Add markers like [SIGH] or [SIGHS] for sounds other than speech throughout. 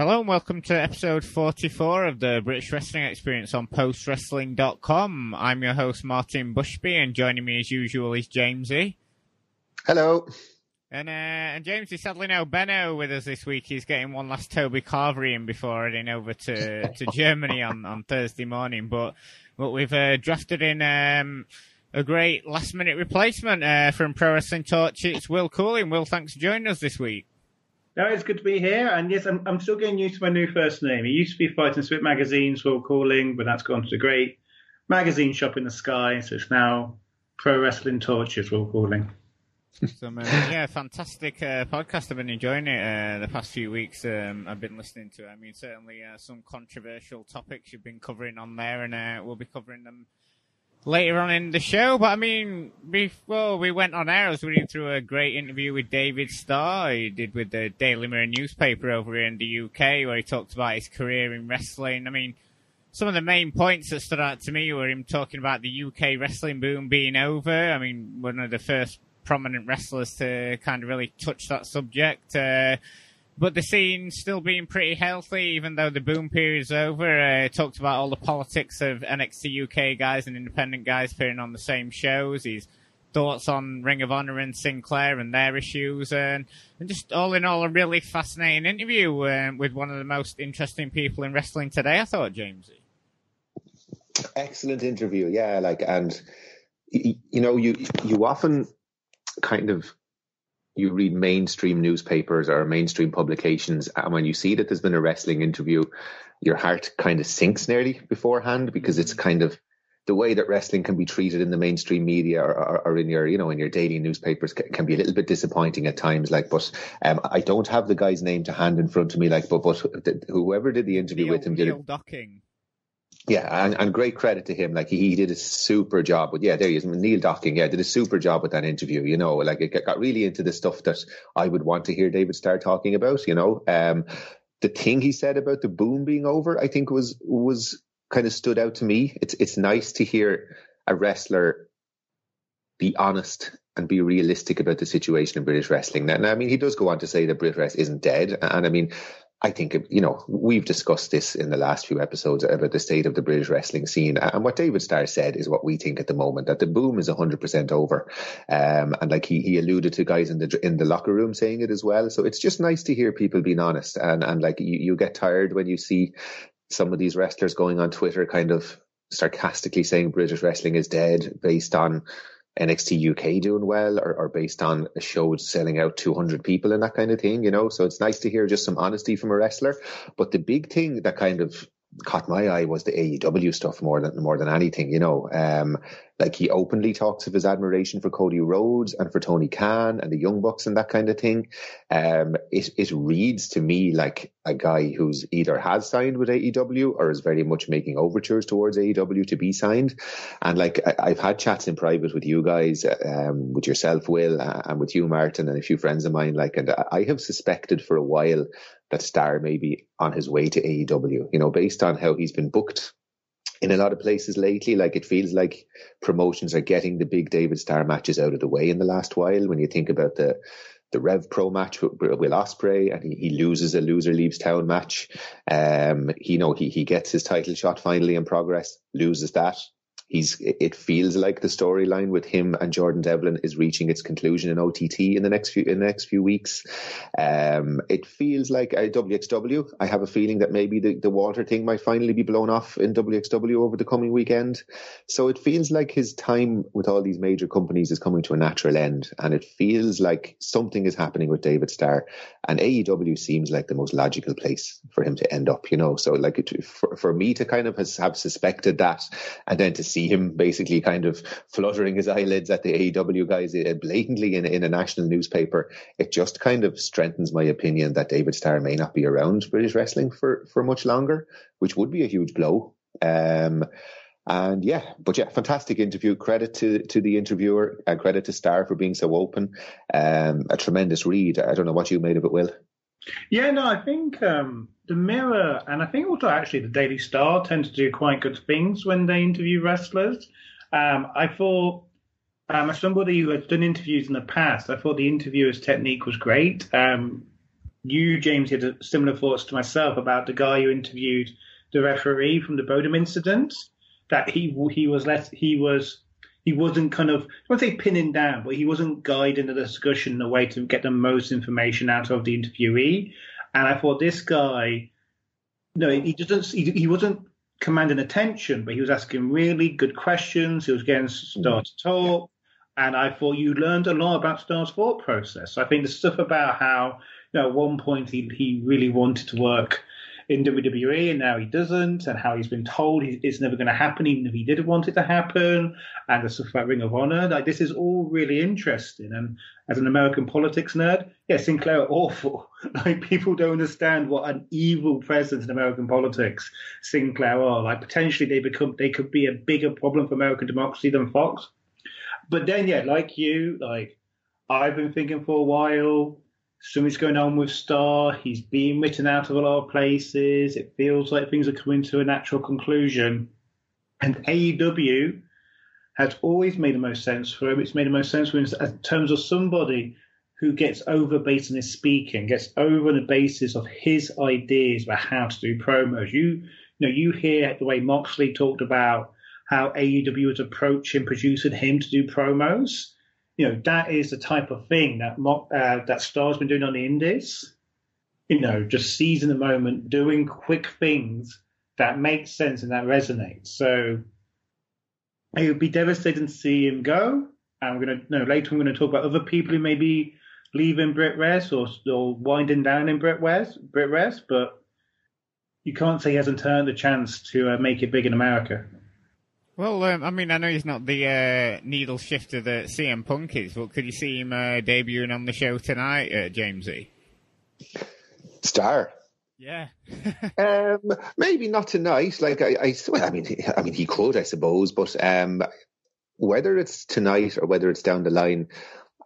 Hello and welcome to episode 44 of the British Wrestling Experience on postwrestling.com. I'm your host Martin Bushby and joining me as usual is Jamesy. Hello. And, uh, and James is sadly no Benno with us this week. He's getting one last Toby Carvery in before heading over to, to [LAUGHS] Germany on, on Thursday morning. But, but we've uh, drafted in um, a great last minute replacement uh, from Pro Wrestling Torch. It's Will Cooling. Will, thanks for joining us this week. No, it's good to be here. And yes, I'm, I'm still getting used to my new first name. It used to be Fighting Spirit Magazine's Will Cooling, but that's gone to the great magazine shop in the sky. So it's now Pro Wrestling Torch's Will Cooling. Some, uh, yeah, fantastic uh, podcast. I've been enjoying it uh, the past few weeks. Um, I've been listening to. It. I mean, certainly uh, some controversial topics you've been covering on there, and uh, we'll be covering them later on in the show. But I mean, before we went on air, I was reading through a great interview with David Starr he did with the Daily Mirror newspaper over here in the UK, where he talked about his career in wrestling. I mean, some of the main points that stood out to me were him talking about the UK wrestling boom being over. I mean, one of the first prominent wrestlers to kind of really touch that subject. Uh, but the scene still being pretty healthy, even though the boom period is over. Uh, talked about all the politics of NXT UK guys and independent guys appearing on the same shows. His thoughts on Ring of Honor and Sinclair and their issues, and, and just all in all, a really fascinating interview um, with one of the most interesting people in wrestling today. I thought, Jamesy. Excellent interview, yeah. Like, and you know, you you often kind of you read mainstream newspapers or mainstream publications, and when you see that there's been a wrestling interview, your heart kind of sinks nearly beforehand because it's mm-hmm. kind of the way that wrestling can be treated in the mainstream media or, or, or in your, you know, in your daily newspapers can, can, be a little bit disappointing at times. Like, but um, I don't have the guy's name to hand in front of me. Like, but but whoever did the interview Neil, with him did Neil Docking. Yeah, and, and great credit to him. Like he, he did a super job with, yeah, there he is. Neil Docking, yeah, did a super job with that interview. You know, like it got really into the stuff that I would want to hear David Starr talking about. You know, um, the thing he said about the boom being over, I think was was kind of stood out to me. It's it's nice to hear a wrestler be honest and be realistic about the situation in British wrestling. Now, now I mean, he does go on to say that British wrestling isn't dead, and I mean, I think, you know, we've discussed this in the last few episodes about the state of the British wrestling scene. And what David Starr said is what we think at the moment, that the boom is 100% over. Um, and like he, he alluded to guys in the, in the locker room saying it as well. So it's just nice to hear people being honest. And, and like you, you get tired when you see some of these wrestlers going on Twitter kind of sarcastically saying British wrestling is dead based on NXT UK doing well or, or based on a show selling out 200 people and that kind of thing, you know? So it's nice to hear just some honesty from a wrestler. But the big thing that kind of caught my eye was the AEW stuff more than more than anything, you know. Um, like he openly talks of his admiration for Cody Rhodes and for Tony Khan and the Young Bucks and that kind of thing. Um, it it reads to me like a guy who's either has signed with AEW or is very much making overtures towards AEW to be signed. And like I, have had chats in private with you guys, um, with yourself, Will, and with you, Martin, and a few friends of mine. Like, and I have suspected for a while that Starr may be on his way to AEW, you know, based on how he's been booked in a lot of places lately. Like it feels like promotions are getting the big David Starr matches out of the way in the last while. When you think about the the Rev Pro match with Will Ospreay, and he, he loses a loser leaves town match. Um, he, you know, he he gets his title shot finally in progress, loses that, he's it feels like the storyline with him and Jordan Devlin is reaching its conclusion in OTT in the next few in the next few weeks. Um, it feels like a WXW. I have a feeling that maybe the, the Walter thing might finally be blown off in WXW over the coming weekend. So it feels like his time with all these major companies is coming to a natural end, and it feels like something is happening with David Starr, and AEW seems like the most logical place for him to end up. You know, so like it, for for me to kind of has, have suspected that, and then to see see him basically kind of fluttering his eyelids at the AEW guys uh, blatantly in, in a national newspaper, it just kind of strengthens my opinion that David Starr may not be around British wrestling for, for much longer, which would be a huge blow. Um, and yeah, but yeah, fantastic interview. Credit to to the interviewer and credit to Starr for being so open. Um, a tremendous read. I don't know what you made of it, Will. Yeah, no, I think um, the Mirror and I think also actually the Daily Star tend to do quite good things when they interview wrestlers. Um, I thought, um, as somebody who has done interviews in the past, I thought the interviewer's technique was great. Um, you, James, had a similar thoughts to myself about the guy who interviewed the referee from the Bodum incident. That he he was less he was he wasn't kind of I won't say pinning down, but he wasn't guiding the discussion in a way to get the most information out of the interviewee. And I thought this guy, no, he doesn't. He, he wasn't commanding attention, but he was asking really good questions. He was getting mm. Starr to talk, and I thought you learned a lot about Starr's thought process. I think the stuff about how, you know, at one point he he really wanted to work in WWE and now he doesn't, and how he's been told it's never going to happen, even if he did want it to happen, and the stuff about Ring of Honor. Like this is all really interesting. And as an American politics nerd, yeah, Sinclair awful. [LAUGHS] Like people don't understand what an evil presence in American politics Sinclair are. Like potentially they become they could be a bigger problem for American democracy than Fox. But then yeah, like you, like I've been thinking for a while something's going on with Starr. He's being written out of a lot of places. It feels like things are coming to a natural conclusion. And AEW has always made the most sense for him. It's made the most sense for him in terms of somebody who gets over based on his speaking, gets over on the basis of his ideas about how to do promos. You, you know, you hear the way Moxley talked about how AEW was approaching producing him to do promos you know that is the type of thing that uh, that Starr's been doing on the Indies. You know, just seizing the moment, doing quick things that make sense and that resonates. So it would be devastating to see him go. And we're gonna no later. I'm going to talk about other people who may be leaving BritWres or, or winding down in BritWres, Brit Res, but you can't say he hasn't turned the chance to uh, make it big in America. Well, um, I mean, I know he's not the uh, needle shifter that CM Punk is, but could you see him uh, debuting on the show tonight, uh, Jamesy? Starr. Yeah. [LAUGHS] um, maybe not tonight. Like I, I, well, I mean, I mean, he could, I suppose, but um, whether it's tonight or whether it's down the line,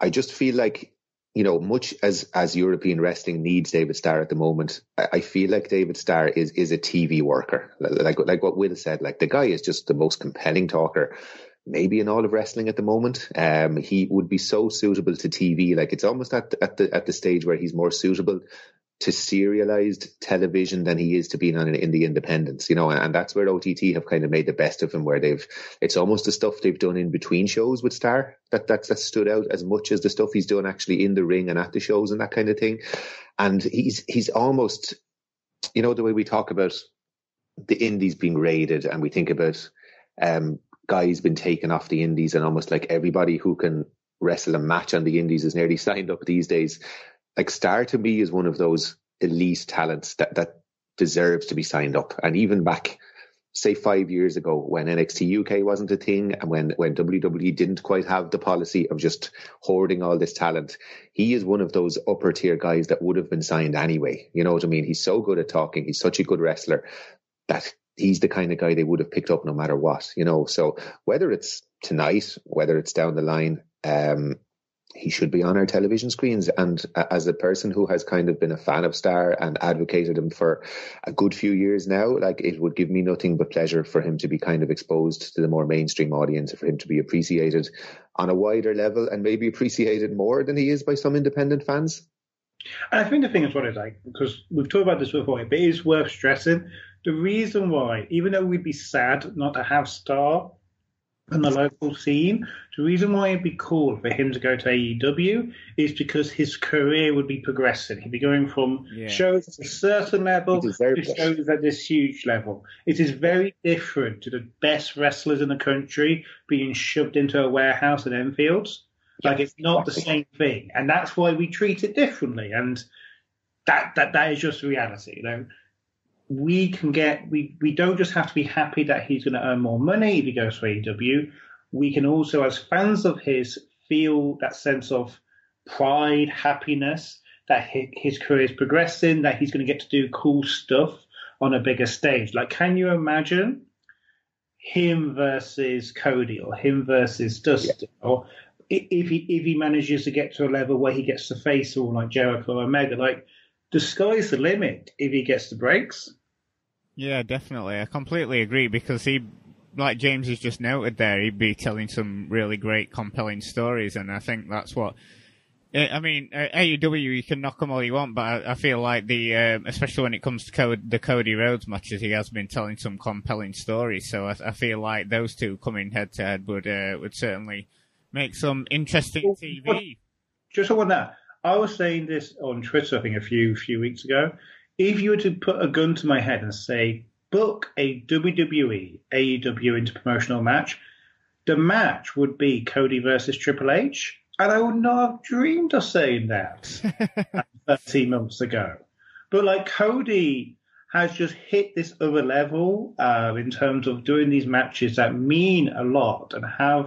I just feel like you know, much as as European wrestling needs David Starr at the moment, I, I, feel like David Starr is is a TV worker. Like like what Will said, like the guy is just the most compelling talker. Maybe in all of wrestling at the moment, um, he would be so suitable to TV. Like it's almost at at the at the stage where he's more suitable to serialized television than he is to being on in the independents, you know, and that's where OTT have kind of made the best of him, where they've it's almost the stuff they've done in between shows with Starr that that's that stood out as much as the stuff he's done actually in the ring and at the shows and that kind of thing. And he's he's almost, you know, the way we talk about the indies being raided, and we think about um, guys been taken off the indies, and almost like everybody who can wrestle a match on the indies is nearly [LAUGHS] signed up these days like Starr to me is one of those elite talents that that deserves to be signed up. And even back, say five years ago, when NXT UK wasn't a thing, and when when WWE didn't quite have the policy of just hoarding all this talent, he is one of those upper tier guys that would have been signed anyway. You know what I mean? He's so good at talking. He's such a good wrestler that he's the kind of guy they would have picked up no matter what. You know, so whether it's tonight, whether it's down the line. Um, he should be on our television screens. And as a person who has kind of been a fan of Starr and advocated him for a good few years now, like it would give me nothing but pleasure for him to be kind of exposed to the more mainstream audience, for him to be appreciated on a wider level and maybe appreciated more than he is by some independent fans. And I think the thing is what it's like, because we've talked about this before, but it is worth stressing. The reason why, even though we'd be sad not to have Starr in the local scene. The reason why it'd be cool for him to go to AEW is because his career would be progressing. He'd be going from yeah. shows at a certain level to shows at this huge level. It is very different to the best wrestlers in the country being shoved into a warehouse at Enfields. Like it's not the same thing, and that's why we treat it differently. And that that that is just reality. You know, we can get we we don't just have to be happy that he's going to earn more money if he goes to AEW. We can also, as fans of his, feel that sense of pride, happiness that his career is progressing, that he's going to get to do cool stuff on a bigger stage. Like, can you imagine him versus Cody or him versus Dustin, yeah. or if he if he manages to get to a level where he gets to face all like Jericho or Omega, like the sky's the limit if he gets the breaks. Yeah, definitely. I completely agree because he, like James has just noted there, he'd be telling some really great, compelling stories, and I think that's what I mean, uh, AEW, you can knock them all you want, but I, feel like the, um, especially when it comes to the Cody Rhodes matches, he has been telling some compelling stories. So I, I feel like those two coming head to head would uh, would certainly make some interesting TV. Just on that, I was saying this on Twitter, I think a few few weeks ago. If you were to put a gun to my head and say, book a WWE AEW interpromotional match, the match would be Cody versus Triple H and I would not have dreamed of saying that [LAUGHS] 13 months ago. But like Cody has just hit this other level uh, in terms of doing these matches that mean a lot and have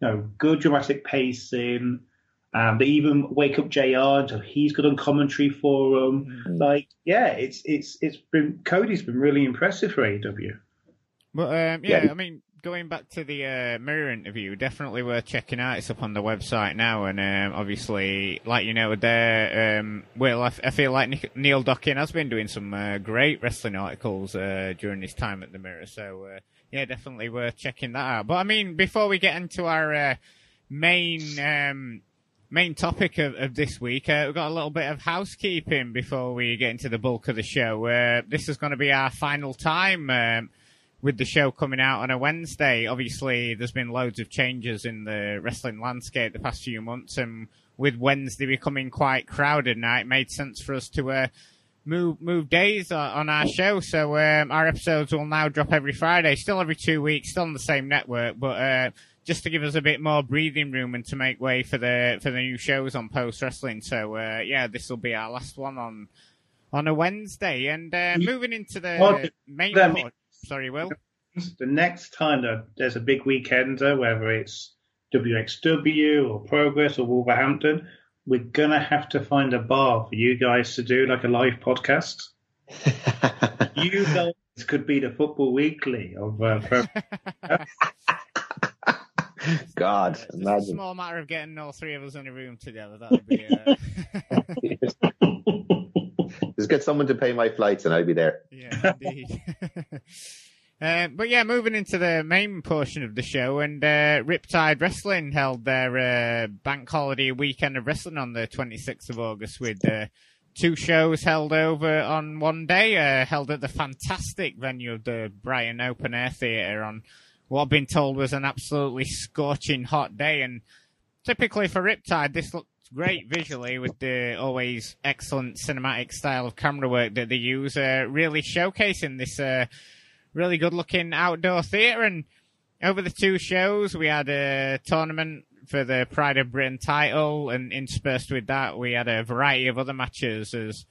you know good dramatic pacing. Um, they even wake up JR, so he's good on commentary for them. Mm-hmm. Like, yeah, it's it's it's been Cody's been really impressive for AEW. Well, um, yeah, yeah, I mean, going back to the uh, mirror interview, definitely worth checking out. It's up on the website now, and um, obviously, like you know, there, um, Will, I, f- I feel like Neil Docking has been doing some uh, great wrestling articles uh, during his time at the Mirror. So, uh, yeah, definitely worth checking that out. But I mean, before we get into our uh, main um, main topic of, of this week, uh, we've got a little bit of housekeeping before we get into the bulk of the show. this is going to be our final time. Um, with the show coming out on a Wednesday, obviously there's been loads of changes in the wrestling landscape the past few months, and with Wednesday becoming quite crowded now, it made sense for us to uh, move move days on our show. So um, our episodes will now drop every Friday, still every two weeks, still on the same network, but uh, just to give us a bit more breathing room and to make way for the for the new shows on Post Wrestling. So uh, yeah, this will be our last one on on a Wednesday, and uh, moving into the main. Part, Sorry, Will. The next time that there's a big weekender, whether it's WXW or Progress or Wolverhampton, we're gonna have to find a bar for you guys to do like a live podcast. [LAUGHS] you guys could be the Football Weekly of uh, [LAUGHS] [LAUGHS] [LAUGHS] God, it's imagine. a small matter of getting all three of us in a room together. That would be. Uh... [LAUGHS] Just get someone to pay my flights and I'll be there. [LAUGHS] Yeah, indeed. uh, but yeah, moving into the main portion of the show, and uh, Riptide Wrestling held their uh, bank holiday weekend of wrestling on the 26th of August with uh, two shows held over on one day, uh, held at the fantastic venue of the Brighton Open Air Theatre on what I've been told was an absolutely scorching hot day. And typically for Riptide, this looked great visually with the always excellent cinematic style of camera work that they use, uh, really showcasing this uh, really good looking outdoor theatre. And over the two shows, we had a tournament for the Pride of Britain title, and interspersed with that, we had a variety of other matches. As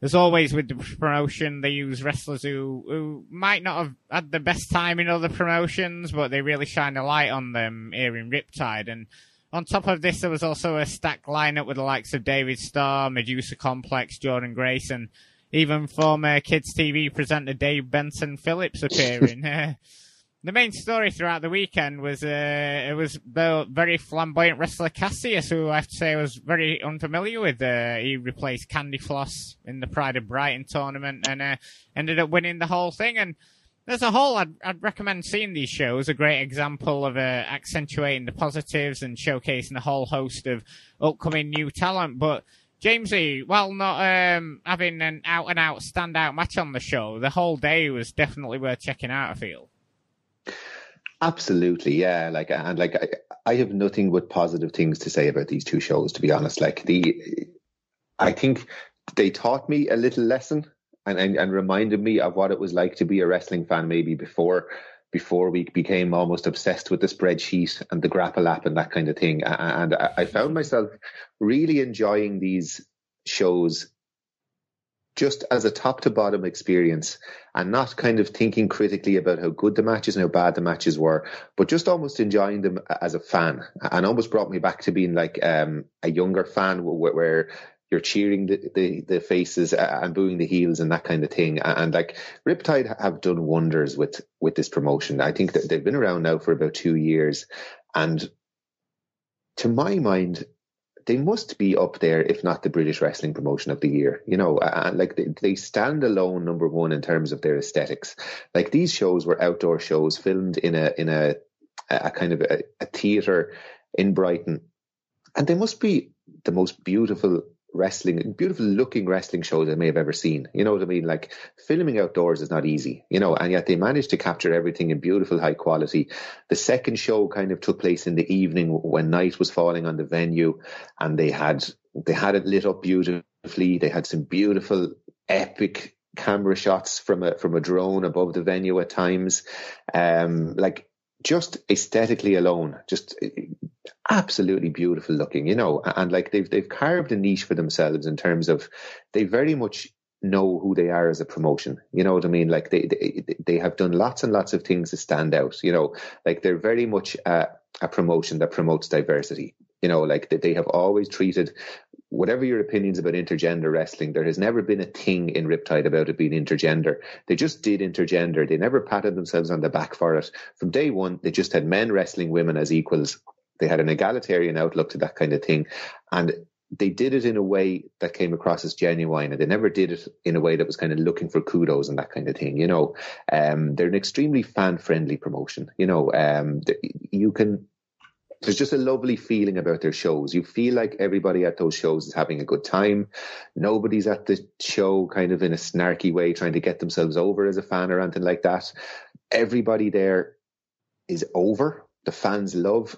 as always with the promotion, they use wrestlers who who might not have had the best time in other promotions, but they really shine a light on them here in Riptide. And on top of this, there was also a stacked lineup with the likes of David Starr, Medusa Complex, Jordan Grace, and even former Kids TV presenter Dave Benson Phillips appearing. [LAUGHS] [LAUGHS] the main story throughout the weekend was uh, it was the very flamboyant wrestler Cassius, who I have to say was very unfamiliar with. Uh, he replaced Candy Floss in the Pride of Brighton tournament and uh, ended up winning the whole thing. And as a whole, I'd, I'd recommend seeing these shows. A great example of uh, accentuating the positives and showcasing a whole host of upcoming new talent. But Jamesy, while not um, having an out and out standout match on the show, the whole day was definitely worth checking out. I feel. Absolutely, yeah. Like, and like, I, I have nothing but positive things to say about these two shows. To be honest, like the, I think they taught me a little lesson and, and, and reminded me of what it was like to be a wrestling fan maybe before before we became almost obsessed with the spreadsheet and the grapple app and that kind of thing. And I found myself really enjoying these shows just as a top to bottom experience and not kind of thinking critically about how good the matches and how bad the matches were, but just almost enjoying them as a fan and almost brought me back to being like um, a younger fan where, where you're cheering the, the, the, faces and booing the heels and that kind of thing. And like Riptide have done wonders with, with this promotion. I think that they've been around now for about two years. And to my mind, they must be up there, if not the British wrestling promotion of the year. You know, like they, they stand alone number one in terms of their aesthetics. Like these shows were outdoor shows filmed in a, in a, a kind of a, a theater in Brighton. And they must be the most beautiful wrestling, beautiful looking wrestling shows I may have ever seen. You know what I mean? Like filming outdoors is not easy, you know, and yet they managed to capture everything in beautiful high quality. The second show kind of took place in the evening when night was falling on the venue and they had, they had it lit up beautifully. They had some beautiful epic camera shots from a, from a drone above the venue at times. Um, like just aesthetically alone, just absolutely beautiful looking, you know, and like they've they've carved a niche for themselves in terms of they very much know who they are as a promotion. You know what I mean? Like they they they have done lots and lots of things to stand out. You know, like they're very much a, a promotion that promotes diversity. You know, like they have always treated whatever your opinions about intergender wrestling, there has never been a thing in Riptide about it being intergender. They just did intergender. They never patted themselves on the back for it. From day one, they just had men wrestling women as equals. They had an egalitarian outlook to that kind of thing. And they did it in a way that came across as genuine and they never did it in a way that was kind of looking for kudos and that kind of thing you know um, they're an extremely fan friendly promotion you know um, you can there's just a lovely feeling about their shows. You feel like everybody at those shows is having a good time. Nobody's at the show kind of in a snarky way trying to get themselves over as a fan or anything like that. Everybody there is over. The fans love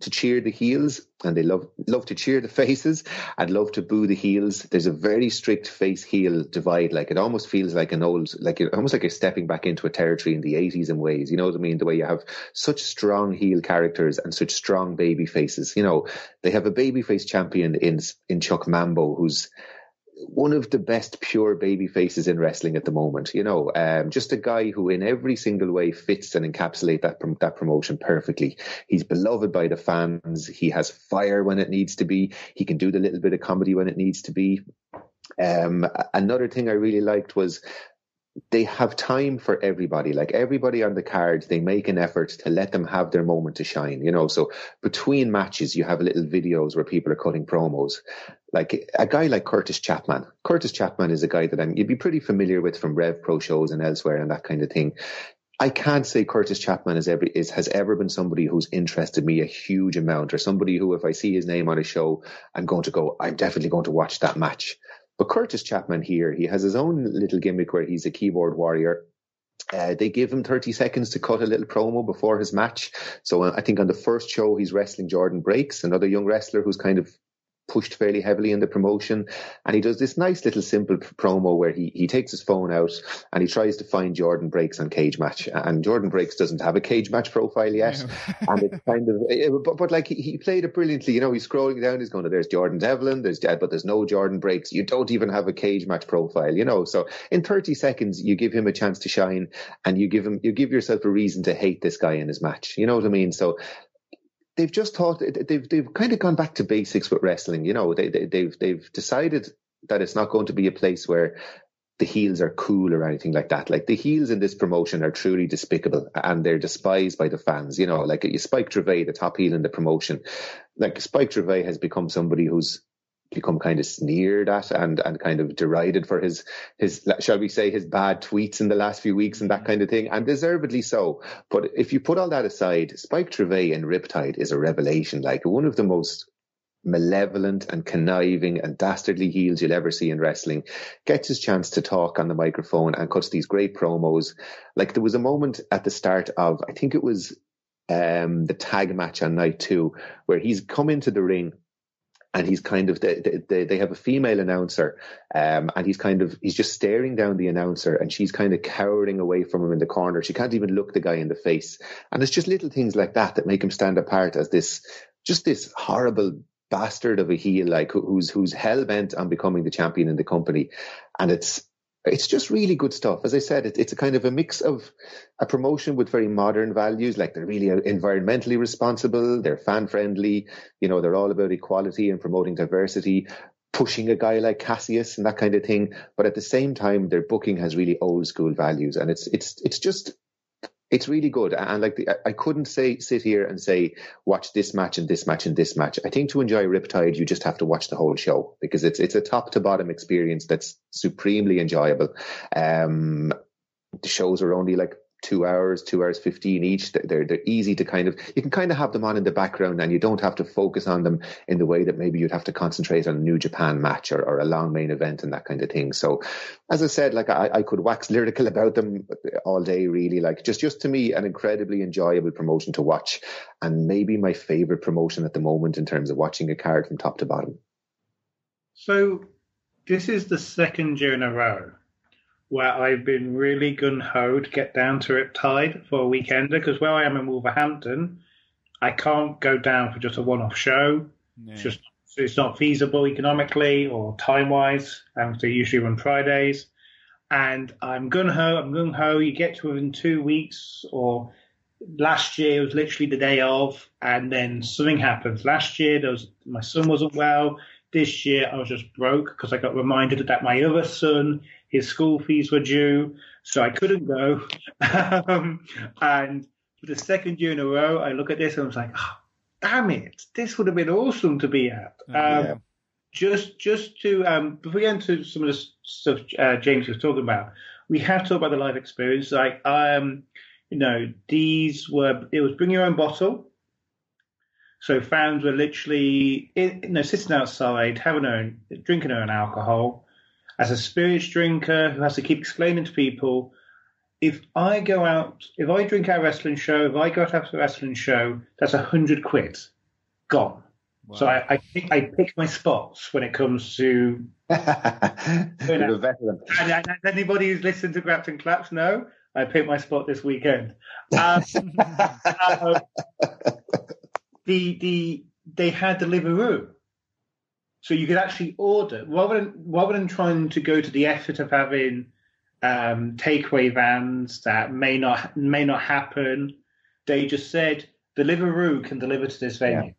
to cheer the heels and they love love to cheer the [LAUGHS] faces and love to boo the heels. There's a very strict face heel divide. Like it almost feels like an old, like almost like you're stepping back into a territory in the 80s in ways. You know what I mean? The way you have such strong heel characters and such strong baby faces. You know, they have a baby face champion in in Chuck Mambo who's one of the best pure baby faces in wrestling at the moment. You know, um, just a guy who in every single way fits and encapsulate that that promotion perfectly. He's beloved by the fans. He has fire when it needs to be. He can do the little bit of comedy when it needs to be. Um, another thing I really liked was they have time for everybody. Like everybody on the card, they make an effort to let them have their moment to shine, you know. So between matches, you have little videos where people are cutting promos. Like a guy like Kurtis Chapman. Kurtis Chapman is a guy that I'm, you'd be pretty familiar with from Rev Pro shows and elsewhere and that kind of thing. I can't say Kurtis Chapman has ever is has ever been somebody who's interested me a huge amount, or somebody who, if I see his name on a show, I'm going to go. I'm definitely going to watch that match. But Kurtis Chapman here, he has his own little gimmick where he's a keyboard warrior. Uh, they give him 30 seconds to cut a little promo before his match. So uh, I think on the first show, he's wrestling Jordan Breaks, another young wrestler who's kind of pushed fairly heavily in the promotion. And he does this nice little simple promo where he, he takes his phone out and he tries to find Jordan Breaks on Cagematch. And Jordan Breaks doesn't have a Cagematch profile yet. [LAUGHS] and it's kind of, eh, eh, but, but like he, he, played it brilliantly. You know, he's scrolling down, he's going, there's Jordan Devlin, there's, but there's no Jordan Breaks. You don't even have a Cagematch profile, you know. So in 30 seconds, you give him a chance to shine and you give him, you give yourself a reason to hate this guy in his match. You know what I mean? So they've just thought they've they've kind of gone back to basics with wrestling. You know, they, they they've they've decided that it's not going to be a place where the heels are cool or anything like that. Like the heels in this promotion are truly despicable and they're despised by the fans. You know, like Spike Trivet, the top heel in the promotion, like Spike Trivet has become somebody who's become kind of sneered at and, and kind of derided for his, his, shall we say, his bad tweets in the last few weeks and that kind of thing, and deservedly so. But if you put all that aside, Spike Trivet in Riptide is a revelation, like one of the most malevolent and conniving and dastardly heels you'll ever see in wrestling, gets his chance to talk on the microphone and cuts these great promos. Like there was a moment at the start of, I think it was um, the tag match on night two, where he's come into the ring and he's kind of they, they, they have a female announcer um, and he's kind of he's just staring down the announcer and she's kind of cowering away from him in the corner. She can't even look the guy in the face. And it's just little things like that that make him stand apart as this just this horrible bastard of a heel like who's who's hell bent on becoming the champion in the company. And it's it's just really good stuff. As I said, it, it's a kind of a mix of a promotion with very modern values, like they're really uh, environmentally responsible, they're fan friendly, you know, they're all about equality and promoting diversity, pushing a guy like Cassius and that kind of thing. But at the same time, their booking has really old school values, and it's it's it's just it's really good. And like the, I couldn't say sit here and say watch this match and this match and this match. I think to enjoy Riptide, you just have to watch the whole show because it's it's a top to bottom experience that's supremely enjoyable. Um, the shows are only like two hours, two hours fifteen each. They're they're easy to kind of you can kind of have them on in the background, and you don't have to focus on them in the way that maybe you'd have to concentrate on a New Japan match or, or a long main event and that kind of thing. So, as I said, like I, I could wax lyrical about them all day, really. Like just just to me, an incredibly enjoyable promotion to watch, and maybe my favorite promotion at the moment in terms of watching a card from top to bottom. So, this is the second year in a row where I've been really gun ho to get down to Riptide for a weekender because where I am in Wolverhampton, I can't go down for just a one off show. Yeah. It's just it's not feasible economically or time wise. Um, they usually run Fridays. And I'm gun ho, I'm gun ho. You get to within two weeks or last year it was literally the day of, and then something happens. Last year there was my son wasn't well. This year I was just broke because I got reminded that my other son his school fees were due, so I couldn't go. [LAUGHS] um, and for the second year in a row, I look at this and I was like, oh, damn it, this would have been awesome to be at. Um, yeah. Just, just to um, before we get into some of the stuff uh, James was talking about, we have to talk about the live experience. Like, um, you know, these were it was bring your own bottle. So fans were literally, you know, sitting outside, having their own, drinking their own alcohol as a spirits drinker who has to keep explaining to people if I go out, if I drink at a wrestling show, if I go out after a wrestling show, that's a hundred quid gone. Wow. So I, I, pick, I pick my spots when it comes to. [LAUGHS] you know. And, and, anybody who's listened to Graps and Claps know I picked my spot this weekend. Um, uh, [LAUGHS] the the they had Deliveroo. So you could actually order rather than rather than trying to go to the effort of having um, takeaway vans that may not may not happen. They just said Deliveroo can deliver to this venue. Yeah.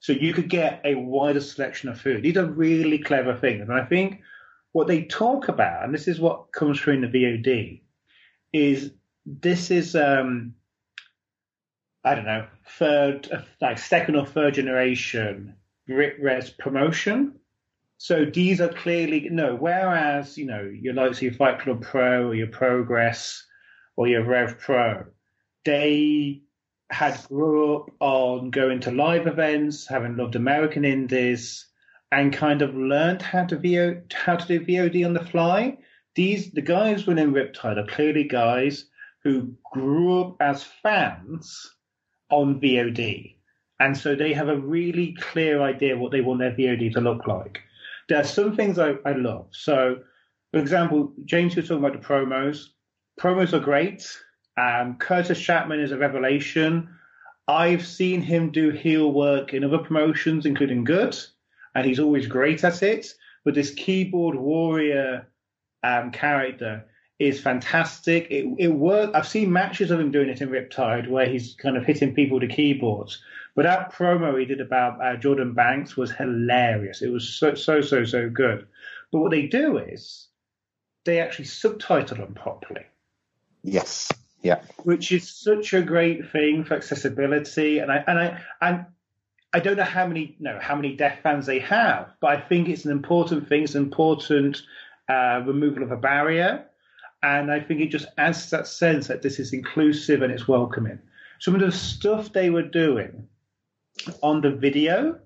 So you could get a wider selection of food. These are really clever things. And I think what they talk about, and this is what comes through in the VOD, is this is um, I don't know, third like second or third generation Res promotion. So these are clearly no. Whereas you know your likes your Fight Club Pro or your Progress or your Rev Pro, they had grew up on going to live events, having loved American indies, and kind of learned how to VO how to do VOD on the fly. These the guys within Riptide are clearly guys who grew up as fans on VOD. And so they have a really clear idea what they want their VOD to look like. There are some things I, I love. So, for example, James was talking about the promos. Promos are great. Um, Kurtis Chapman is a revelation. I've seen him do heel work in other promotions, including Good, and he's always great at it. But this keyboard warrior um, character is fantastic. It, it worked. I've seen matches of him doing it in Riptide where he's kind of hitting people with the keyboards. But that promo he did about uh, Jordan Banks was hilarious. It was so, so, so, so good. But what they do is they actually subtitle them properly. Yes. Yeah. Which is such a great thing for accessibility. And I, and I, and I don't know how many, no, how many deaf fans they have, but I think it's an important thing. It's an important uh, removal of a barrier. And I think it just adds to that sense that this is inclusive and it's welcoming. Some of the stuff they were doing on the video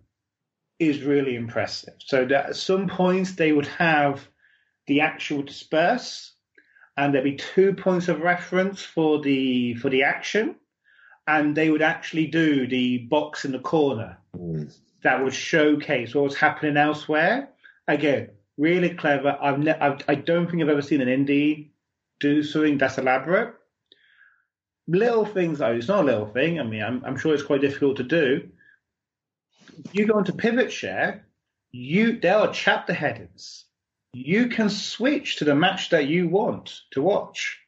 is really impressive. So that at some points they would have the actual disperse, and there'd be two points of reference for the for the action, and they would actually do the box in the corner mm. that would showcase what was happening elsewhere. Again, really clever. I've, ne- I've I don't think I've ever seen an indie do something that's elaborate. Little things though, it's not a little thing. I mean, I'm, I'm sure it's quite difficult to do you go into Pivotshare, you there are chapter headings. You can switch to the match that you want to watch.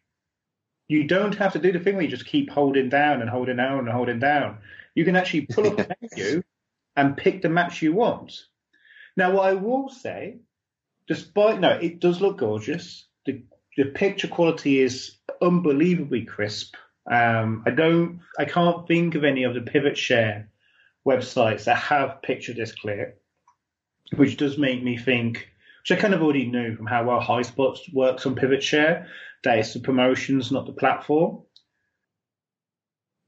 You don't have to do the thing where you just keep holding down and holding down and holding down. You can actually pull up a [LAUGHS] menu and pick the match you want. Now, what I will say, despite no, it does look gorgeous. The the picture quality is unbelievably crisp. Um, I don't, I can't think of any of the Pivotshare websites that have picture this clear, which does make me think which I kind of already knew from how well Highspots works on Pivotshare, that it's the promotions, not the platform.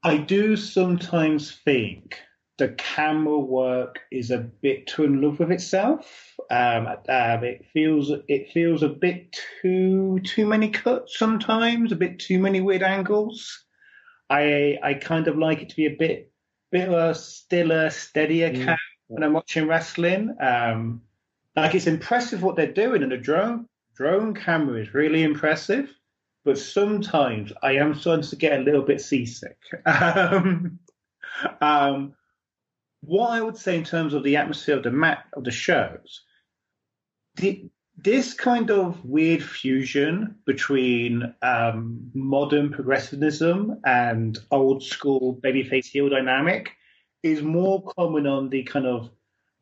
I do sometimes think the camera work is a bit too in love with itself. Um, um, it feels it feels a bit too too many cuts sometimes, a bit too many weird angles. I I kind of like it to be a bit bit of a stiller, steadier mm. cam when I'm watching wrestling. Um, like it's impressive what they're doing, and the drone drone camera is really impressive. But sometimes I am starting to get a little bit seasick. [LAUGHS] um, um, what I would say in terms of the atmosphere of the mat of the shows, the, this kind of weird fusion between um, modern progressivism and old school babyface heel dynamic is more common on the kind of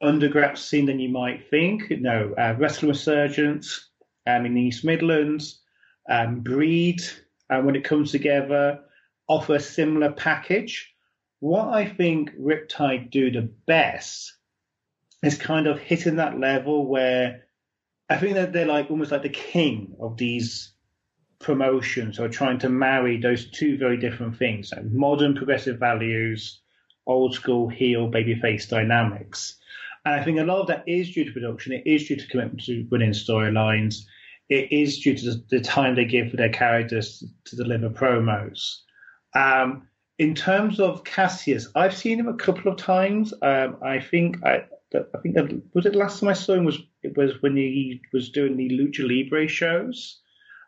underground scene than you might think. You know, uh, Wrestling Resurgence um, in the East Midlands, um, Breed, uh, when it comes together, offer a similar package. What I think Riptide do the best is kind of hitting that level where I think that they're like almost like the king of these promotions or trying to marry those two very different things like modern progressive values, old school heel babyface dynamics. And I think a lot of that is due to production, it is due to commitment to winning storylines, it is due to the, time they give for their characters to, to deliver promos. Um, in terms of Cassius, I've seen him a couple of times. Um, I think I, I think was it the last time I saw him was it was when he was doing the Lucha Libre shows,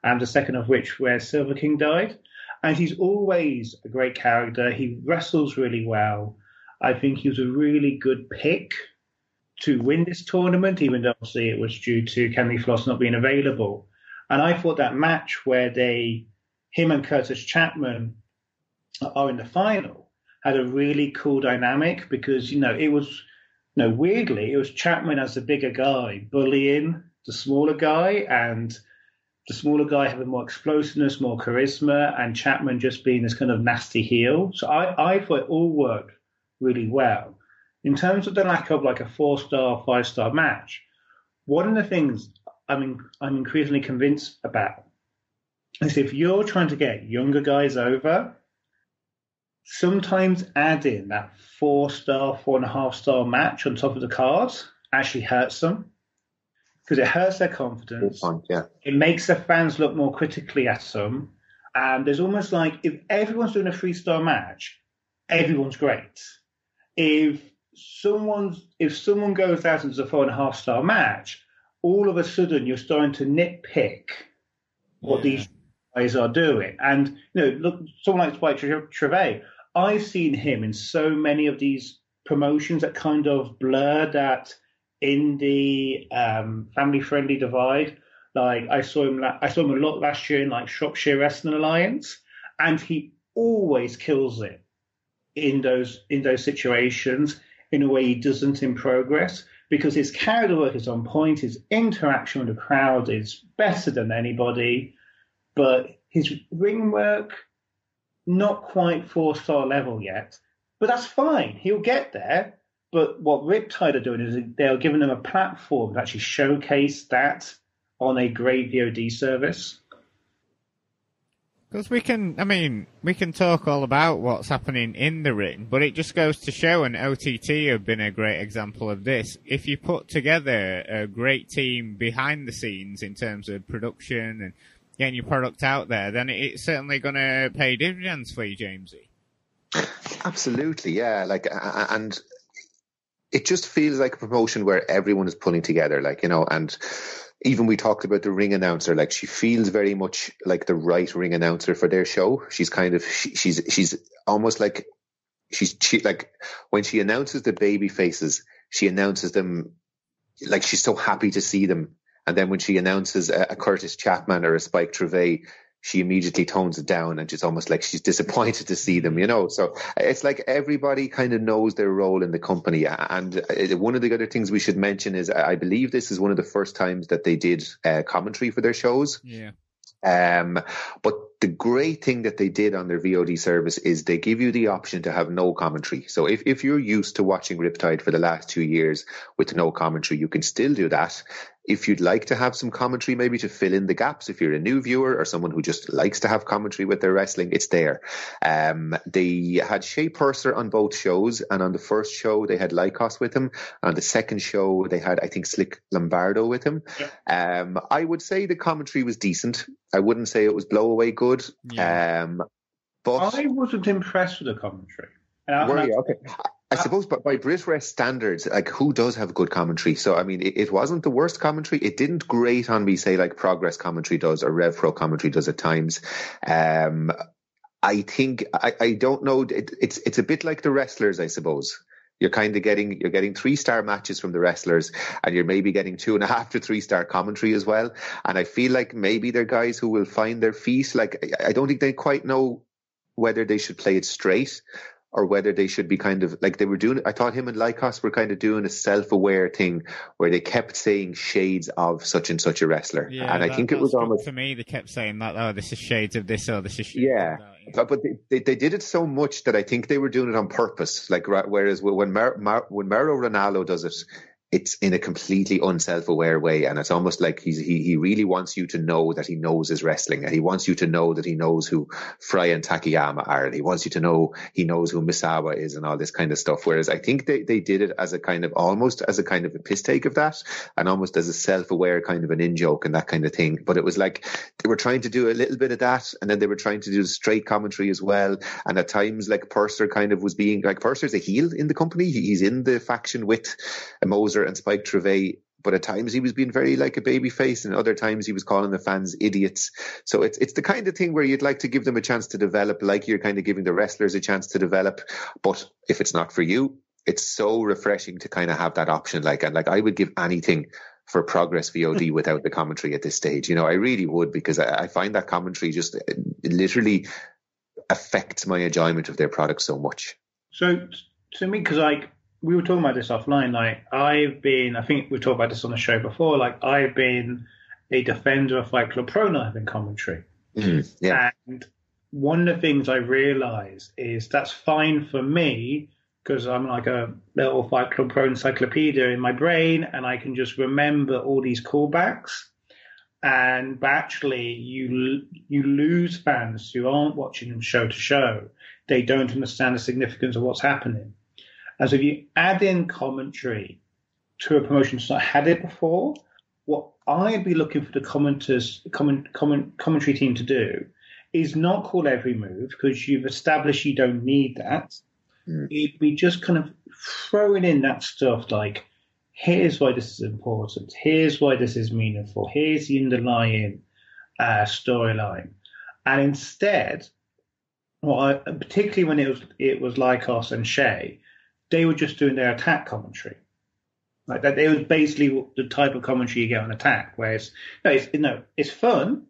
and the second of which where Silver King died. And he's always a great character. He wrestles really well. I think he was a really good pick to win this tournament, even though obviously it was due to Candy Floss not being available. And I thought that match where they, him and Kurtis Chapman are in the final, had a really cool dynamic because, you know, it was no, weirdly, it was Chapman as the bigger guy bullying the smaller guy, and the smaller guy having more explosiveness, more charisma, and Chapman just being this kind of nasty heel. So I, I thought it all worked really well. In terms of the lack of like a four star, five star match, one of the things I'm in, I'm increasingly convinced about is if you're trying to get younger guys over, sometimes adding that four star, four and a half star match on top of the cards actually hurts them because it hurts their confidence. Point, yeah. It makes the fans look more critically at them. And there's almost like if everyone's doing a three star match, everyone's great. If someone's if someone goes out does a four and a half star match, all of a sudden you're starting to nitpick what yeah. these guys are doing. And you know, look, someone like Spike Trivet I've seen him in so many of these promotions that kind of blur that indie um, family friendly divide. Like I saw him, I saw him a lot last year in like Shropshire Wrestling Alliance, and he always kills it in those in those situations in a way he doesn't in progress because his character work is on point, his interaction with the crowd is better than anybody, but his ring work not quite four star level yet, but that's fine. He'll get there. But what Riptide are doing is they're giving them a platform to actually showcase that on a great VOD service. Because we can, I mean, we can talk all about what's happening in the ring, but it just goes to show, and OTT have been a great example of this. If you put together a great team behind the scenes in terms of production and getting your product out there, then it's certainly going to pay dividends for you, Jamesy. Absolutely, yeah. Like, and it just feels like a promotion where everyone is pulling together, like you know, and even we talked about the ring announcer like she feels very much like the right ring announcer for their show she's kind of she, she's she's almost like she's she like when she announces the baby faces she announces them like she's so happy to see them and then when she announces a, a Kurtis Chapman or a Spike Trivet, she immediately tones it down and it's almost like she's disappointed to see them, you know. So it's like everybody kind of knows their role in the company. And uh, one of the other things we should mention is I believe this is one of the first times that they did uh, commentary for their shows. Yeah. Um, but the great thing that they did on their VOD service is they give you the option to have no commentary. So if, if you're used to watching Riptide for the last two years with no commentary, you can still do that if you'd like to have some commentary, maybe to fill in the gaps, if you're a new viewer or someone who just likes to have commentary with their wrestling, it's there. Um, they had Shay Purser on both shows, and on the first show they had Lykos with him. On the second show they had, I think, Slick Lombardo with him. Yeah. Um, I would say the commentary was decent. I wouldn't say it was blow away good. Yeah. Um, but I wasn't impressed with the commentary. Were you? Okay. I suppose, but by BritWres standards, like who does have good commentary? So, I mean, it, it, wasn't the worst commentary. It didn't grate on me, say, like Progress commentary does or RevPro commentary does at times. Um, I think I, I don't know. It, it's it's a bit like the wrestlers, I suppose. You're kind of getting you're getting three star matches from the wrestlers, and you're maybe getting two and a half to three star commentary as well. And I feel like maybe they're guys who will find their feet. Like I don't think they quite know whether they should play it straight or whether they should be kind of like they were doing. I thought him and Lykos were kind of doing a self-aware thing where they kept saying shades of such and such a wrestler, yeah, and I think it was almost for me. They kept saying that, oh, this is shades of this, or this is yeah. But, but they, they, they, did it so much that I think they were doing it on purpose. Like whereas when Mar, Mar, when Mauro Ranallo does it, it's in a completely unself-aware way and it's almost like he, he really wants you to know that he knows his wrestling and he wants you to know that he knows who Frey and Takayama are and he wants you to know he knows who Misawa is and all this kind of stuff. Whereas I think they, they did it as a kind of almost as a kind of a piss take of that and almost as a self-aware kind of an in-joke and that kind of thing. But it was like they were trying to do a little bit of that and then they were trying to do straight commentary as well. And at times like Purser kind of was being like Purser's a heel in the company. He's in the faction with Moser and Spike Trivet but at times he was being very like a baby face and other times he was calling the fans idiots. So it's it's the kind of thing where you'd like to give them a chance to develop like you're kind of giving the wrestlers a chance to develop. But if it's not for you it's so refreshing to kind of have that option. Like and like I would give anything for progress VOD [LAUGHS] without the commentary at this stage. You know I really would because I, I find that commentary just uh, literally affects my enjoyment of their product so much. So to me because like we were talking about this offline. Like I've been, I think we talked about this on the show before. Like I've been a defender of Fight Club Pro not having commentary. Mm, yeah. And one of the things I realize is that's fine for me because I'm like a little Fight Club Pro encyclopedia in my brain, and I can just remember all these callbacks. And but actually, you you lose fans who aren't watching them show to show. They don't understand the significance of what's happening. So if you add in commentary to a promotion that's not had it before, what I'd be looking for the commenters, comment, comment, commentary team to do is not call every move because you've established you don't need that. Mm. It'd be just kind of throwing in that stuff like, here's why this is important, here's why this is meaningful, here's the underlying uh, storyline. And instead, well, I, particularly when it was it was Lykos and Shay, they were just doing their attack commentary. Like that, it was basically the type of commentary you get on attack, where it's no, it's no, it's fun.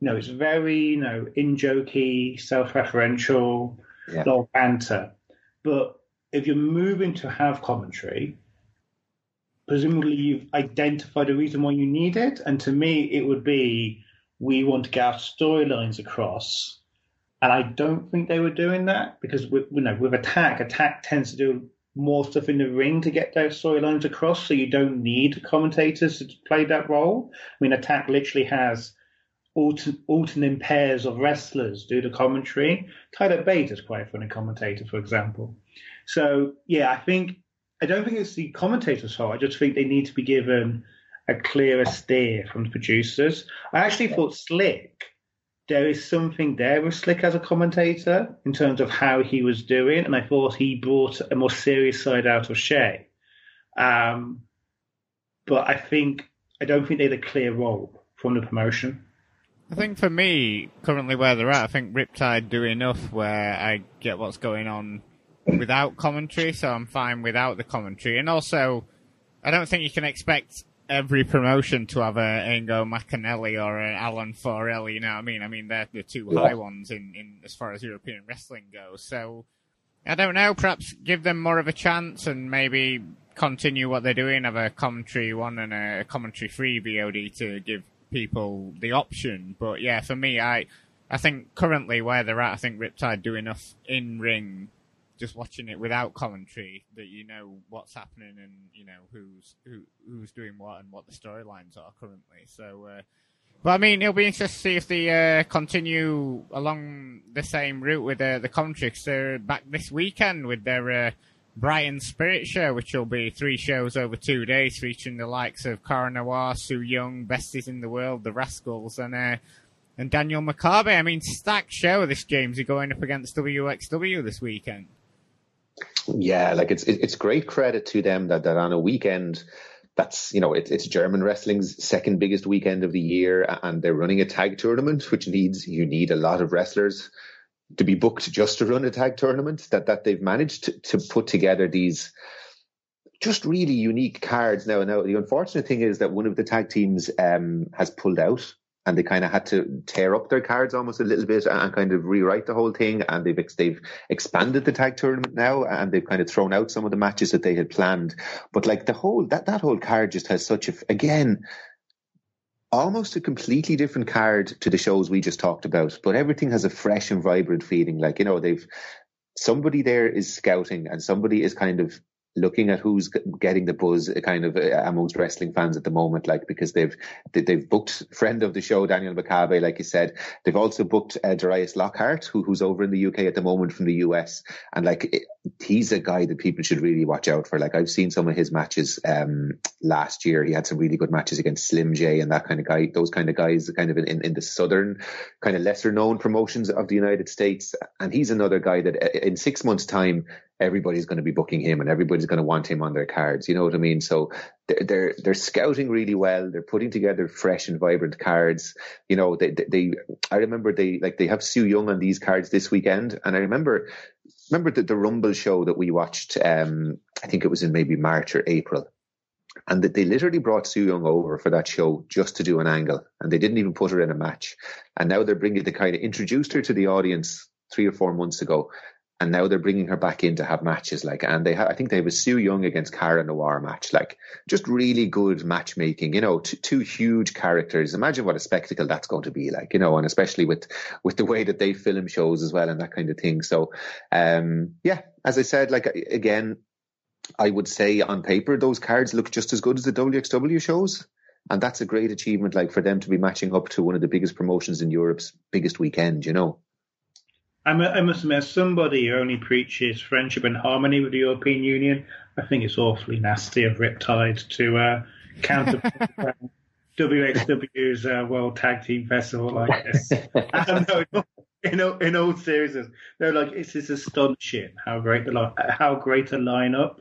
You know, it's very you know in jokey, self-referential, yeah. lot of banter. But if you're moving to have commentary, presumably you've identified a reason why you need it. And to me, it would be we want to get our storylines across and I don't think they were doing that because with, you know, with Attack, Attack tends to do more stuff in the ring to get their storylines across, so you don't need commentators to play that role. I mean, Attack literally has alternating pairs of wrestlers do the commentary. Tyler Bate is quite a funny commentator, for example. So yeah, I think I don't think it's the commentators' fault. I just think they need to be given a clearer steer from the producers. I actually thought Slick there is something there with Slick as a commentator in terms of how he was doing, and I thought he brought a more serious side out of Shay. Um, but I think I don't think they had a clear role from the promotion. I think for me, currently where they're at, I think Riptide do enough where I get what's going on without commentary, so I'm fine without the commentary. And also, I don't think you can expect every promotion to have a Ingo McAnally or an Alan Forel, you know what I mean? I mean, they're the two yeah. high ones in, in as far as European wrestling goes. So, I don't know, perhaps give them more of a chance and maybe continue what they're doing, have a commentary one and a commentary free VOD to give people the option. But yeah, for me, I, I think currently where they're at, I think Riptide do enough in ring just watching it without commentary that you know what's happening and you know who's who who's doing what and what the storylines are currently. So, uh, but I mean, it'll be interesting to see if they uh, continue along the same route with uh, the commentary. Cause they're back this weekend with their uh, Brighton Spirit Show, which will be three shows over two days, featuring the likes of Cara Noir, Su Yung, Besties in the World, the Rascals, and uh, and Daniel Makabe. I mean, stacked show this James. You're going up against WXW this weekend. Yeah, like it's it's great credit to them that, that on a weekend that's you know it, it's German wrestling's second biggest weekend of the year, and they're running a tag tournament, which needs you need a lot of wrestlers to be booked just to run a tag tournament. That that they've managed to, to put together these just really unique cards. Now, now the unfortunate thing is that one of the tag teams um, has pulled out and they kind of had to tear up their cards almost a little bit and kind of rewrite the whole thing. And they've they've expanded the tag tournament now, and they've kind of thrown out some of the matches that they had planned. But like the whole that that whole card just has such a again almost a completely different card to the shows we just talked about. But everything has a fresh and vibrant feeling. Like you know they've somebody there is scouting and somebody is kind of looking at who's getting the buzz kind of uh, amongst wrestling fans at the moment, like because they've they've booked friend of the show Daniel Makabe, like you said. They've also booked uh, Darius Lockhart, who, who's over in the UK at the moment from the US, and like it, he's a guy that people should really watch out for. Like I've seen some of his matches um, last year. He had some really good matches against Slim J and that kind of guy. Those kind of guys, kind of in, in the southern, kind of lesser known promotions of the United States. And he's another guy that uh, in six months' time everybody's going to be booking him and everybody's going to want him on their cards. You know what I mean? So they're, they're, they're scouting really well. They're putting together fresh and vibrant cards. You know, they, they, they, I remember they, like, they have Su Yung on these cards this weekend. And I remember, remember the, the Rumble show that we watched, um, I think it was in maybe March or April. And that they literally brought Su Yung over for that show just to do an angle. And they didn't even put her in a match. And now they're bringing the kind of introduced her to the audience three or four months ago and now they're bringing her back in to have matches like and they ha- I think they have a Su Yung against Cara Noir match like just really good matchmaking you know t- two huge characters. Imagine what a spectacle that's going to be like you know and especially with with the way that they film shows as well and that kind of thing. So um yeah as I said like again I would say on paper those cards look just as good as the WXW shows. And that's a great achievement like for them to be matching up to one of the biggest promotions in Europe's biggest weekend you know I must admit, somebody who only preaches friendship and harmony with the European Union, I think it's awfully nasty of Riptide to uh, counter [LAUGHS] WXW's uh, World Tag Team Festival like this. um, no, in, all, in all seriousness, no, like it's just astonishing how great the how great a lineup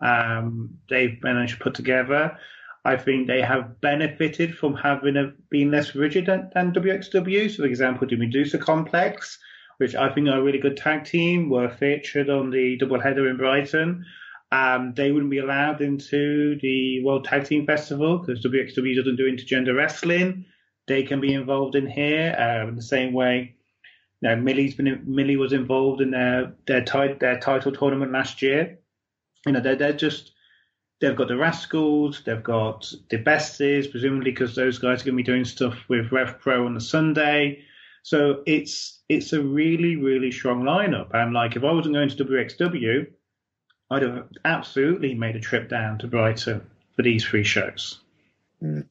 um, they've managed to put together. I think they have benefited from having a, been less rigid than, than WXW. So, for example, the Medusa Complex which I think are a really good tag team, were featured on the doubleheader in Brighton. Um, they wouldn't be allowed into the World Tag Team Festival because WXW doesn't do intergender wrestling. They can be involved in here uh, in the same way. Know, Millie's been Millie was involved in their their, their title tournament last year. You know, they're they're just they've got the Rascals, they've got the Besties, presumably because those guys are going to be doing stuff with Rev Pro on the Sunday. So it's it's a really really strong lineup. And like if I wasn't going to WXW, I'd have absolutely made a trip down to Brighton for these three shows. Mm.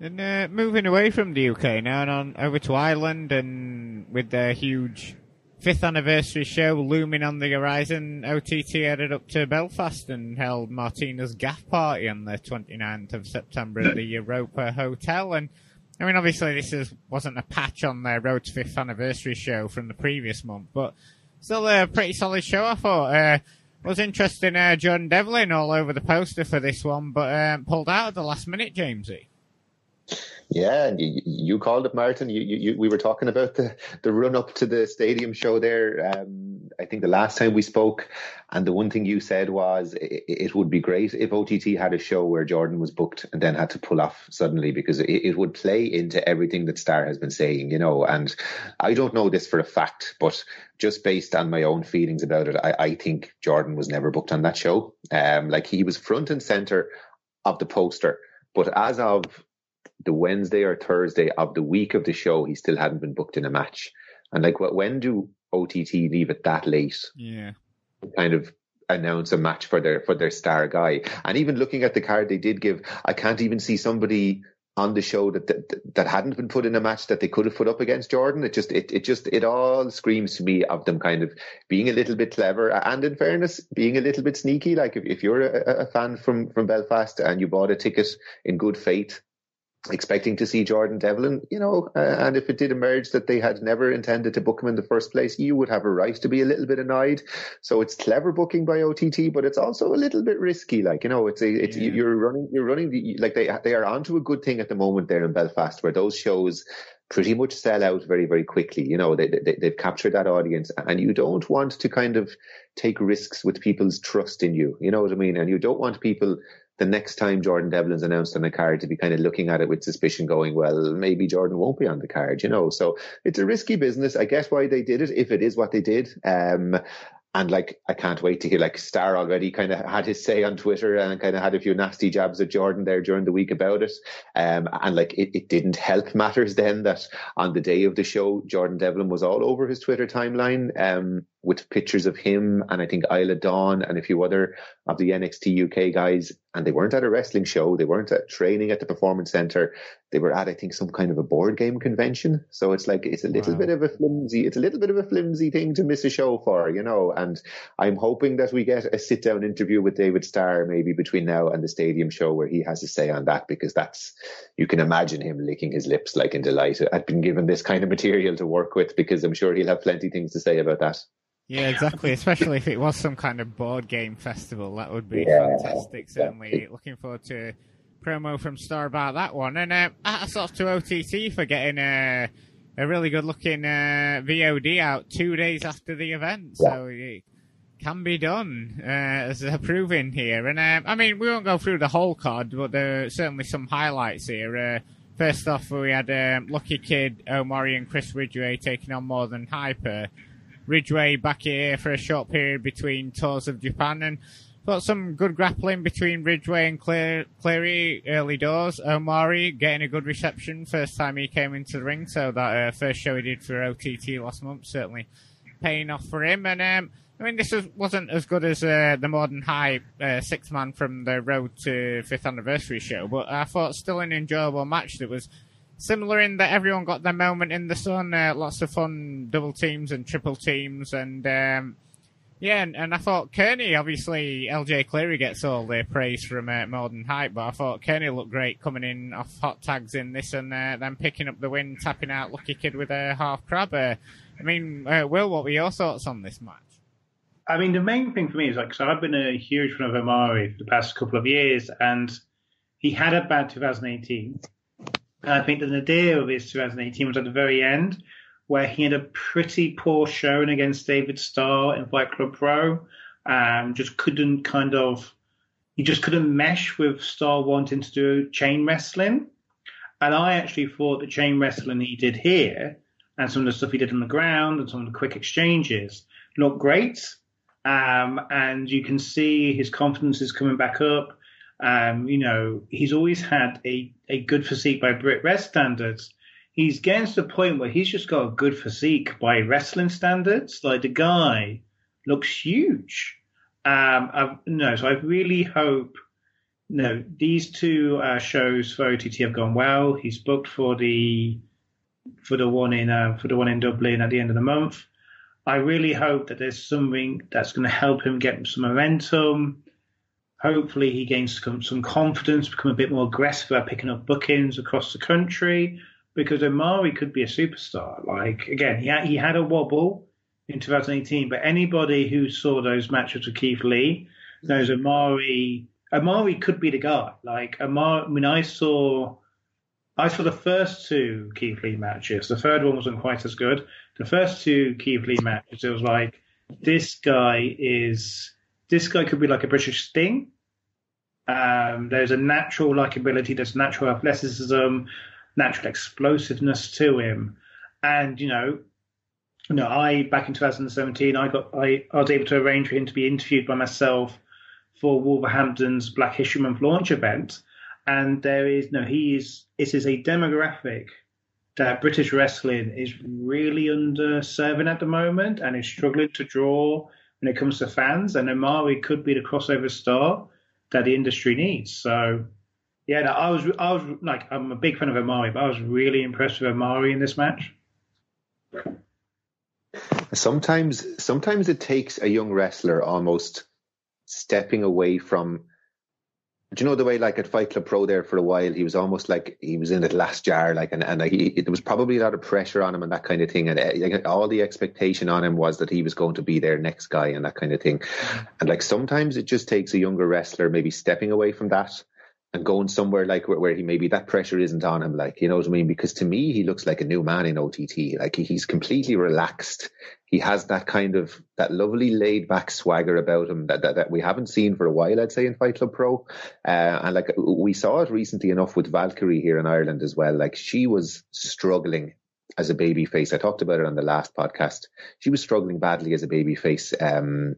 And uh, moving away from the UK now and on over to Ireland, and with their huge fifth anniversary show looming on the horizon, OTT headed up to Belfast and held Martina's Gaff Party on the 29th of September at the Europa Hotel. And I mean, obviously, this is, wasn't a patch on their Road to Fifth Anniversary show from the previous month, but still a pretty solid show, I thought. Uh, was interesting, uh, John Devlin all over the poster for this one, but um, pulled out at the last minute, Jamesy. Yeah, and you, you called it, Martin. You, you, we were talking about the, the run up to the stadium show there. Um, I think the last time we spoke, and the one thing you said was it, it, would be great if OTT had a show where Jordan was booked and then had to pull off suddenly because it, it would play into everything that Starr has been saying, you know. And I don't know this for a fact, but just based on my own feelings about it, I, I think Jordan was never booked on that show. Um, like he was front and center of the poster, but as of the Wednesday or Thursday of the week of the show, he still hadn't been booked in a match. And like, when do OTT leave it that late? Yeah. kind of announce a match for their for their star guy. And even looking at the card they did give, I can't even see somebody on the show that, that that hadn't been put in a match that they could have put up against Jordan. It just it, it just it all screams to me of them kind of being a little bit clever and in fairness being a little bit sneaky. Like if, if you're a, a fan from from Belfast and you bought a ticket in good faith expecting to see Jordan Devlin, you know, uh, and if it did emerge that they had never intended to book him in the first place, you would have a right to be a little bit annoyed. So it's clever booking by OTT, but it's also a little bit risky. Like you know, it's a, it's yeah. you're running you're running the, like they they are onto a good thing at the moment there in Belfast where those shows pretty much sell out very very quickly. You know, they, they they've captured that audience, and you don't want to kind of take risks with people's trust in you. You know what I mean? And you don't want people the next time Jordan Devlin's announced on the card to be kind of looking at it with suspicion going, well, maybe Jordan won't be on the card, you know. So it's a risky business. I guess why they did it, if it is what they did. Um, and like, I can't wait to hear like Starr already kind of had his say on Twitter and kind of had a few nasty jabs at Jordan there during the week about it. Um, and like, it, it didn't help matters then that on the day of the show, Jordan Devlin was all over his Twitter timeline, um, with pictures of him and I think Isla Dawn and a few other of the NXT UK guys. And they weren't at a wrestling show. They weren't at training at the performance center. They were at, I think, some kind of a board game convention. So it's like, it's a little wow. bit of a flimsy, it's a little bit of a flimsy thing to miss a show for, you know, and I'm hoping that we get a sit down interview with David Starr maybe between now and the stadium show where he has a say on that because that's, you can imagine him licking his lips like in delight at being given this kind of material to work with because I'm sure he'll have plenty of things to say about that. Yeah, exactly. Especially if it was some kind of board game festival, that would be yeah, fantastic. Certainly, looking forward to promo from Starr about that one. And uh, hats off to OTT for getting a, a really good looking uh, VOD out two days after the event. Yeah. So it can be done, uh, as they're proving here. And uh, I mean, we won't go through the whole card, but there are certainly some highlights here. Uh, first off, we had um, Lucky Kid, Omari, and Chris Ridgeway taking on more than Hyper. Ridgeway back here for a short period between tours of Japan and got some good grappling between Ridgeway and Clary Cleary early doors. Omari getting a good reception first time he came into the ring, so that uh, first show he did for OTT last month certainly paying off for him. And um, I mean, this was, wasn't as good as uh, the modern High uh, six man from the Road to Fifth Anniversary show, but I thought still an enjoyable match that was similar in that everyone got their moment in the sun. Uh, lots of fun double teams and triple teams, and um, yeah, and, and, I thought Kearney, obviously LJ Cleary gets all the praise from uh, Morden Hype, but I thought Kearney looked great coming in off hot tags in this, and uh, then picking up the win, tapping out Lucky Kid with a half crab. Uh, I mean, uh, Will, what were your thoughts on this match? I mean, the main thing for me is like, so I've been a huge fan of Omari for the past couple of years, and he had a bad 2018 and I think the nadir of his 2018 was at the very end, where he had a pretty poor showing against David Starr in Fight Club Pro. Um, just couldn't kind of, he just couldn't mesh with Starr wanting to do chain wrestling. And I actually thought the chain wrestling that he did here and some of the stuff he did on the ground and some of the quick exchanges looked great. Um, and you can see his confidence is coming back up. Um, you know, he's always had a, a good physique by BritWres standards. He's getting to the point where he's just got a good physique by wrestling standards. Like the guy looks huge. Um, I've, no, so I really hope. No, these two uh, shows for OTT have gone well. He's booked for the for the one in uh, for the one in Dublin at the end of the month. I really hope that there's something that's going to help him get some momentum. Hopefully, he gains some, confidence, become a bit more aggressive at picking up bookings across the country. Because Omari could be a superstar. Like again, he had, he had a wobble in 2018, but anybody who saw those matches with Keith Lee knows Omari. Omari could be the guy. Like Omari, I mean, I saw I saw the first two Keith Lee matches. The third one wasn't quite as good. The first two Keith Lee matches, it was like this guy is this guy could be like a British Sting. Um, there's a natural likability, there's natural athleticism, natural explosiveness to him, and you know, you know, I back in 2017, I got I, I was able to arrange for him to be interviewed by myself for Wolverhampton's Black History Month launch event, and there is no, he is it is a demographic that British wrestling is really underserving at the moment and is struggling to draw when it comes to fans, and Omari could be the crossover star that the industry needs. So, yeah, no, I was, I was like, I'm a big fan of Omari, but I was really impressed with Omari in this match. Sometimes, sometimes it takes a young wrestler almost stepping away from do you know the way like at Fight Club Pro there for a while he was almost like he was in the last jar like and and like, he, there was probably a lot of pressure on him and that kind of thing and uh, like, all the expectation on him was that he was going to be their next guy and that kind of thing and like sometimes it just takes a younger wrestler maybe stepping away from that and going somewhere like where, where, he maybe that pressure isn't on him, like you know what I mean? Because to me, he looks like a new man in OTT. Like he, he's completely relaxed. He has that kind of that lovely laid back swagger about him that, that, that we haven't seen for a while. I'd say in Fight Club Pro, uh, and like we saw it recently enough with Valkyrie here in Ireland as well. Like she was struggling as a baby face. I talked about it on the last podcast. She was struggling badly as a baby face. Um,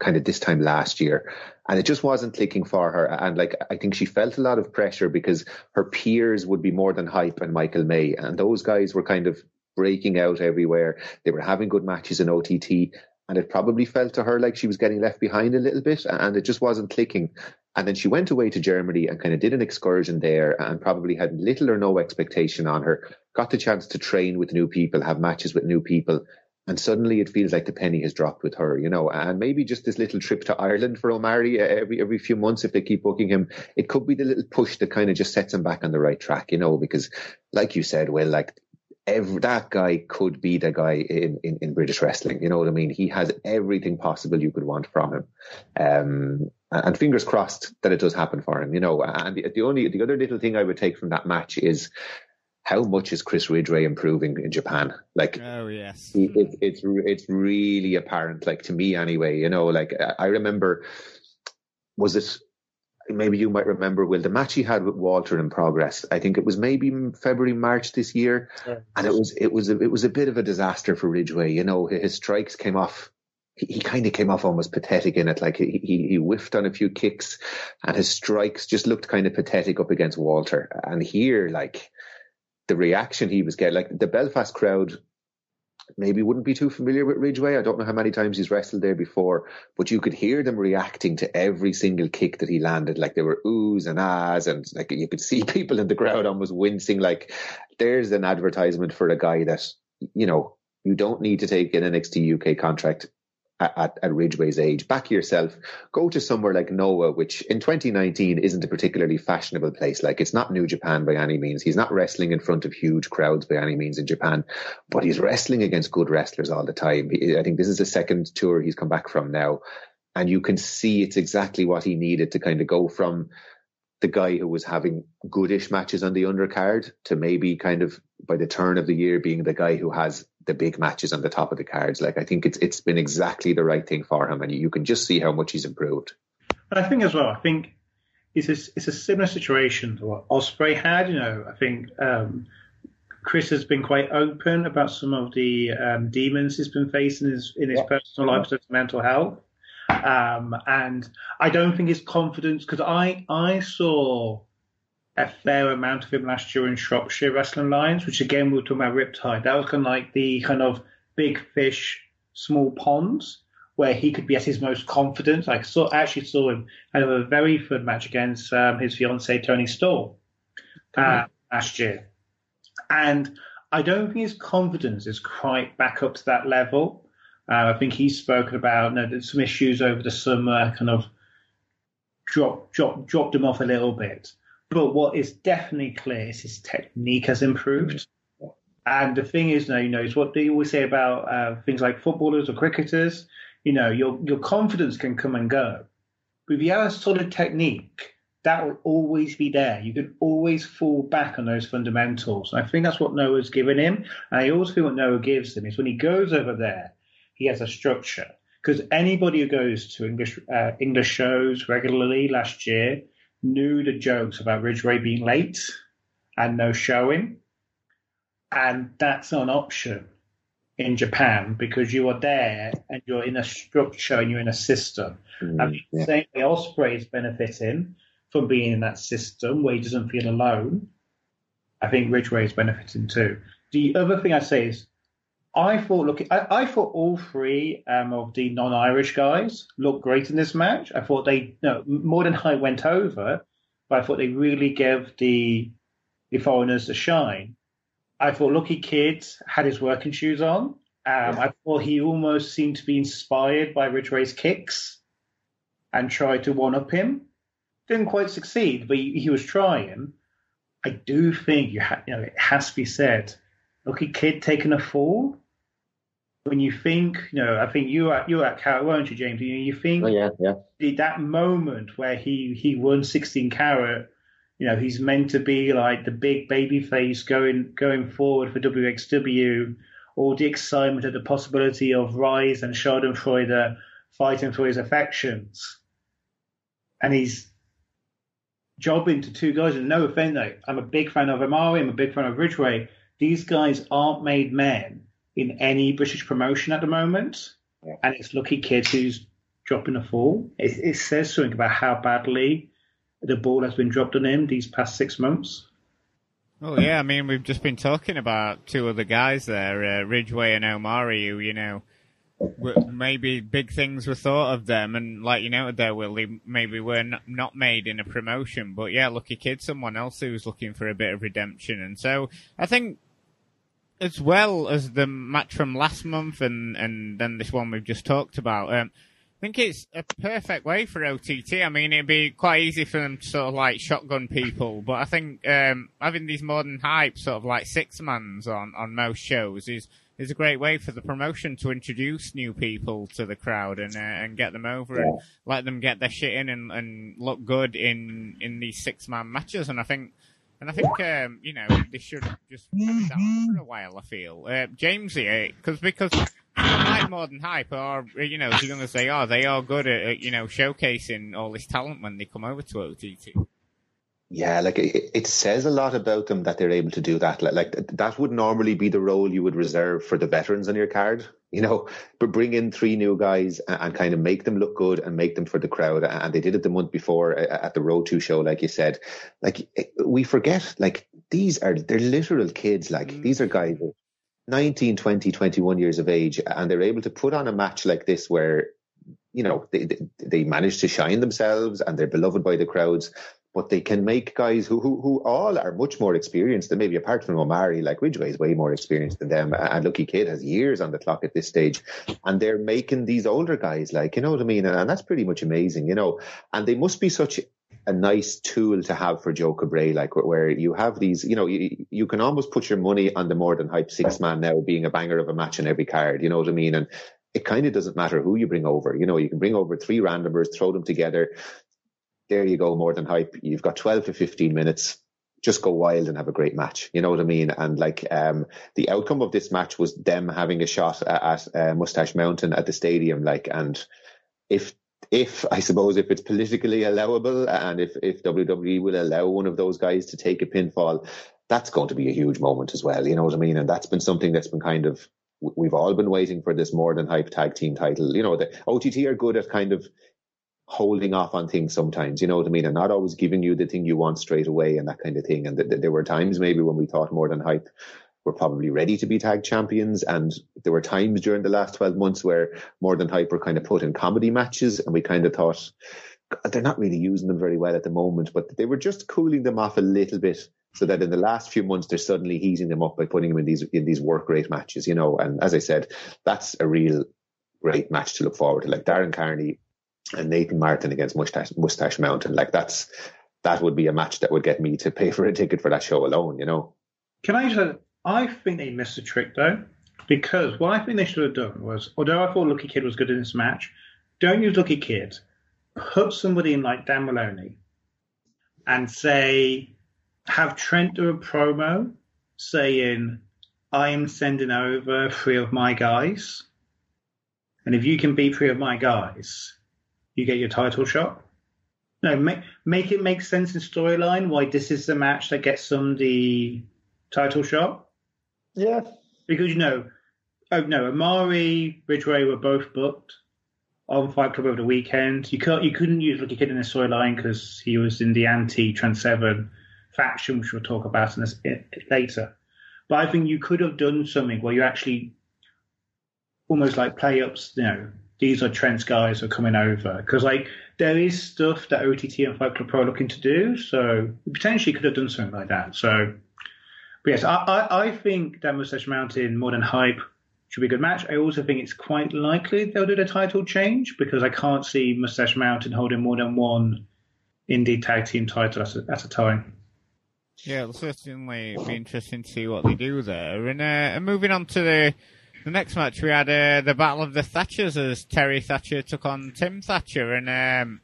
kind of this time last year and it just wasn't clicking for her and like i think she felt a lot of pressure because her peers would be more than hype and michael may and those guys were kind of breaking out everywhere they were having good matches in ott and it probably felt to her like she was getting left behind a little bit and it just wasn't clicking and then she went away to Germany and kind of did an excursion there and probably had little or no expectation on her. Got the chance to train with new people, have matches with new people, and suddenly it feels like the penny has dropped with her, you know. And maybe just this little trip to Ireland for uh, every every few months, if they keep booking him, it could be the little push that kind of just sets him back on the right track, you know. Because, like you said, well, like every, that guy could be the guy in, in, in British wrestling. You know what I mean? He has everything possible you could want from him. Um, and fingers crossed that it does happen for him, you know. And the, the only, the other little thing I would take from that match is how much is Chris Ridgeway improving in Japan? Like, oh yes, it, it's it's really apparent. Like to me, anyway. You know, like I remember, was it? Maybe you might remember, Will, the match he had with Walter in progress. I think it was maybe February, March this year, yeah. and it was it was a, it was a bit of a disaster for Ridgeway. You know, his strikes came off he, he kind of came off almost pathetic in it. Like he, he, he whiffed on a few kicks and his strikes just looked kind of pathetic up against Walter. And here, like, the reaction he was getting, like the Belfast crowd maybe wouldn't be too familiar with Ridgeway. I don't know how many times he's wrestled there before, but you could hear them reacting to every single kick that he landed. Like there were oohs and ahs, and like you could see [LAUGHS] people in the crowd almost wincing. Like there's an advertisement for a guy that you know you don't need to take an NXT UK contract at, at Ridgeway's age. Back yourself. Go to somewhere like Noah, which in 2019 isn't a particularly fashionable place. Like it's not New Japan by any means. He's not wrestling in front of huge crowds by any means in Japan, but he's wrestling against good wrestlers all the time. I think this is the second tour he's come back from now. And you can see it's exactly what he needed to kind of go from the guy who was having goodish matches on the undercard to maybe kind of by the turn of the year being the guy who has the big matches on the top of the cards. Like I think it's it's been exactly the right thing for him, and you can just see how much he's improved. But I think as well, I think it's a, it's a similar situation to what Ospreay had. You know, I think um, Chris has been quite open about some of the um, demons he's been facing in his, in his yeah. personal life, such mental health. Um, and I don't think his confidence, because I I saw a fair amount of him last year in Shropshire Wrestling Lions, which again we were talking about Riptide. That was kind of like the kind of big fish, small ponds where he could be at his most confident. I saw actually saw him have a very fun match against um, his fiancee Toni Storm uh, last year, and I don't think his confidence is quite back up to that level. Uh, I think he's spoken about you know, some issues over the summer, kind of dropped drop, dropped him off a little bit. But what is definitely clear is his technique has improved. And the thing is, now you know, it's what they always say about uh, things like footballers or cricketers. You know, your your confidence can come and go, but if you have a solid technique, that will always be there. You can always fall back on those fundamentals. And I think that's what Noah's given him. And I also think what Noah gives him is when he goes over there, he has a structure. Because anybody who goes to English uh, English shows regularly last year knew the jokes about Ridgeway being late and no showing. And that's not an option in Japan because you are there and you're in a structure and you're in a system. Mm, I mean, yeah. same way Ospreay is benefiting from being in that system where he doesn't feel alone. I think Ridgeway is benefiting too. The other thing I say is I thought, look, I, I thought all three um, of the non-Irish guys looked great in this match. I thought they, no, more than Hype went over, but I thought they really gave the the foreigners a shine. I thought Lucky Kid had his working shoes on. Um, yeah. I thought he almost seemed to be inspired by Ridgeway's kicks and tried to one up him. Didn't quite succeed, but he, he was trying. I do think you, ha- you know it has to be said. Lucky Kid taking a fall when you think, you know, I think you were at, you were at Carat, weren't you, James? You, you think, oh, yeah, yeah. that moment where he he won 16 Carat, you know, he's meant to be like the big baby face going going forward for WXW, all the excitement of the possibility of Rise and Schadenfreude fighting for his affections, and he's jobbing to two guys. And no offense, though, I'm a big fan of Omari, I'm a big fan of Ridgeway. These guys aren't made men in any British promotion at the moment, yeah. and it's Lucky Kid who's dropping a fall. It, it, says something about how badly the ball has been dropped on him these past six months. Oh yeah, I mean we've just been talking about two other guys there, uh, Ridgeway and Omari, who you know maybe big things were thought of them, and like you know there, Willie, maybe were not, not made in a promotion, but yeah, Lucky Kid, someone else who was looking for a bit of redemption, and so I think as well as the match from last month and, and then this one we've just talked about, um, I think it's a perfect way for OTT. I mean, it'd be quite easy for them to sort of like shotgun people, but I think um, having these modern hype sort of like six mans on, on most shows is is a great way for the promotion to introduce new people to the crowd and uh, and get them over yeah. and let them get their shit in and, and look good in in these six man matches. And I think and I think, um, you know, they should just carry that on for a while, I feel. Uh, James here, cause, because like more than hype, or, you know, is he going to say, oh, they are good at, you know, showcasing all this talent when they come over to OTT? Yeah, like it, it, says a lot about them that they're able to do that. Like, like, that would normally be the role you would reserve for the veterans on your card, you know. But bring in three new guys and, and kind of make them look good and make them for the crowd. And they did it the month before at the Road Two show, like you said. Like we forget, like these are they're literal kids. Like mm. these are guys 19, 20, 21 years of age, and they're able to put on a match like this where you know they, they, they manage to shine themselves and they're beloved by the crowds but they can make guys who, who who all are much more experienced than maybe apart from Omari, like Ridgeway is way more experienced than them, and Lucky Kid has years on the clock at this stage, and they're making these older guys like you know what I mean, and, and that's pretty much amazing, you know, and they must be such a nice tool to have for Joe Cabray, like where you have these, you know, you, you can almost put your money on the more than hype six man now being a banger of a match in every card, you know what I mean, and it kind of doesn't matter who you bring over. You know, you can bring over three randomers, throw them together there you go, more than hype. You've got 12 to 15 minutes. Just go wild and have a great match. You know what I mean? And like, um, the outcome of this match was them having a shot at, at uh, Mustache Mountain at the stadium. Like, and if, if I suppose if it's politically allowable and if, if WWE will allow one of those guys to take a pinfall, that's going to be a huge moment as well. You know what I mean? And that's been something that's been kind of, we've all been waiting for this more than hype tag team title. You know, the OTT are good at kind of holding off on things sometimes, you know what I mean? And not always giving you the thing you want straight away and that kind of thing. And th- th- there were times maybe when we thought more than hype were probably ready to be tag champions. And there were times during the last 12 months where more than hype were kind of put in comedy matches. And we kind of thought they're not really using them very well at the moment, but they were just cooling them off a little bit so that in the last few months they're suddenly heating them up by putting them in these in these work rate matches, you know. And as I said, that's a real great match to look forward to. Like Darren Kearney and Nathan Martin against Mustache, Mustache Mountain. Like that's that would be a match that would get me to pay for a ticket for that show alone. You know. Can I just? I think they missed a trick though, because what I think they should have done was, although I thought Lucky Kid was good in this match, don't use Lucky Kid. Put somebody in like Dan Moloney, and say, have Trent do a promo saying, "I am sending over three of my guys." And if you can beat three of my guys, you get your title shot. No, make make it make sense in storyline why this is the match that gets them the title shot. Yeah, because you know, oh no, Omari Ridgeway were both booked on Fight Club over the weekend. You could you couldn't use Lucky Kid in the storyline because he was in the anti Trent Seven faction, which we'll talk about in this, later. But I think you could have done something where you actually almost like play ups. You know, these are Trent's guys who are coming over because like there is stuff that OTT and Fight Club Pro are looking to do. So potentially could have done something like that. So, but yes, I, I, I think that Mustache Mountain more than hype should be a good match. I also think it's quite likely they'll do the title change because I can't see Mustache Mountain holding more than one indie tag team title at a, at a time. Yeah, it'll certainly be interesting to see what they do there. And, uh, and moving on to the the next match, we had uh, the Battle of the Thatchers as Terry Thatcher took on Tim Thatcher, and um,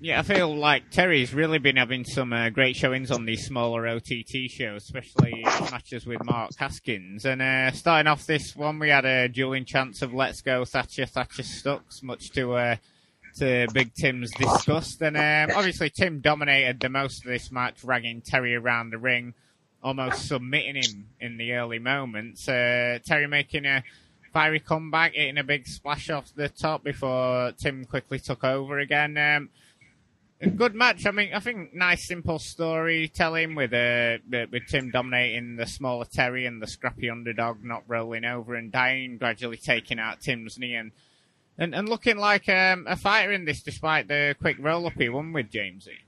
yeah, I feel like Terry's really been having some uh, great showings on these smaller OTT shows, especially matches with Mark Haskins. And uh, starting off this one, we had a dueling chance of "Let's Go Thatcher, Thatcher Stucks," much to uh, to Big Tim's disgust. And um, obviously, Tim dominated the most of this match, ragging Terry around the ring almost submitting him in the early moments. Uh, Terry making a fiery comeback, hitting a big splash off the top before Tim quickly took over again. Um, good match. I mean, I think nice, simple storytelling with uh, with Tim dominating the smaller Terry and the scrappy underdog not rolling over and dying, gradually taking out Tim's knee and and, and looking like um, a fighter in this, despite the quick roll up he won with Jamesy.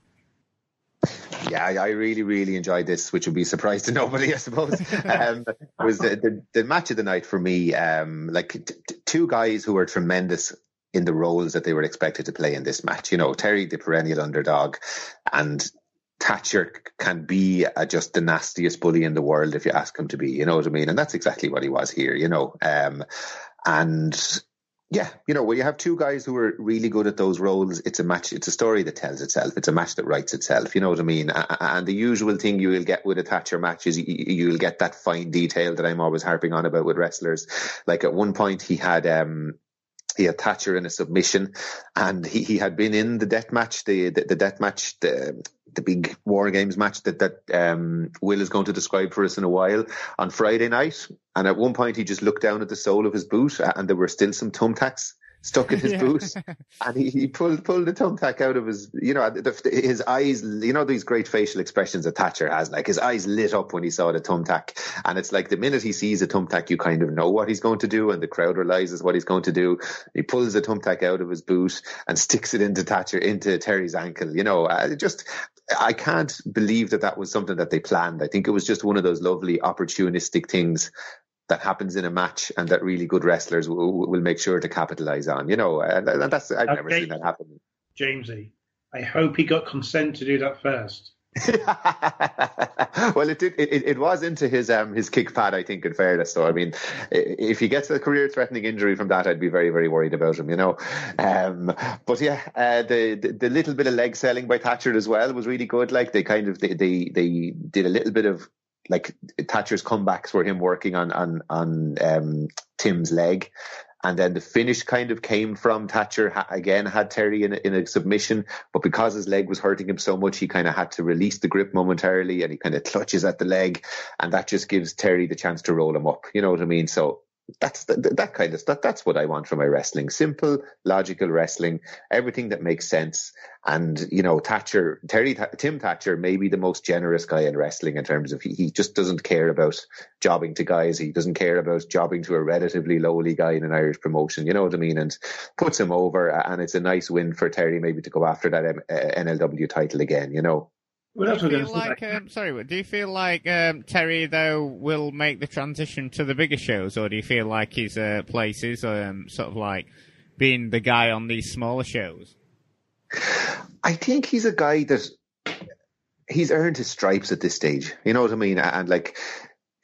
Yeah, I really, really enjoyed this, which would be a surprise to [LAUGHS] nobody, I suppose. um, was the, the, the, match of the night for me. Um, like t- t- two guys who were tremendous in the roles that they were expected to play in this match. You know, Terry, the perennial underdog, and Thatcher can be a, just the nastiest bully in the world if you ask him to be. You know what I mean? And that's exactly what he was here. You know, um, and yeah, you know, when you have two guys who are really good at those roles, it's a match, it's a story that tells itself. It's a match that writes itself. You know what I mean? And the usual thing you will get with a Thatcher match is you'll get that fine detail that I'm always harping on about with wrestlers. Like at one point he had, um, he had Thatcher in a submission, and he, he had been in the death match, the the, the death match, the the big War Games match that that um, Will is going to describe for us in a while on Friday night. And at one point, he just looked down at the sole of his boot, and there were still some thumbtacks stuck in his [LAUGHS] yeah. boot, and he, he pulled pulled the thumbtack out of his. You know, the, his eyes. You know these great facial expressions that Thatcher has. Like his eyes lit up when he saw the thumbtack, and it's like the minute he sees a thumbtack, you kind of know what he's going to do, and the crowd realizes what he's going to do. He pulls the thumbtack out of his boot and sticks it into Thatcher into Terry's ankle. You know, uh, just I can't believe that that was something that they planned. I think it was just one of those lovely opportunistic things that happens in a match and that really good wrestlers will, will make sure to capitalize on, you know, and, and that's, I've okay. never seen that happen. Jamesy, I hope he got consent to do that first. [LAUGHS] well, it did. It, it, was into his um his kick pad, I think. In fairness, so I mean, if he gets a career-threatening injury from that, I'd be very, very worried about him. You know, um, but yeah, uh, the, the, the little bit of leg selling by Thatcher as well was really good. Like they kind of they they, they did a little bit of like Thatcher's comebacks were him working on on on um, Tim's leg, and then the finish kind of came from Thatcher again had Terry in a, in a submission, but because his leg was hurting him so much, he kind of had to release the grip momentarily, and he kind of clutches at the leg, and that just gives Terry the chance to roll him up. You know what I mean? So that's the, that kind of stuff. That's what I want from my wrestling. Simple, logical wrestling, everything that makes sense. And, you know, Thatcher, Terry, Tim Thatcher may be the most generous guy in wrestling in terms of he, he just doesn't care about jobbing to guys. He doesn't care about jobbing to a relatively lowly guy in an Irish promotion. You know what I mean? And puts him over. And it's a nice win for Terry maybe to go after that uh, NLW title again, you know? Well, that's do you feel like, um, sorry, do you feel like um, Terry though will make the transition to the bigger shows, or do you feel like his uh, place is um, sort of like being the guy on these smaller shows? I think he's a guy that he's earned his stripes at this stage. You know what I mean? And like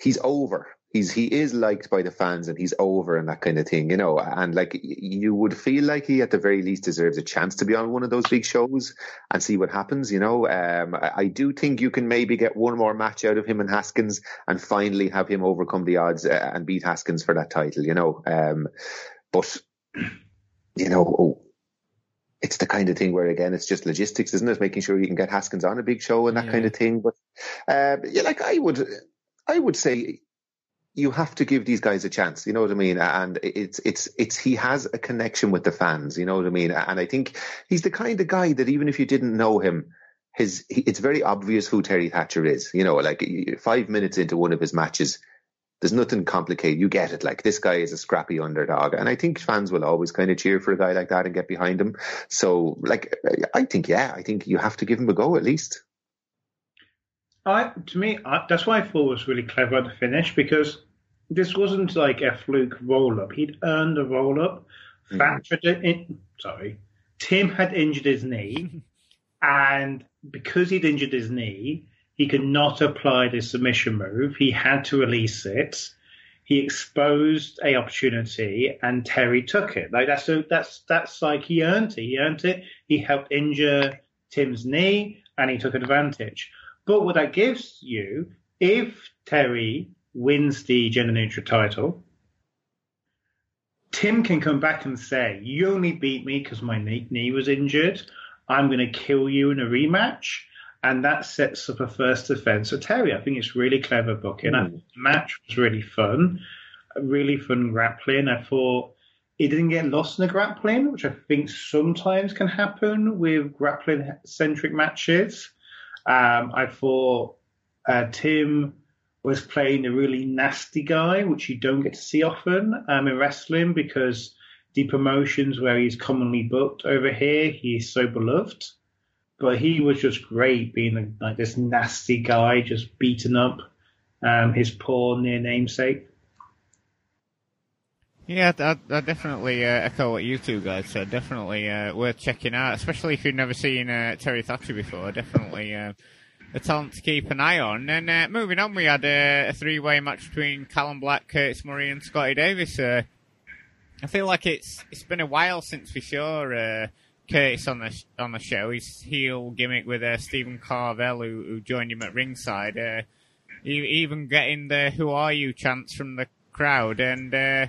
he's over he's he is liked by the fans and he's over and that kind of thing, you know. And like you would feel like he at the very least deserves a chance to be on one of those big shows and see what happens, you know. Um, I, I, do think you can maybe get one more match out of him and Haskins and finally have him overcome the odds uh, and beat Haskins for that title, you know. Um, but you know. Oh, it's the kind of thing where again it's just logistics, isn't it? Making sure you can get Haskins on a big show and that yeah. kind of thing. But uh, yeah, like I would, I would say you have to give these guys a chance. You know what I mean? And it's it's it's he has a connection with the fans. You know what I mean? And I think he's the kind of guy that even if you didn't know him, his it's very obvious who Terry Thatcher is. You know, like five minutes into one of his matches, There's nothing complicated. You get it. Like this guy is a scrappy underdog, and I think fans will always kind of cheer for a guy like that and get behind him. So, like, I think yeah, I think you have to give him a go at least. I to me, I, that's why I thought it was really clever at the finish because this wasn't like a fluke roll up. He'd earned a roll up. Mm. sorry, Tim had injured his knee, and because he'd injured his knee, he could not apply the submission move. He had to release it. He exposed a opportunity, and Terry took it. Like that's a, that's that's like he earned it. He earned it. He helped injure Tim's knee, and he took advantage. But what that gives you, if Terry wins the gender neutral title, Tim can come back and say, "You only beat me because my knee, knee was injured. I'm going to kill you in a rematch." And that sets up a first defense for Terry. I think it's really clever booking. Mm. the match was really fun, really fun grappling. I thought it didn't get lost in the grappling, which I think sometimes can happen with grappling centric matches. Um, I thought uh, Tim was playing a really nasty guy, which you don't get to see often um, in wrestling because the promotions where he's commonly booked over here, he's so beloved. But he was just great being like this nasty guy, just beating up um, his poor near namesake. Yeah, I, I definitely uh, echo what you two guys said. Definitely uh, worth checking out, especially if you've never seen uh, Terry Thatcher before. Definitely uh, a talent to keep an eye on. And uh, moving on, we had a, a three-way match between Callum Black, Curtis Murray, and Scotty Davis. Uh, I feel like it's it's been a while since we saw uh, Curtis on the on the show. His heel gimmick with uh, Stephen Carvel, who, who, joined him at ringside, uh, even getting the "Who are you?" chants from the crowd, and uh,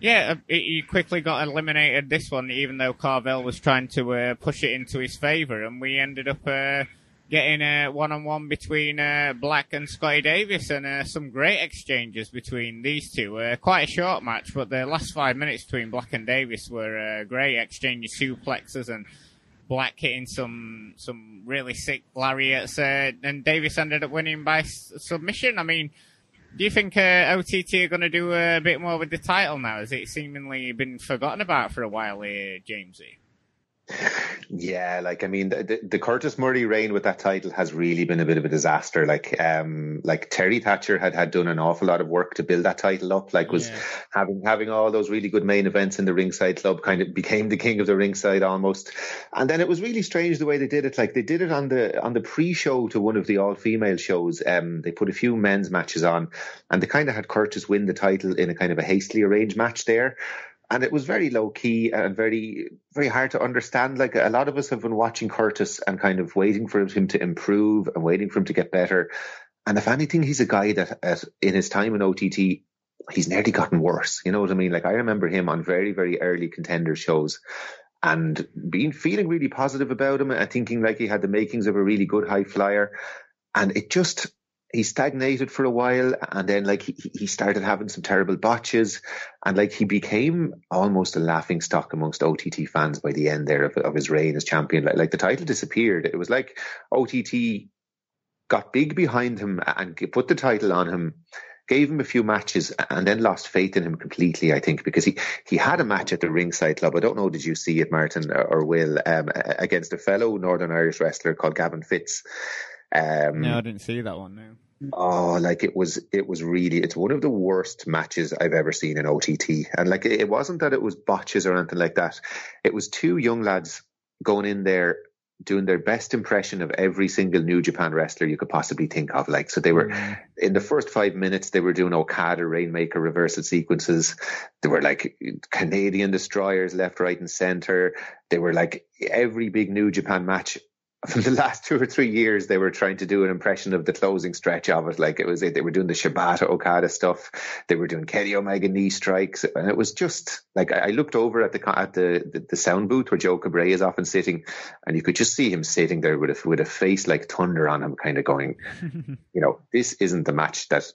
yeah, he quickly got eliminated this one, even though Carvel was trying to uh, push it into his favour, and we ended up uh, getting a one-on-one between uh, Black and Scotty Davis, and uh, some great exchanges between these two. Uh, quite a short match, but the last five minutes between Black and Davis were uh, great, exchanging suplexes and Black hitting some some really sick lariats, uh, and Davis ended up winning by s- submission. I mean. Do you think uh, OTT are going to do a bit more with the title now? Has it seemingly been forgotten about for a while here, Jamesy? Yeah, like I mean, the, the, Curtis Murray reign with that title has really been a bit of a disaster. Like, um, like Terry Thatcher had had done an awful lot of work to build that title up. Like, was yeah. having having all those really good main events in the ringside club, kind of became the king of the ringside almost. And then it was really strange the way they did it. Like they did it on the on the pre-show to one of the all female shows. Um, they put a few men's matches on, and they kind of had Curtis win the title in a kind of a hastily arranged match there and it was very low key and very very hard to understand. Like a lot of us have been watching Curtis and kind of waiting for him to improve and waiting for him to get better. And if anything, he's a guy that at, in his time in OTT, he's nearly gotten worse. You know what I mean? Like I remember him on very very early contender shows. And being feeling really positive about him and thinking like he had the makings of a really good high flyer. And it just he stagnated for a while and then like he, he started having some terrible botches and like he became almost a laughing stock amongst OTT fans by the end there of, of his reign as champion. Like, like the title disappeared. It was like OTT got big behind him and put the title on him, gave him a few matches and then lost faith in him completely, I think, because he, he had a match at the ringside club. I don't know, did you see it, Martin or, or Will, um, against a fellow Northern Irish wrestler called Gavin Fitz. Um, no, I didn't see that one. No. Oh, like it was, it was really, it's one of the worst matches I've ever seen in OTT. And like, it wasn't that it was botches or anything like that. It was two young lads going in there doing their best impression of every single New Japan wrestler you could possibly think of. Like, so they were mm. in the first five minutes, they were doing Okada Rainmaker reversal sequences. They were like Canadian destroyers left, right, and center. They were like every big New Japan match [LAUGHS] from the last two or three years, they were trying to do an impression of the closing stretch of it. Like it was, they were doing the Shibata Okada stuff. They were doing Kenny Omega knee strikes. And it was just like, I looked over at the, at the, the, the sound booth where Joe Cabray is often sitting and you could just see him sitting there with a, with a face like thunder on him, kind of going, [LAUGHS] you know, this isn't the match that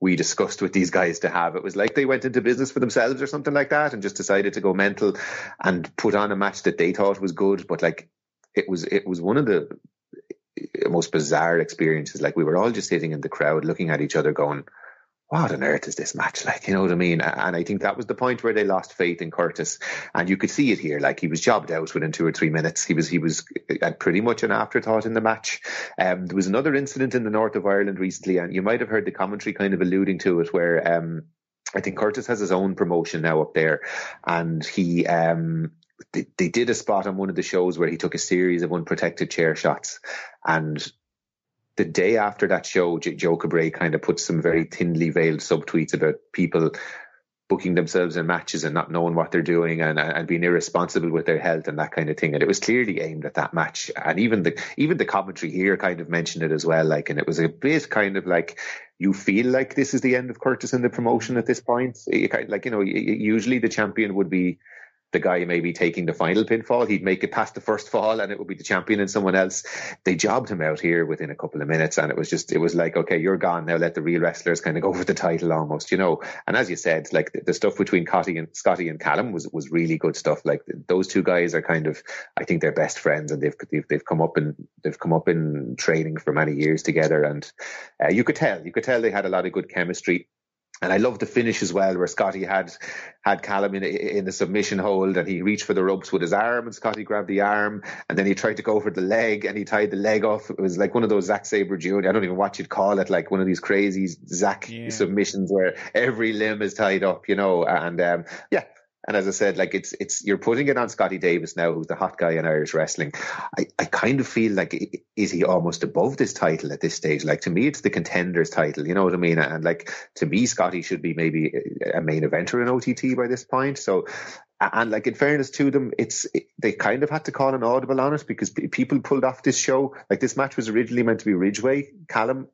we discussed with these guys to have. It was like they went into business for themselves or something like that and just decided to go mental and put on a match that they thought was good. But like it was it was one of the most bizarre experiences. Like we were all just sitting in the crowd, looking at each other, going, what on earth is this match like? You know what I mean? And I think that was the point where they lost faith in Curtis, and you could see it here. Like he was jobbed out within two or three minutes. He was he was uh, pretty much an afterthought in the match. Um, there was another incident in the north of Ireland recently, and you might have heard the commentary kind of alluding to it, where um, I think Curtis has his own promotion now up there, and he um, they, did a spot on one of the shows where he took a series of unprotected chair shots, and the day after that show, Joe Cabray kind of put some very thinly veiled subtweets about people booking themselves in matches and not knowing what they're doing and, and being irresponsible with their health and that kind of thing. And it was clearly aimed at that match. And even the even the commentary here kind of mentioned it as well. Like, and it was a bit kind of like you feel like this is the end of Curtis in the promotion at this point. Like, you know, usually the champion would be the guy maybe taking the final pinfall. He'd make it past the first fall and it would be the champion and someone else. They jobbed him out here within a couple of minutes and it was just, it was like, okay, you're gone now. Let the real wrestlers kind of go [LAUGHS] for the title almost, you know. And as you said, like the, the stuff between Scotty and Scotty and Callum was, was really good stuff. Like those two guys are kind of, I think they're best friends and they've, they've, they've come up and they've come up in training for many years together. And uh, you could tell, you could tell they had a lot of good chemistry and I love the finish as well, where Scotty had had Callum in in the submission hold, and he reached for the ropes with his arm, and Scotty grabbed the arm, and then he tried to go for the leg, and he tied the leg off. It was like one of those Zack Sabre Jr. I don't even watch it call it like one of these crazy Zack yeah. submissions where every limb is tied up, you know. And um, yeah, and as I said, like it's it's you're putting it on Scotty Davis now, who's the hot guy in Irish wrestling. I, I kind of feel like is he almost above this title at this stage? Like to me, it's the contenders title. You know what I mean? And like to me, Scotty should be maybe a main eventer in OTT by this point. So. And like in fairness to them, it's it, they kind of had to call an audible on it because people pulled off this show. Like this match was originally meant to be Ridgeway, Callum,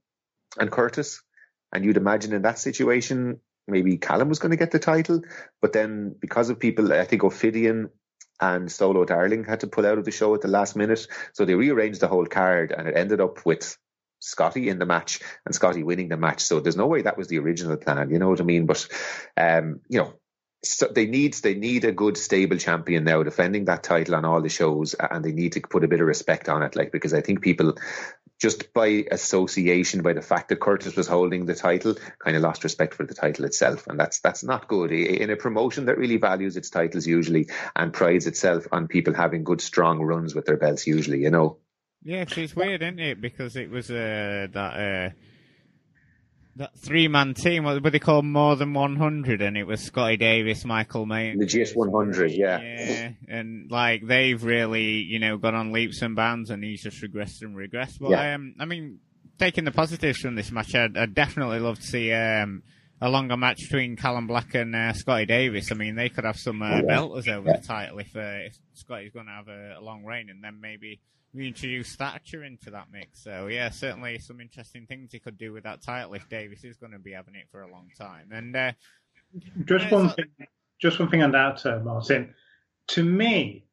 and Curtis, and you'd imagine in that situation maybe Callum was going to get the title, but then because of people, I think Ophidian and Solo Darling had to pull out of the show at the last minute, so they rearranged the whole card, and it ended up with Scotty in the match and Scotty winning the match. So there's no way that was the original plan, you know what I mean? But um, you know, so they need they need a good stable champion now defending that title on all the shows and they need to put a bit of respect on it like because I think people just by association by the fact that Curtis was holding the title kind of lost respect for the title itself. And that's that's not good. In a promotion that really values its titles usually and prides itself on people having good strong runs with their belts usually you know? Yeah it's weird isn't it? Because it was uh, that uh that three man team, what they call more than 100, and it was Scotty Davis, Michael May. The GS 100, yeah. Yeah, and like they've really, you know, gone on leaps and bounds, and he's just regressed and regressed. But yeah. um, I mean, taking the positives from this match, I'd, I'd definitely love to see um, a longer match between Callum Black and uh, Scotty Davis. I mean, they could have some uh, yeah. belters over yeah. the title if, uh, if Scotty's going to have a, a long reign, and then maybe reintroduce stature into that mix. So yeah, certainly some interesting things he could do with that title if Davis is going to be having it for a long time. And uh, just one thing, just one thing on that, uh, Martin. To me,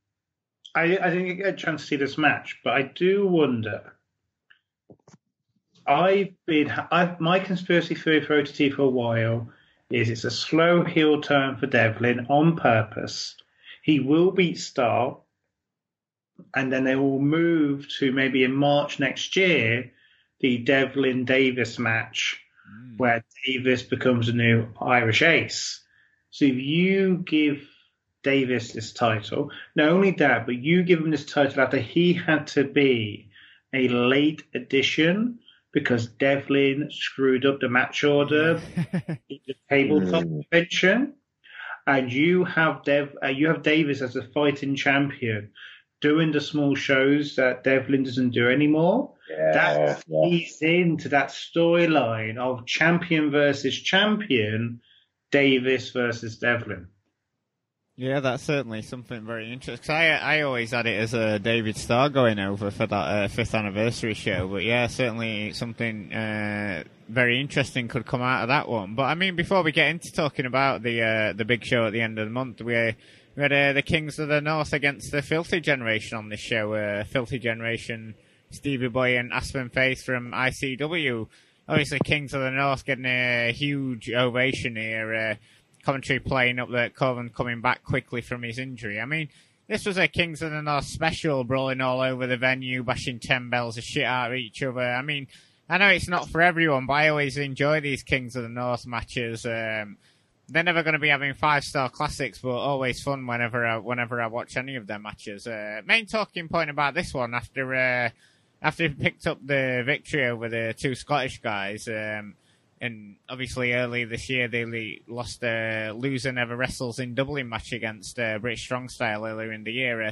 I, I didn't get a chance to see this match, but I do wonder. I've been I've, my conspiracy theory for OTT for a while is it's a slow heel turn for Devlin on purpose. He will beat Starr and then they will move to maybe in March next year the Devlin Davis match, mm. where Davis becomes a new Irish ace. So if you give Davis this title, not only that, but you give him this title after he had to be a late addition because Devlin screwed up the match order [LAUGHS] in the tabletop mm. convention, and you have Dev, uh, you have Davis as a fighting champion doing the small shows that Devlin doesn't do anymore. Yeah, that feeds yeah. into that storyline of champion versus champion, Davis versus Devlin. Yeah, that's certainly something very interesting. I I always had it as a David Starr going over for that uh, fifth anniversary show, but yeah, certainly something uh, very interesting could come out of that one. But I mean, before we get into talking about the uh, the big show at the end of the month, we we had uh, the Kings of the North against the Filthy Generation on this show. Uh, Filthy Generation, Stevie Boy and Aspen Faith from ICW. Obviously, Kings of the North getting a huge ovation here. Uh, commentary playing up that Corvin coming back quickly from his injury. I mean, this was a Kings of the North special, brawling all over the venue, bashing ten bells of shit out of each other. I mean, I know it's not for everyone, but I always enjoy these Kings of the North matches. Um, they're never going to be having five star classics, but always fun whenever I, whenever I watch any of their matches. Uh, main talking point about this one after uh, after he picked up the victory over the two Scottish guys, um, and obviously early this year they lost a loser never wrestles in Dublin match against uh, British Strong Style earlier in the year. Uh,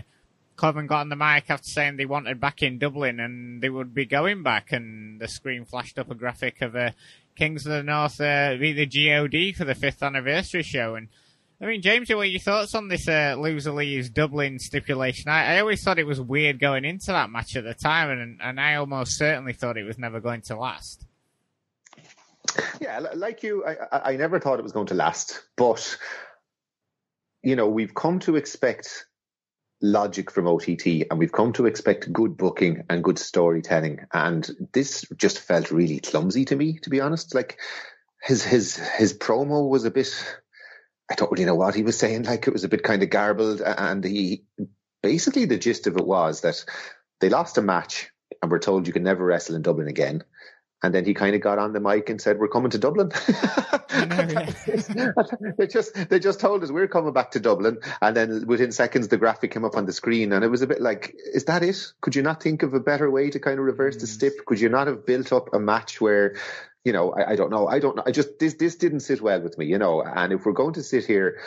Corvin got on the mic after saying they wanted back in Dublin and they would be going back, and the screen flashed up a graphic of a Kings of the North uh, be the God for the fifth anniversary show. And I mean, James, what are your thoughts on this uh, loser leaves Dublin stipulation? I, I, always thought it was weird going into that match at the time, and and I almost certainly thought it was never going to last. Yeah, like you, I, I never thought it was going to last, but you know, we've come to expect logic from OTT and we've come to expect good booking and good storytelling. And this just felt really clumsy to me, to be honest. Like his, his, his promo was a bit, I don't really know what he was saying. Like it was a bit kind of garbled and he, basically the gist of it was that they lost a match and were told you can never wrestle in Dublin again. And then he kind of got on the mic and said, "We're coming to Dublin." [LAUGHS] [LAUGHS] they just they just told us we're coming back to Dublin, and then within seconds the graphic came up on the screen, and it was a bit like, "Is that it? Could you not think of a better way to kind of reverse mm. the stip? Could you not have built up a match where?" You know, I, I don't know. I don't know. I just this this didn't sit well with me, you know. And if we're going to sit here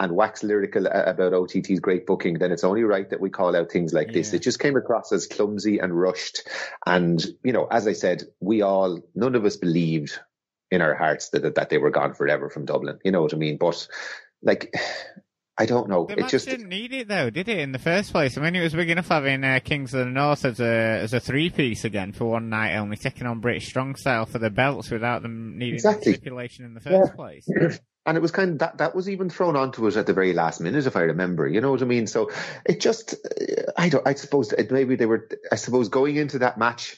and wax lyrical about OTT's great booking, then it's only right that we call out things like yeah. this. It just came across as clumsy and rushed. And, you know, as I said, we all, none of us believed in our hearts that, that they were gone forever from Dublin. You know what I mean? But like, [SIGHS] I don't know. The it just didn't need it though, did it? In the first place, I mean, it was big enough having uh, Kings of the North as a as a three piece again for one night only, taking on British Strong Style for the belts without them needing exactly. stipulation in the first yeah. place. [CLEARS THROAT] and it was kind of that that was even thrown onto us at the very last minute, if I remember. You know what I mean? So it just, I don't. I suppose it, maybe they were. I suppose going into that match,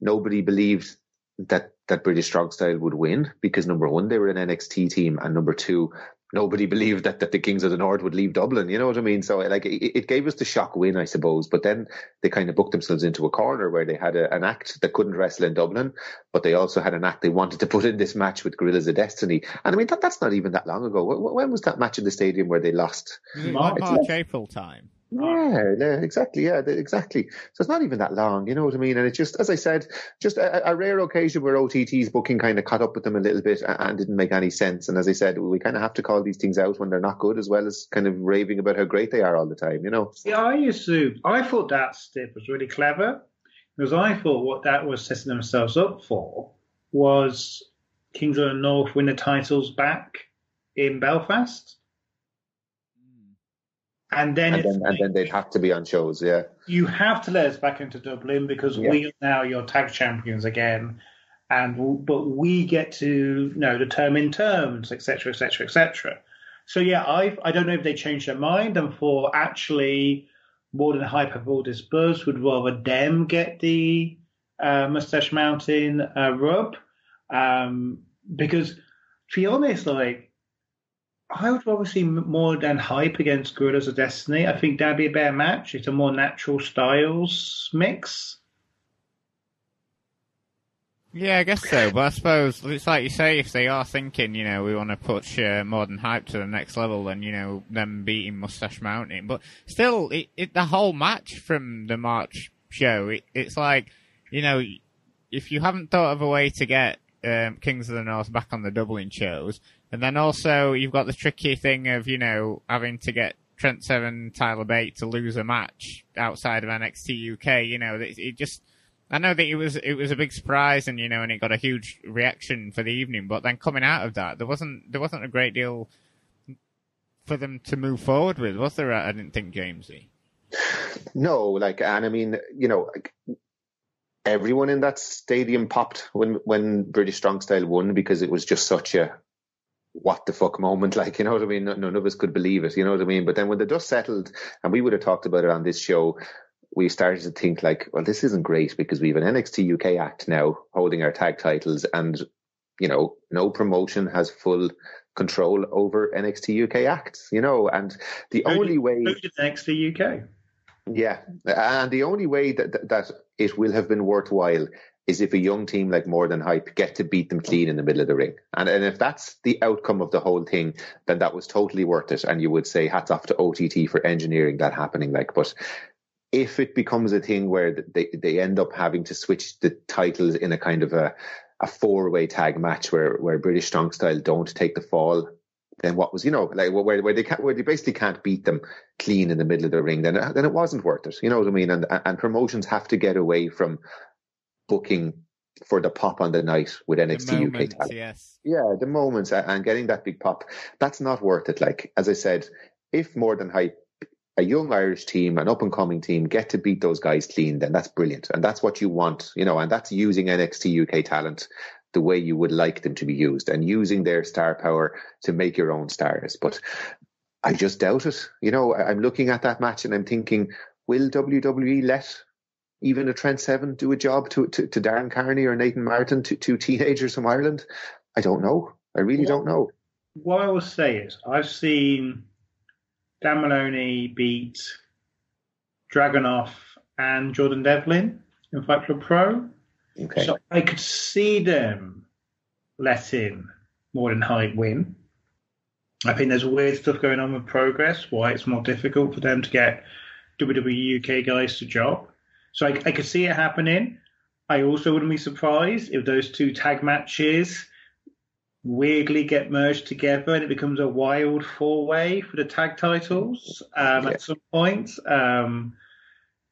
nobody believed that that British Strong Style would win because number one, they were an NXT team, and number two, nobody believed that, that the Kings of the North would leave Dublin. You know what I mean? So like it, it gave us the shock win, I suppose. But then they kind of booked themselves into a corner where they had a, an act that couldn't wrestle in Dublin, but they also had an act they wanted to put in this match with Guerrillas of Destiny. And I mean that that's not even that long ago. When was that match in the stadium where they lost? March, March April time. Yeah, yeah, exactly. Yeah, exactly. So it's not even that long, you know what I mean? And it's just, as I said, just a, a, rare occasion where OTT's booking kind of caught up with them a little bit and didn't make any sense. And as I said, we kind of have to call these things out when they're not good, as well as kind of raving about how great they are all the time, you know? Yeah, I assumed, I thought that step was really clever because I thought what that was setting themselves up for was Kings of the North win the titles back in Belfast and then, and then, and then, they'd have to be on shows, yeah. You have to let us back into Dublin because yeah. we are now your tag champions again, and but we get to you know determine terms, etc., etc., etc. So yeah, I I don't know if they changed their mind and for actually more than hyperbole buzz would rather them get the uh, Mustache Mountain uh, rub um, because to be honest, like I would see more than hype against Guerrillas of Destiny. I think that'd be a better match. It's a more natural styles mix. Yeah, I guess so. But I suppose it's like you say, if they are thinking, you know, we want to push uh, more than hype to the next level, then you know, them beating Mustache Mountain. But still, it, it, the whole match from the March show, it, it's like, you know, if you haven't thought of a way to get um, Kings of the North back on the Dublin shows, and then also you've got the tricky thing of, you know, having to get Trent Seven, Tyler Bate to lose a match outside of NXT UK. You know, it, it, just, I know that it was, it was a big surprise and, you know, and it got a huge reaction for the evening, but then coming out of that, there wasn't, there wasn't a great deal for them to move forward with, was there? I didn't think, Jamesy. No, like, and I mean, you know, everyone in that stadium popped when when British Strong Style won because it was just such a what the fuck moment, [LAUGHS] like, you know what I mean? None of us could believe it, you know what I mean? But then when the dust settled, and we would have talked about it on this show, we started to think like, well, this isn't great because we have an NXT UK act now holding our tag titles and, you know, no promotion has full control over NXT UK acts, you know, and the who only did, way. Who did NXT UK? Yeah. And the only way that, that it will have been worthwhile is if a young team like More Than Hype get to beat them clean in the middle of the ring. And, and if that's the outcome of the whole thing, then that was totally worth it. And you would say hats off to OTT for engineering that happening. Like, but if it becomes a thing where they, they end up having to switch the titles in a kind of a, a four way tag match where, where British Strong Style don't take the fall, then what was, you know, like where, where they can't, where they basically can't beat them clean in the middle of the ring, then, then it wasn't worth it. You know what I mean? And, and promotions have to get away from booking for the pop on the night with NXT UK talent. Yes. Yeah, the moments and getting that big pop, that's not worth it. Like, as I said, if more than hype, a young Irish team, an up and coming team get to beat those guys clean, then that's brilliant. And that's what you want, you know, and that's using NXT UK talent the way you would like them to be used and using their star power to make your own stars. But I just doubt it. You know, I'm looking at that match and I'm thinking, will WWE let even a Trent Seven do a job to, to, to Darren Kearney or Nathan Martin, to, two teenagers from Ireland? I don't know. I really don't know. What I will say is, I've seen Dan Moloney beat Dragunov and Jordan Devlin in Fight Club Pro. Okay. So I could see them letting more than Hype win. I think there's weird stuff going on with Progress, why it's more difficult for them to get WWE UK guys to job. So I, I could see it happening. I also wouldn't be surprised if those two tag matches weirdly get merged together and it becomes a wild four way for the tag titles um, Yeah. at some point. Um,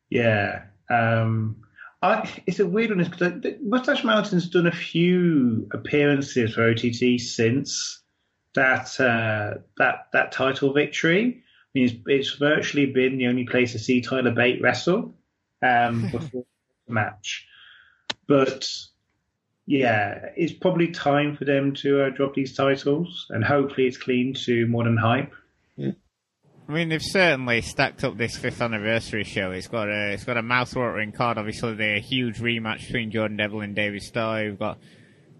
yeah. Um, I, it's a weird one because Mustache Mountain's done a few appearances for OTT since that uh, that that title victory. I mean, it's, it's virtually been the only place to see Tyler Bate wrestle um, [LAUGHS] before the match. But yeah, it's probably time for them to uh, drop these titles, and hopefully it's clean to More Than Hype. I mean, they've certainly stacked up this fifth anniversary show. It's got a it's got a mouthwatering card. Obviously, the huge rematch between Jordan Devlin and David Starr. We've got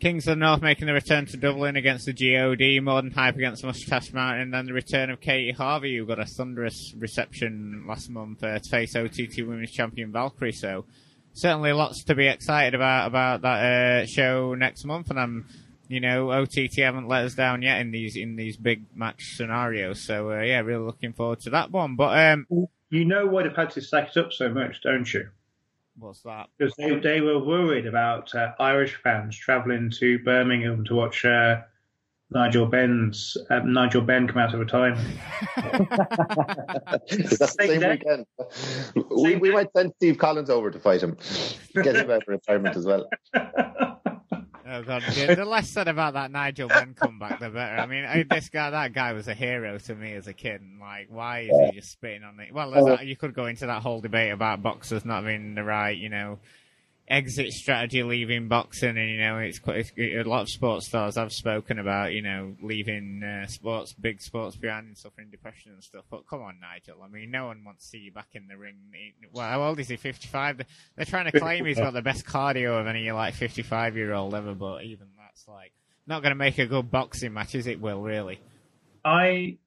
Kings of the North making the return to Dublin against the God. More Than Hype against Mustache Mountain, and then the return of Katie Harvey, who got a thunderous reception last month uh, to face OTT Women's Champion Valkyrie. So certainly lots to be excited about about that uh, show next month, and I'm you know, OTT haven't let us down yet in these in these big match scenarios. So uh, yeah, really looking forward to that one. But um, You know why to stack it up so much, don't you? What's that? Because they, they were worried about uh, Irish fans travelling to Birmingham to watch uh, Nigel Benn's uh, Nigel Benn come out of retirement. [LAUGHS] Is that the Same same day. weekend? We, we might send Steve Collins over to fight him. Get him out of retirement as well. [LAUGHS] Oh [LAUGHS] god, the, the less said about that Nigel Benn comeback, the better. I mean, I, this guy, that guy was a hero to me as a kid. And, like, why is he just spitting on it? Well, uh-huh. that, you could go into that whole debate about boxers not having the right, you know, exit strategy leaving boxing, and you know, it's quite a lot of sports stars I've spoken about, you know, leaving uh, sports, big sports behind and suffering depression and stuff. But come on, Nigel. I mean, no one wants to see you back in the ring. Well, how old is he? Fifty-five. They're- They're trying to claim he's got the best cardio of any like fifty-five-year-old ever, but even that's like not going to make a good boxing match, is it? Will really? I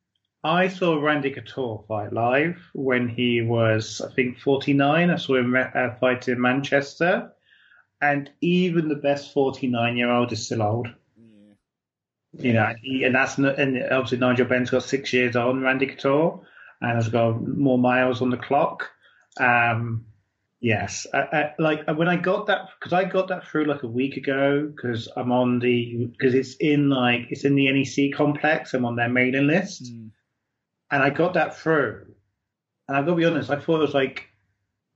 I saw Randy Couture fight live when he was, I think, 49. I saw him uh, fight in Manchester, and even the best 49 year old is still old. You know, he, and that's not, and obviously Nigel Benn's got six years on Randy Couture and has got more miles on the clock. Um, yes, I, I, like when I got that because I got that through like a week ago because I'm on the because it's in like it's in the NEC complex. I'm on their mailing list, Mm. and I got that through. And I've got to be honest, I thought it was like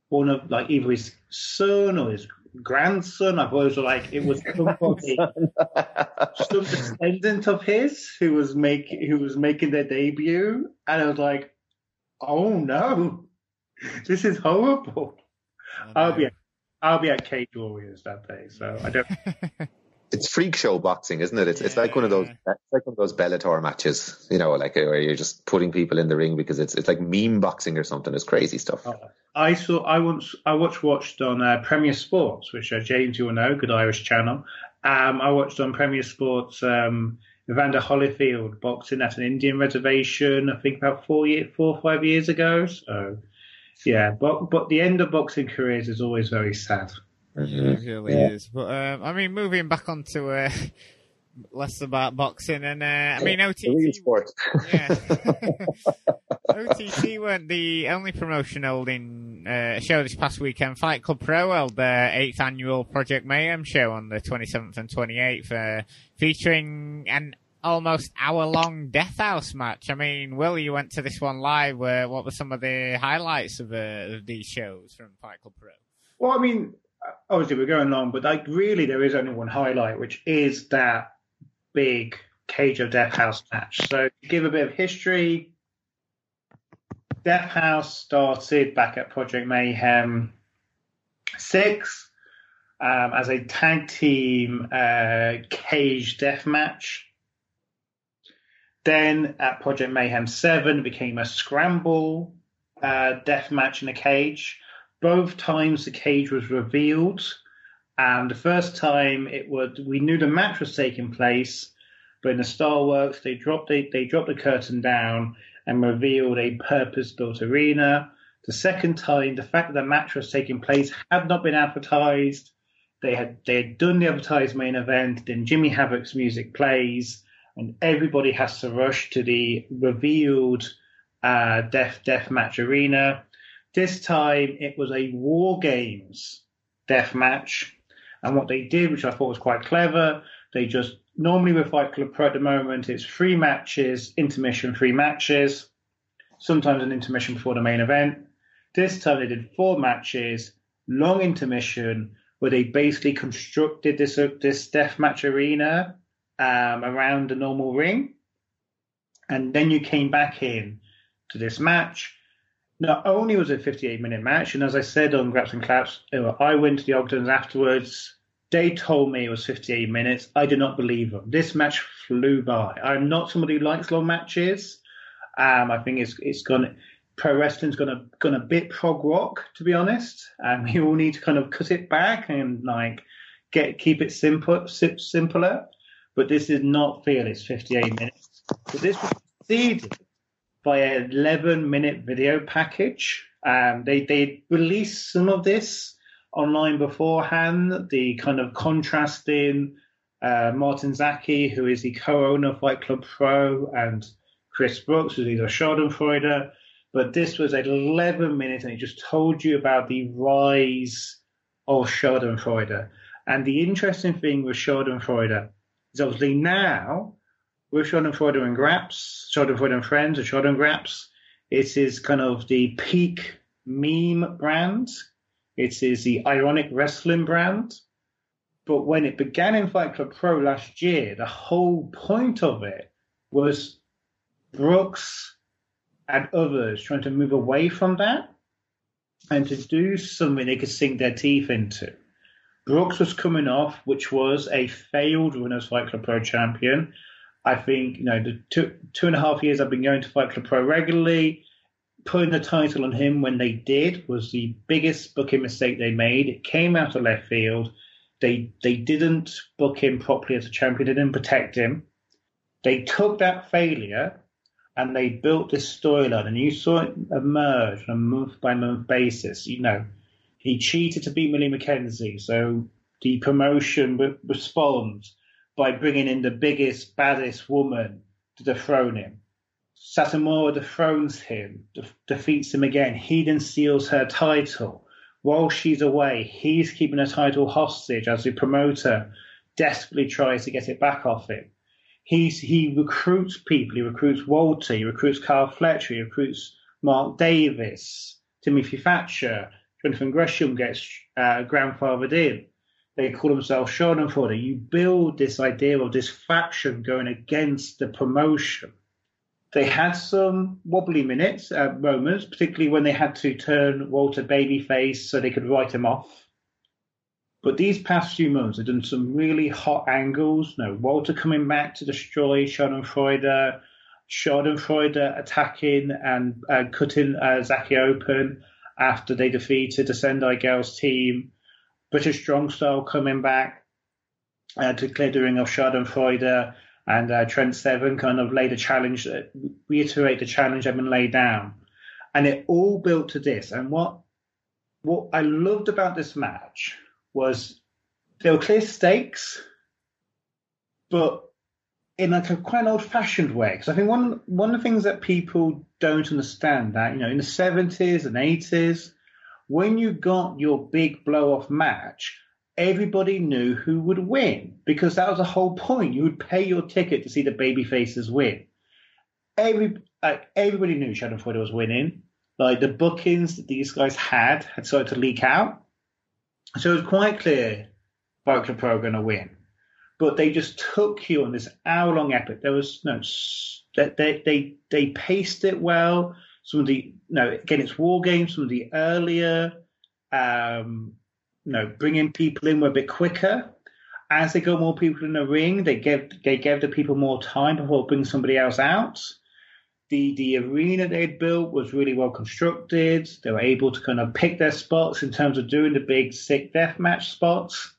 one of like either his son or his grandson. I thought it was like it was somebody [LAUGHS] some descendant of his who was make who was making their debut, and I was like, "Oh no, this is horrible." Oh, I'll be at, I'll be at Cage Warriors that day, so I don't. [LAUGHS] It's freak show boxing, isn't it? It's it's like one of those it's like one of those Bellator matches, you know, like where you're just putting people in the ring because it's it's like meme boxing or something. It's crazy stuff. I saw I once I watched watched on uh, Premier Sports, which uh, James you'll know, good Irish channel. Um, I watched on Premier Sports um, Evander Holyfield boxing at an Indian reservation. I think about four year, four or five years ago. So yeah, but but the end of boxing careers is always very sad. Mm-hmm. It really yeah. is. But um, I mean, moving back onto uh, [LAUGHS] less about boxing, and uh, I mean, OTT. Sport. yeah. [LAUGHS] [LAUGHS] OTT weren't the only promotion holding uh, show this past weekend. Fight Club Pro held their eighth annual Project Mayhem show on the 27th and 28th, uh, featuring an almost hour-long Death House match. I mean, Will, you went to this one live. Where, what were some of the highlights of, uh, of these shows from Fight Club Pro? Well, I mean, obviously we're going long, but like really, there is only one highlight, which is that big Cage of Death House match. So, give a bit of history, Death House started back at Project Mayhem six um, as a tag team uh, cage death match. Then at Project Mayhem 7 became a scramble uh, death match in a cage. Both times the cage was revealed. And the first time it was, we knew the match was taking place, but in the Star Works they dropped the, they dropped the curtain down and revealed a purpose-built arena. The second time, the fact that the match was taking place had not been advertised. They had they had done the advertised main event. Then Jimmy Havoc's music plays and everybody has to rush to the revealed uh, death death match arena. This time it was a War Games death match, and what they did, which I thought was quite clever, they just normally with Fight Club Pro at the moment it's three matches, intermission, three matches, sometimes an intermission before the main event. This time they did four matches, long intermission, where they basically constructed this uh, this death match arena um, around the normal ring. And then you came back in to this match. Not only was it a 58 minute match, and as I said on Graps and Claps, I went to the Ogdens afterwards. They told me it was 58 minutes. I did not believe them. This match flew by. I'm not somebody who likes long matches. Um, I think it's it's gone. Pro wrestling's gonna gonna bit prog rock, to be honest. And we all need to kind of cut it back and like get keep it simple simpler but this is not feel it's 58 minutes. But this was preceded by an 11 minute video package. Um, they, they released some of this online beforehand, the kind of contrasting uh, Martin Zaki, who is the co-owner of Fight Club Pro, and Chris Brooks, who's either Schadenfreude. But this was 11 minutes, and it just told you about the rise of Schadenfreude. And the interesting thing with Schadenfreude is obviously now with Schadenfreude and Graps, Schadenfreude and Friends, or Schadengraps, it is kind of the peak meme brand. It is the ironic wrestling brand. But when it began in Fight Club Pro last year, the whole point of it was Brooks and others trying to move away from that and to do something they could sink their teeth into. Brooks was coming off, which was a failed Winners Fight Club Pro champion. I think, you know, the two, two and a half years I've been going to Fight Club Pro regularly, putting the title on him when they did was the biggest booking mistake they made. It came out of left field. They they didn't book him properly as a champion. They didn't protect him. They took that failure and they built this storyline, and you saw it emerge on a month by month basis. You know, he cheated to beat Millie McKenzie, so the promotion re- responds by bringing in the biggest, baddest woman to dethrone him. Satomura dethrones him, de- defeats him again. He then steals her title. While she's away, he's keeping her title hostage as the promoter desperately tries to get it back off him. He's, he recruits people. He recruits Walter. He recruits Kyle Fletcher. He recruits Mark Davis, Timothy Thatcher, Jonathan Gresham gets uh, grandfathered in. They call themselves Schadenfreude. You build this idea of this faction going against the promotion. They had some wobbly minutes, uh, moments, particularly when they had to turn Walter babyface so they could write him off. But these past few months, they've done some really hot angles. No, Walter coming back to destroy Schadenfreude, Schadenfreude attacking and uh, cutting uh, Zaki open after they defeated the Sendai Girls team. British Strong Style coming back uh, to ring of Schadenfreude and uh, Trent Seven kind of laid a challenge, uh, reiterate the challenge that had been laid down. And it all built to this. And what what I loved about this match was there were clear stakes, but in like a quite an old-fashioned way. Because I think one one of the things that people don't understand that you know in the seventies and eighties, when you got your big blow-off match, everybody knew who would win because that was the whole point. You would pay your ticket to see the baby faces win. Every like, everybody knew Schadenfreude was winning. Like the bookings that these guys had had started to leak out, so it was quite clear Club Pro were going to win but they just took you on this hour long epic. There was no they they they paced it well. Some of the no again it's war games. Some of the earlier um, no bringing people in were a bit quicker. As they got more people in the ring, they gave they gave the people more time before bringing somebody else out. The the arena they'd built was really well constructed. They were able to kind of pick their spots in terms of doing the big sick death match spots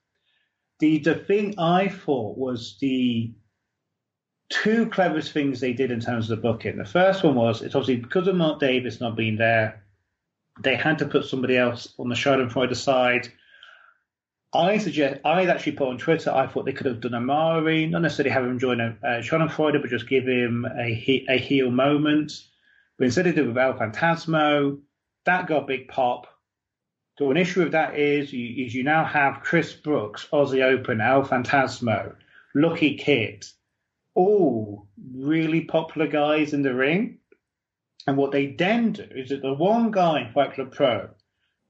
the the thing I thought was the two cleverest things they did in terms of the booking. The first one was it's obviously because of Mark Davis not being there, they had to put somebody else on the Schadenfreude side. I suggest I actually put on Twitter. I thought they could have done Omari, not necessarily have him join a uh, Schadenfreude, but just give him a a heel moment. But instead of doing with El Phantasmo, that got a big pop. So an issue with that is you, is you now have Chris Brooks, Aussie Open, El Phantasmo, Lucky Kid, all really popular guys in the ring. And what they then do is that the one guy in Fight Club Pro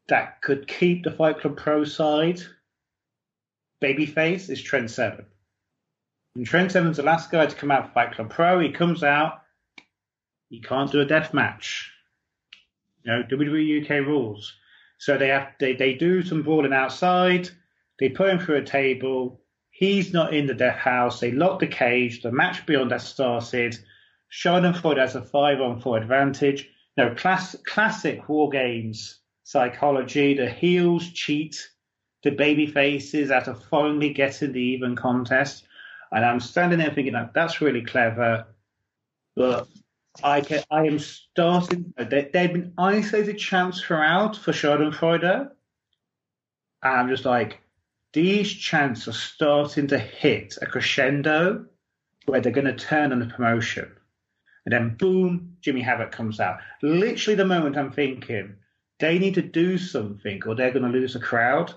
that could keep the Fight Club Pro side babyface is Trent Seven. And Trent Seven's the last guy to come out for Fight Club Pro. He comes out, he can't do a death match. You know, WWE UK rules. So they have they, they do some brawling outside. They put him through a table. He's not in the death house. They lock the cage. The match beyond that started. Schadenfreude has a five on four advantage. No, class, classic war games psychology. The heels cheat the baby faces out of finally getting the even contest. And I'm standing there thinking, that's really clever. But I can, I am starting. Have been isolated chants throughout for Schadenfreude. And I'm just like, these chants are starting to hit a crescendo where they're going to turn on the promotion. And then boom, Jimmy Havoc comes out. Literally the moment I'm thinking they need to do something or they're going to lose a crowd.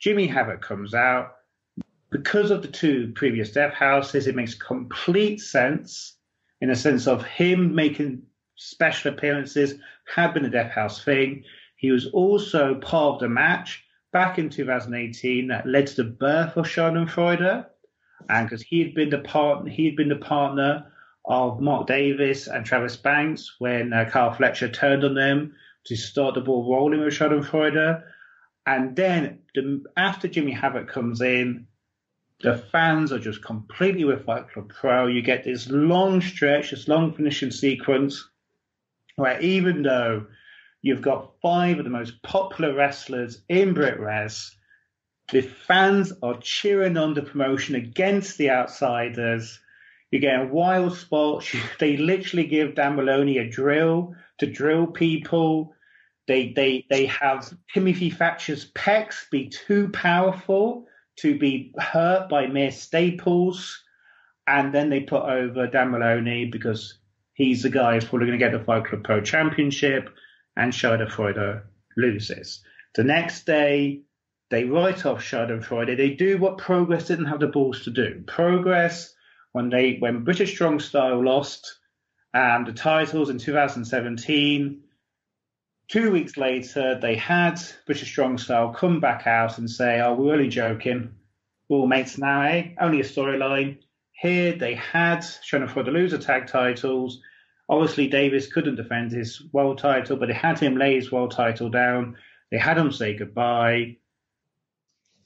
Jimmy Havoc comes out. Because of the two previous Death Houses, it makes complete sense in a sense of him making special appearances had been a Death House thing. He was also part of the match back in 2018 that led to the birth of Schadenfreude, and because he had been the partner, he had been the partner of Mark Davis and Travis Banks when uh, Kyle Fletcher turned on them to start the ball rolling with Schadenfreude. And then the, after Jimmy Havoc comes in, the fans are just completely with Fight Club Pro. You get this long stretch, this long finishing sequence, where even though you've got five of the most popular wrestlers in BritWres, the fans are cheering on the promotion against the outsiders. You're getting wild spots. [LAUGHS] They literally give Dan Moloney a drill to drill people. They they they have Timothy Thatcher's pecs be too powerful to be hurt by mere staples, and then they put over Dan Moloney because he's the guy who's probably going to get the Fight Club Pro Championship, and Schadenfreude loses. The next day, they write off Schadenfreude. They do what Progress didn't have the balls to do. Progress, when they when British Strong Style lost um, the titles in 2017, Two weeks later, they had British Strong Style come back out and say, "Oh, we're only joking. We're all mates now, eh? Only a storyline." Here, they had for the loser tag titles. Obviously, Davis couldn't defend his world title, but they had him lay his world title down. They had him say goodbye.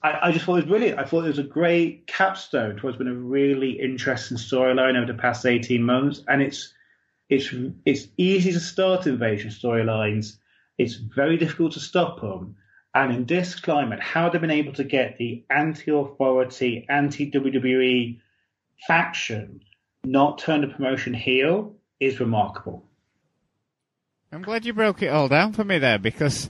I, I, just thought it was brilliant. I thought it was a great capstone to what's been a really interesting storyline over the past 18 months. And it's it's it's easy to start invasion storylines it's very difficult to stop them. And in this climate, how they've been able to get the anti-authority, anti-WWE faction not turn the promotion heel is remarkable. I'm glad you broke it all down for me there because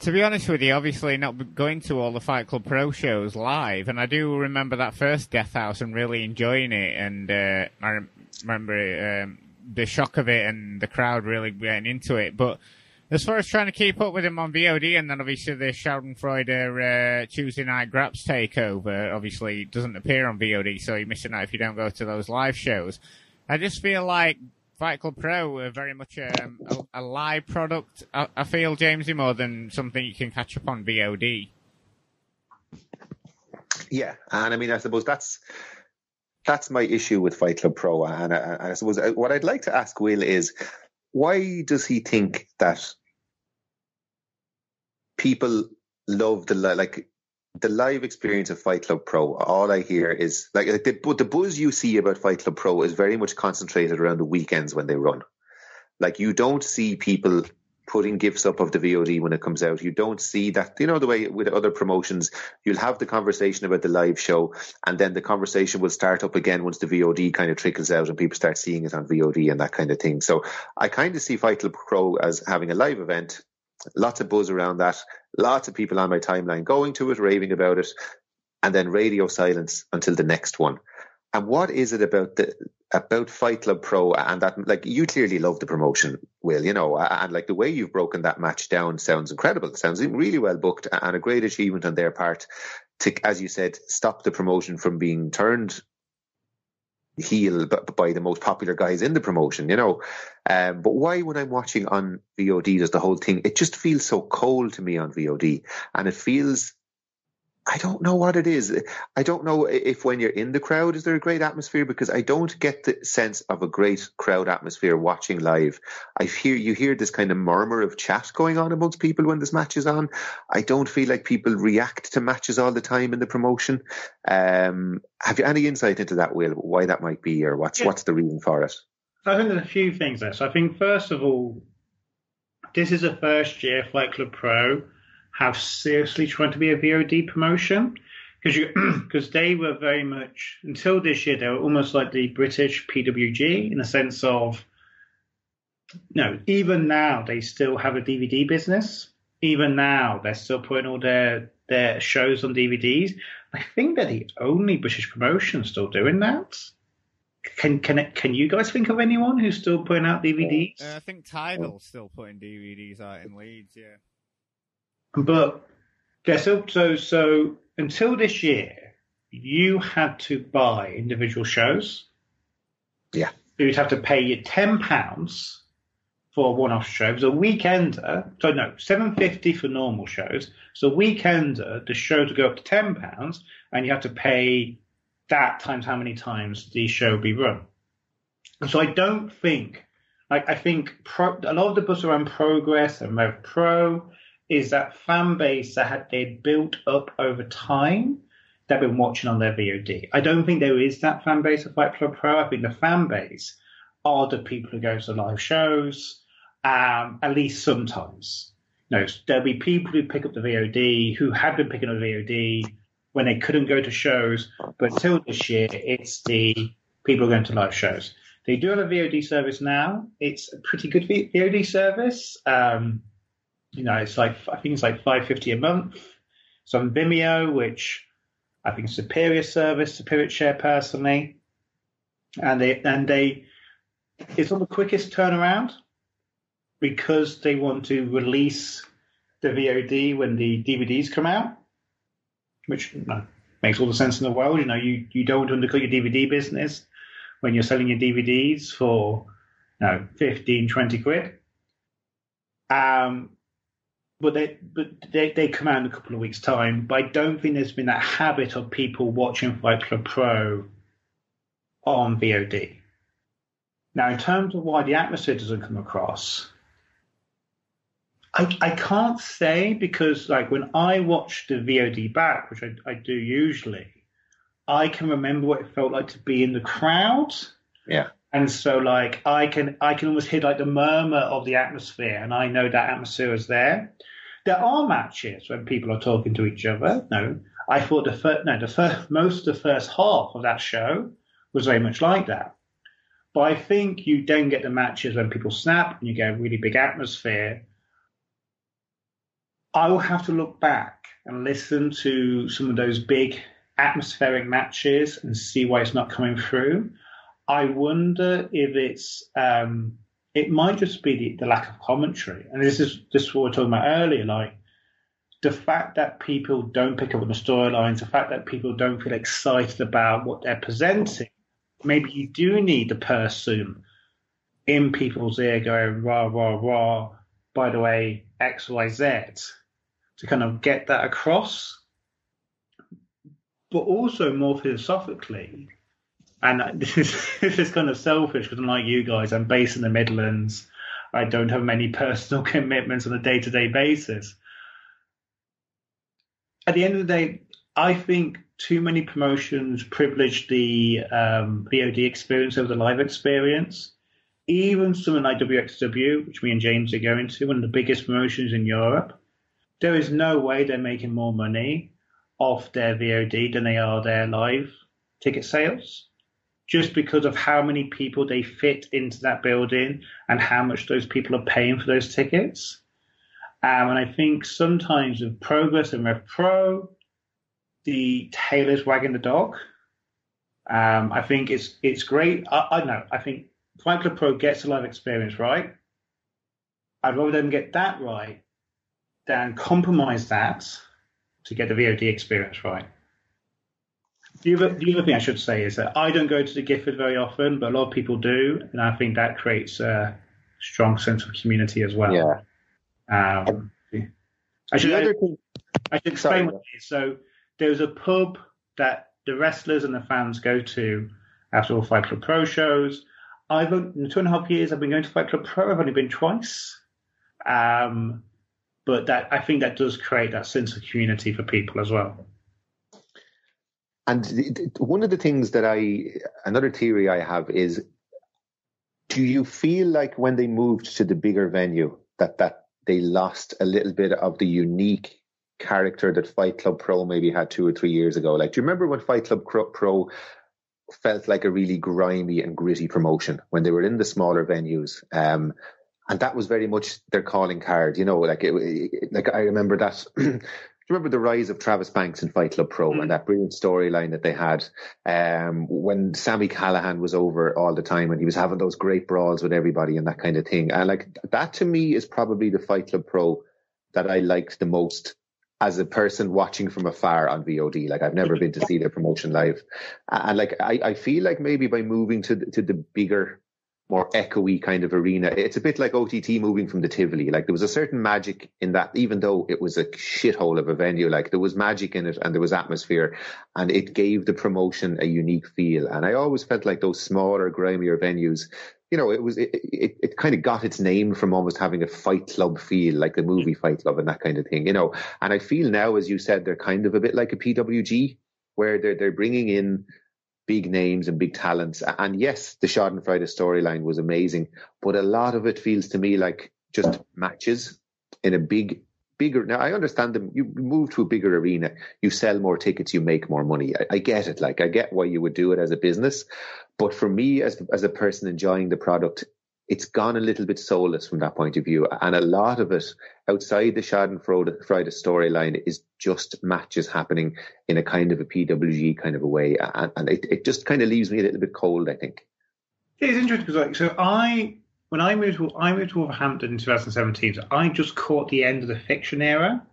to be honest with you, obviously not going to all the Fight Club Pro shows live, and I do remember that first Death House and really enjoying it, and uh, I remember um, the shock of it and the crowd really getting into it. But as far as trying to keep up with him on VOD, and then obviously the Schadenfreude uh, Tuesday night Graps takeover, obviously doesn't appear on VOD, so you're missing out if you don't go to those live shows. I just feel like Fight Club Pro are very much um, a, a, live product. I, I feel Jamesy more than something you can catch up on VOD. Yeah, and I mean, I suppose that's that's my issue with Fight Club Pro, and I, and I suppose uh, what I'd like to ask Will is why does he think that people love the like the live experience of Fight Club Pro, all I hear is like, like the, the buzz you see about Fight Club Pro is very much concentrated around the weekends when they run. Like you don't see people putting gifts up of the VOD when it comes out. You don't see that, you know, the way with other promotions, you'll have the conversation about the live show and then the conversation will start up again once the VOD kind of trickles out and people start seeing it on VOD and that kind of thing. So I kind of see Fight Club Pro as having a live event Lots of buzz around that. Lots of people on my timeline going to it, raving about it, and then radio silence until the next one. And what is it about the about Fight Club Pro and that like you clearly love the promotion, Will, you know, and like the way you've broken that match down sounds incredible. It sounds really well booked and a great achievement on their part to, as you said, stop the promotion from being turned heel by the most popular guys in the promotion, you know. Um, but why, when I'm watching on VOD, does the whole thing? It just feels so cold to me on VOD, and it feels I don't know what it is. I don't know if when you're in the crowd, is there a great atmosphere? Because I don't get the sense of a great crowd atmosphere watching live. I hear you hear this kind of murmur of chat going on amongst people when this match is on. I don't feel like people react to matches all the time in the promotion. Um, have you any insight into that, Will? Why that might be, or what's yeah. what's the reason for it? I think there's a few things there. So I think first of all, this is a first year Fight Club Pro have seriously tried to be a VOD promotion? Because you [CLEARS THROAT] because they were very much until this year they were almost like the British PWG in the sense of no even now they still have a DVD business. Even now they're still putting all their their shows on DVDs I think they're the only British promotion still doing that. Can can it, can you guys think of anyone who's still putting out DVDs? Uh, I think Tidal's still putting DVDs out in Leeds, yeah. But yeah, so so so until this year, you had to buy individual shows. Yeah. You'd have to pay you ten pounds for a one-off show. So a weekender, so no, seven fifty for normal shows. So weekender, the show to go up to ten pounds, and you have to pay that times how many times the show will be run. And so I don't think, like I think pro, a lot of the books around Progress and Rev Pro is that fan base that had, they built up over time that have been watching on their VOD. I don't think there is that fan base of Fight Club Pro. I think the fan base are the people who go to live shows, um, at least sometimes. You know, there'll be people who pick up the VOD who have been picking up the VOD when they couldn't go to shows, but until this year, it's the people going to live shows. They do have a VOD service now. It's a pretty good VOD service. Um, you know, it's like I think it's like five fifty a month. So on Vimeo, which I think superior service, superior share personally, and they and they it's on the quickest turnaround because they want to release the VOD when the DVDs come out, which makes all the sense in the world. You know, you, you don't want to undercut your DVD business when you're selling your DVDs for you know, 15, 20 quid. Um, but they but they, they come out in a couple of weeks' time. But I don't think there's been that habit of people watching Fight Club Pro on VOD. Now, in terms of why the atmosphere doesn't come across, I, I can't say because like when I watch the VOD back, which I, I do usually, I can remember what it felt like to be in the crowd. Yeah. And so like I can I can almost hear like the murmur of the atmosphere and I know that atmosphere is there. There are matches when people are talking to each other. No, I thought the first, no, the first, most the first half of that show was very much like that. But I think you then get the matches when people snap and you get a really big atmosphere. I will have to look back and listen to some of those big atmospheric matches and see why it's not coming through. I wonder if it's um, it might just be the, the, lack of commentary, and this is this is what we are talking about earlier, like the fact that people don't pick up on the storylines, the fact that people don't feel excited about what they're presenting. Maybe you do need the person in people's ear going rah rah rah. By the way, X Y Z to kind of get that across, but also more philosophically. And [LAUGHS] this is, this is kind of selfish because, unlike you guys, I'm based in the Midlands. I don't have many personal [LAUGHS] commitments on a day to day basis. At the end of the day, I think too many promotions privilege the um, VOD experience over the live experience. Even something like WXW, which me and James are going to, one of the biggest promotions in Europe, there is no way they're making more money off their VOD than they are their live ticket sales, just because of how many people they fit into that building and how much those people are paying for those tickets. Um, and I think sometimes with Progress and Rev Pro, the tail is wagging the dog. Um, I think it's it's great. I, I know. I think Fight Club Pro gets a live experience right. I'd rather them get that right than compromise that to get the VOD experience right. The other, the other thing I should say is that I don't go to the Gifford very often, but a lot of people do, and I think that creates a strong sense of community as well. Yeah. Um, I should, I, I should explain Sorry. what it is. So there's a pub that the wrestlers and the fans go to after all Fight Club Pro shows. I've in two and a half years I've been going to Fight Club Pro. I've only been twice. Um, but that I think that does create that sense of community for people as well. And one of the things that I, another theory I have is, do you feel like when they moved to the bigger venue that that they lost a little bit of the unique character that Fight Club Pro maybe had two or three years ago? Like, do you remember when Fight Club Pro felt like a really grimy and gritty promotion when they were in the smaller venues? Um, and that was very much their calling card. You know, like it, like I remember that. [CLEARS THROAT] Do you remember the rise of Travis Banks in Fight Club Pro mm. and that brilliant storyline that they had um, when Sammy Callahan was over all the time and he was having those great brawls with everybody and that kind of thing. And like that to me is probably the Fight Club Pro that I liked the most as a person watching from afar on VOD. Like I've never been to [LAUGHS] see their promotion live, and like I, I feel like maybe by moving to to the bigger more echoey kind of arena. It's a bit like OTT moving from the Tivoli. Like there was a certain magic in that, even though it was a shithole of a venue, like there was magic in it and there was atmosphere and it gave the promotion a unique feel. And I always felt like those smaller, grimier venues, you know, it was, it, it, it kind of got its name from almost having a fight club feel, like the movie Fight Club and that kind of thing, you know. And I feel now, as you said, they're kind of a bit like a PWG where they're, they're bringing in big names and big talents. And yes, the Schadenfreude storyline was amazing, but a lot of it feels to me like just matches in a big, bigger. Now I understand them. You move to a bigger arena, you sell more tickets, you make more money. I, I get it. Like I get why you would do it as a business, but for me as as a person enjoying the product, it's gone a little bit soulless from that point of view. And a lot of it outside the Schadenfreude storyline is just matches happening in a kind of a PWG kind of a way. And, and it, it just kind of leaves me a little bit cold, I think. It's interesting because, like, so I, when I moved to, I moved to Wolverhampton in 2017, so I just caught the end of the fiction era.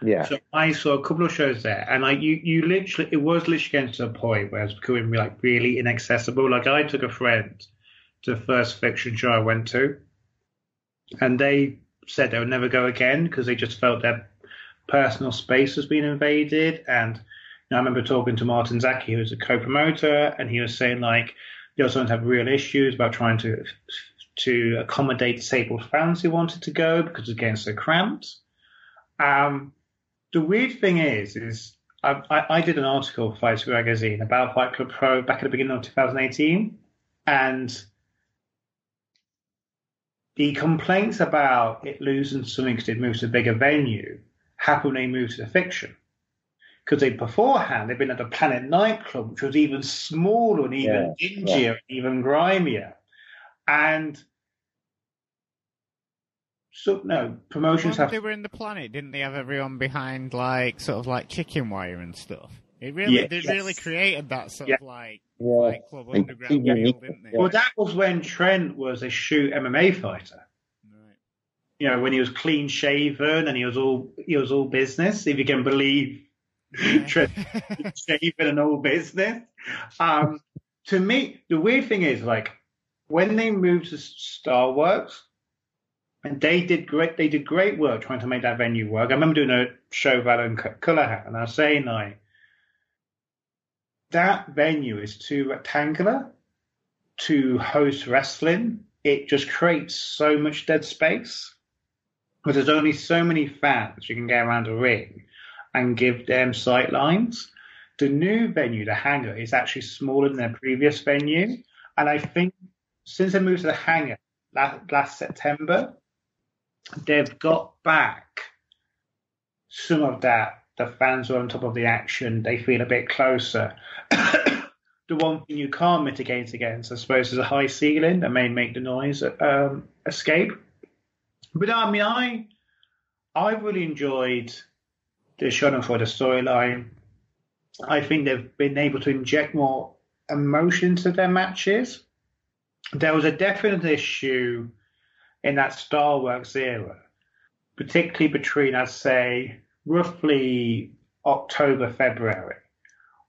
Yeah. So I saw a couple of shows there, and like you, you literally, it was literally getting to a point where it's becoming like really inaccessible. Like I took a friend to the first fiction show I went to, and they said they would never go again because they just felt their personal space was being invaded. And you know, I remember talking to Martin Zaki, who was a co-promoter, and he was saying like they also have real issues about trying to to accommodate disabled fans who wanted to go because getting so cramped. Um, the weird thing is, is I, I, I did an article for Fight Magazine about Fight Club Pro back at the beginning of 2018, and the complaints about it losing something because it moves to a bigger venue happened when they moved to the fiction. Because they beforehand they've been at the Planet nightclub, which was even smaller and even yeah, dingier, yeah. and even grimier. And so no promotions when have they were in the planet, didn't they have everyone behind like sort of like chicken wire and stuff? It really, Yeah. they really created that sort Yeah. of like Yeah. like club And underground keep feel, didn't they? well that was when Trent was a shoot MMA fighter. Right. You know when he was clean shaven and he was all he was all business. If you can believe [LAUGHS] Trent [LAUGHS] shaven and all business. Um, to me, the weird thing is like when they moved to Star Works, and they did great. They did great work trying to make that venue work. I remember doing a show with Alan Cullahan, and I was saying like that venue is too rectangular to host wrestling. It just creates so much dead space. But there's only so many fans you can get around a ring and give them sight lines. The new venue, the hangar, is actually smaller than their previous venue. And I think since they moved to the hangar last, last September, they've got back some of that. The fans are on top of the action. They feel a bit closer. [COUGHS] the one thing you can't mitigate against, I suppose, is a high ceiling that may make the noise um, escape. But I mean, I I really enjoyed the Schadenfreude storyline. I think they've been able to inject more emotion to their matches. There was a definite issue in that Star Works era, particularly between, I'd say, roughly October, February,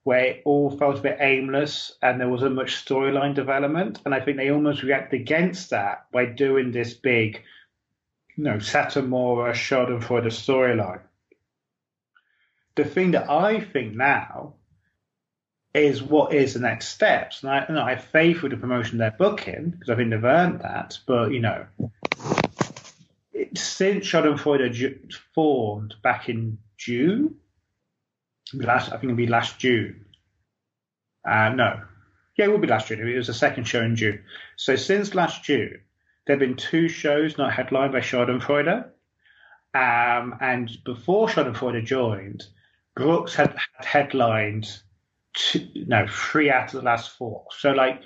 where it all felt a bit aimless and there wasn't much storyline development. And I think they almost reacted against that by doing this big, you know, Satomura Schadenfreude storyline. The thing that I think now is what is the next steps. And I, and I with the promotion they're booking because I think they've earned that. But, you know, since Schadenfreude formed back in June, last, I think it'll be last June. Uh, no. Yeah, it will be last June. It was the second show in June. So since last June, there have been two shows not headlined by Schadenfreude. Um, and before Schadenfreude joined, Brooks had, had headlined two, no three out of the last four. So like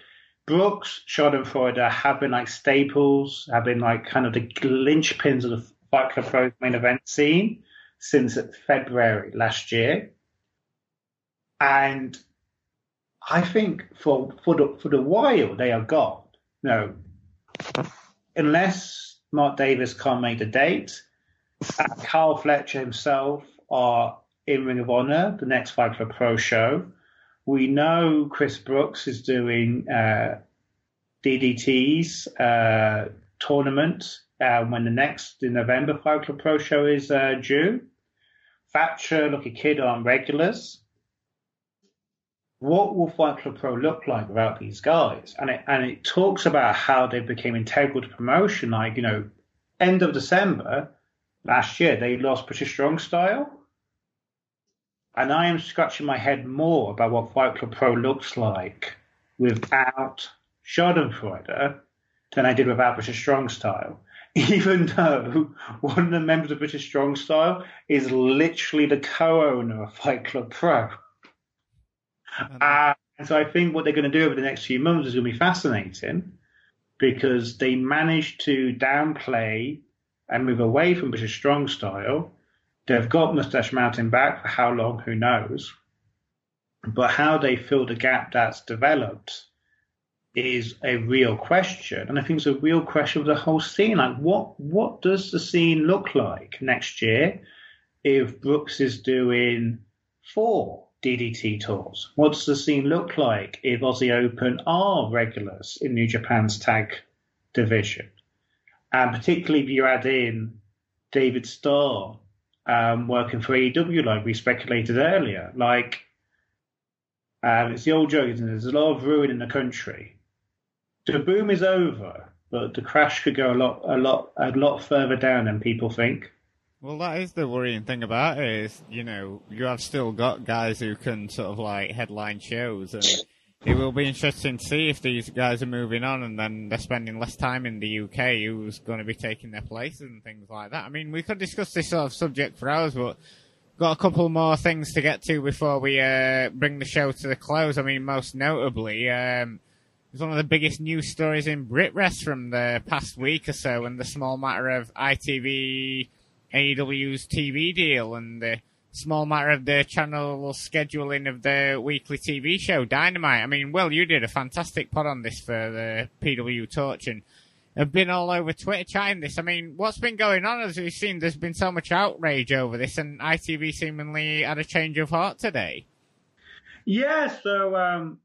Brooks, Schadenfreude have been like staples, have been like kind of the linchpins of the Fight Club Pro main event scene since February last year. And I think for for the for the while they are gone. No, unless Mark Davis can't make the date, Kyle Fletcher himself are in Ring of Honor, the next Fight Club Pro show. We know Chris Brooks is doing uh, DDT's uh, tournament uh, when the next the November Fight Club Pro show is uh, due. Thatcher, Lucky Kid are on regulars. What will Fight Club Pro look like without these guys? And it and it talks about how they became integral to promotion. Like you know, end of December last year, they lost British Strong Style. And I am scratching my head more about what Fight Club Pro looks like without Schadenfreude than I did without British Strong Style. [LAUGHS] Even though one of the members of British Strong Style is literally the co-owner of Fight Club Pro. Uh, and so I think what they're going to do over the next few months is going to be fascinating because they managed to downplay and move away from British Strong Style. They've got Moustache Mountain back for how long, who knows. But how they fill the gap that's developed is a real question. And I think it's a real question of the whole scene. Like what what does the scene look like next year if Brooks is doing four DDT tours? What does the scene look like if Aussie Open are regulars in New Japan's tag division? And particularly if you add in David Starr um, working for AEW, like we speculated earlier. Like, um, it's the old joke, isn't it? There's a lot of ruin in the country. The boom is over, but the crash could go a lot, a lot, a lot further down than people think. Well, that is the worrying thing about it is, you know, you have still got guys who can sort of like headline shows and it will be interesting to see if these guys are moving on and then they're spending less time in the UK, who's going to be taking their place and things like that. I mean, we could discuss this sort of subject for hours, but got a couple more things to get to before we uh, bring the show to the close. I mean, most notably, um, one of the biggest news stories in BritWres from the past week or so, and the small matter of ITV AEW's TV deal and the small matter of the channel scheduling of the weekly TV show Dynamite. I mean, Will, you did a fantastic pod on this for the PW Torch and have been all over Twitter chatting this. I mean, what's been going on? As we've seen, there's been so much outrage over this, and ITV seemingly had a change of heart today. Yeah, so um,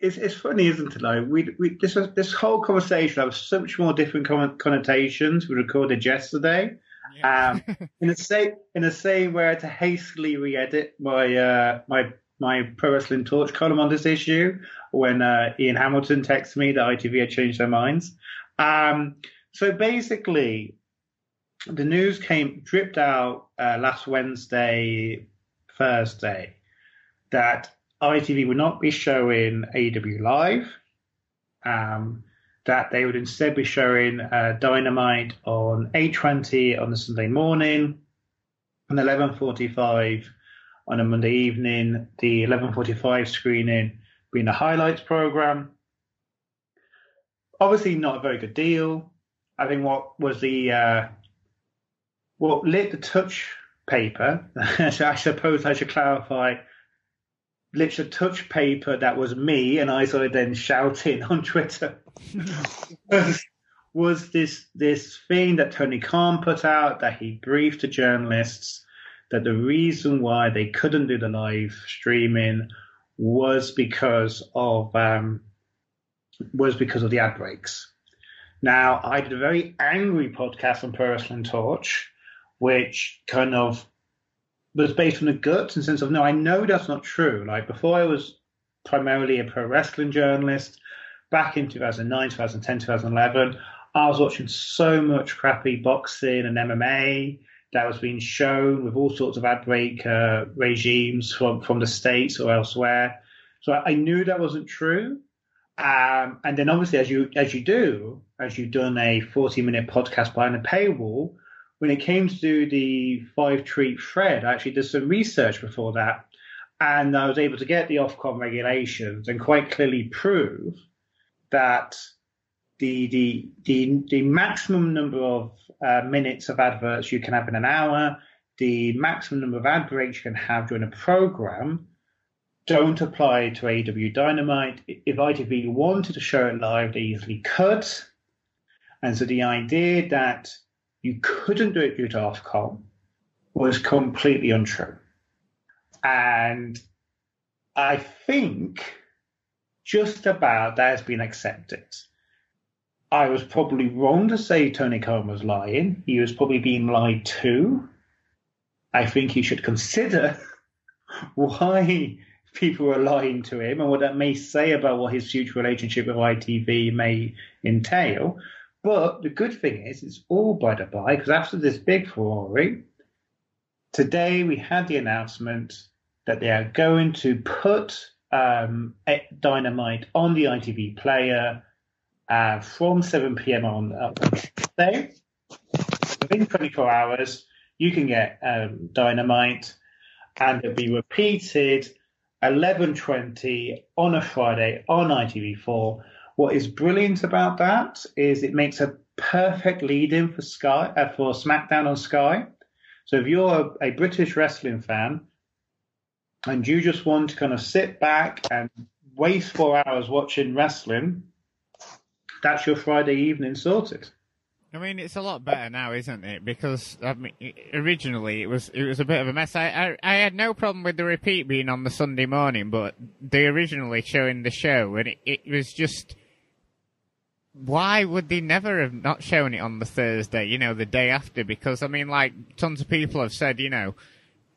it's it's funny, isn't it? Like we, we this was this whole conversation had so much more different connotations. We recorded yesterday. Yeah. Um, [LAUGHS] in the same in the same way, I had to hastily re-edit my uh, my my Pro Wrestling Torch column on this issue when uh, Ian Hamilton texted me that ITV had changed their minds. Um, so basically, the news came dripped out uh, last Wednesday, Thursday, that ITV would not be showing AEW live. Um, that they would instead be showing uh, Dynamite on 8:20 on the Sunday morning, and 11:45 on a Monday evening. The 11:45 screening being a highlights program. Obviously, not a very good deal. I think what was the uh, what lit the touch paper. so [LAUGHS] I suppose I should clarify literally touch paper that was me, and I started then shouting [LAUGHS] on Twitter. was, [LAUGHS] was this this thing that Tony Khan put out that he briefed the journalists that the reason why they couldn't do the live streaming was because of um, was because of the ad breaks. Now, I did a very angry podcast on Wrestling Torch, which kind of was based on the guts and sense of no, I know that's not true. Like before, I was primarily a pro wrestling journalist. Back in 2009, 2010, 2011, I was watching so much crappy boxing and MMA that was being shown with all sorts of ad break uh, regimes from, from the states or elsewhere. So I, I knew that wasn't true. Um, and then obviously, as you as you do, as you've done a 40 minute podcast behind a paywall, when it came to the five tweet thread, I actually did some research before that, and I was able to get the Ofcom regulations and quite clearly prove that the the the, the maximum number of uh, minutes of adverts you can have in an hour, the maximum number of ad breaks you can have during a program, don't apply to AEW Dynamite. If ITV wanted to show it live, they easily could. And so the idea that you couldn't do it due to Ofcom was completely untrue. And I think just about that has been accepted. I was probably wrong to say Tony Khan was lying. He was probably being lied to. I think he should consider [LAUGHS] why people were lying to him and what that may say about what his future relationship with ITV may entail. But the good thing is, it's all by the by, because after this big furore, today we had the announcement that they are going to put um, Dynamite on the ITV player uh, from 7 p.m. on uh, Wednesday. Within 24 hours, you can get um, Dynamite, and it'll be repeated 11:20 on a Friday on ITV4 what is brilliant about that is it makes a perfect lead-in for Sky uh, for SmackDown on Sky. So if you're a, a British wrestling fan and you just want to kind of sit back and waste four hours watching wrestling, that's your Friday evening sorted. I mean, it's a lot better now, isn't it? Because I mean, originally it was it was a bit of a mess. I, I, I had no problem with the repeat being on the Sunday morning, but they originally showing the show, and it, it was just why would they never have not shown it on the Thursday, you know, the day after? Because, I mean, like, tons of people have said, you know,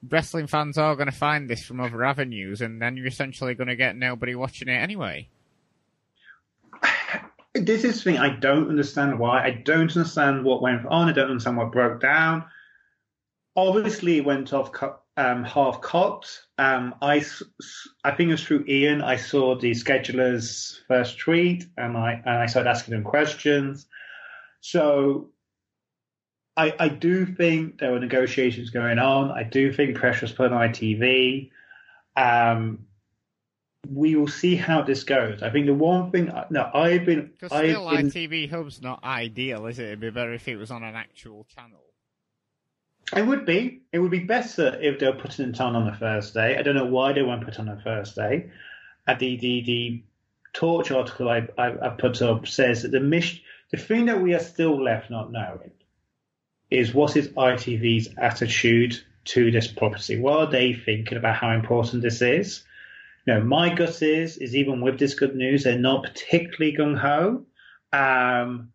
wrestling fans are going to find this from other avenues, and then you're essentially going to get nobody watching it anyway. [SIGHS] This is the thing I don't understand why. I don't understand what went on. I don't understand what broke down. Obviously, it went off um, half cocked. Um, I, I think it was through Ian. I saw the scheduler's first tweet, and I and I started asking them questions. So, I I do think there were negotiations going on. I do think pressure was put on ITV. Um, we will see how this goes. I think the one thing, no, I've been, Because still, been, ITV Hub's not ideal, is it? It'd be better if it was on an actual channel. It would be, it would be better if they were putting it on on a Thursday. I don't know why they won't put on a Thursday. At the the the Torch article I, I, I put up says that the mission, the thing that we are still left not knowing is what is ITV's attitude to this property? What are they thinking about how important this is? Know, my gut is is even with this good news, they're not particularly gung ho. Um,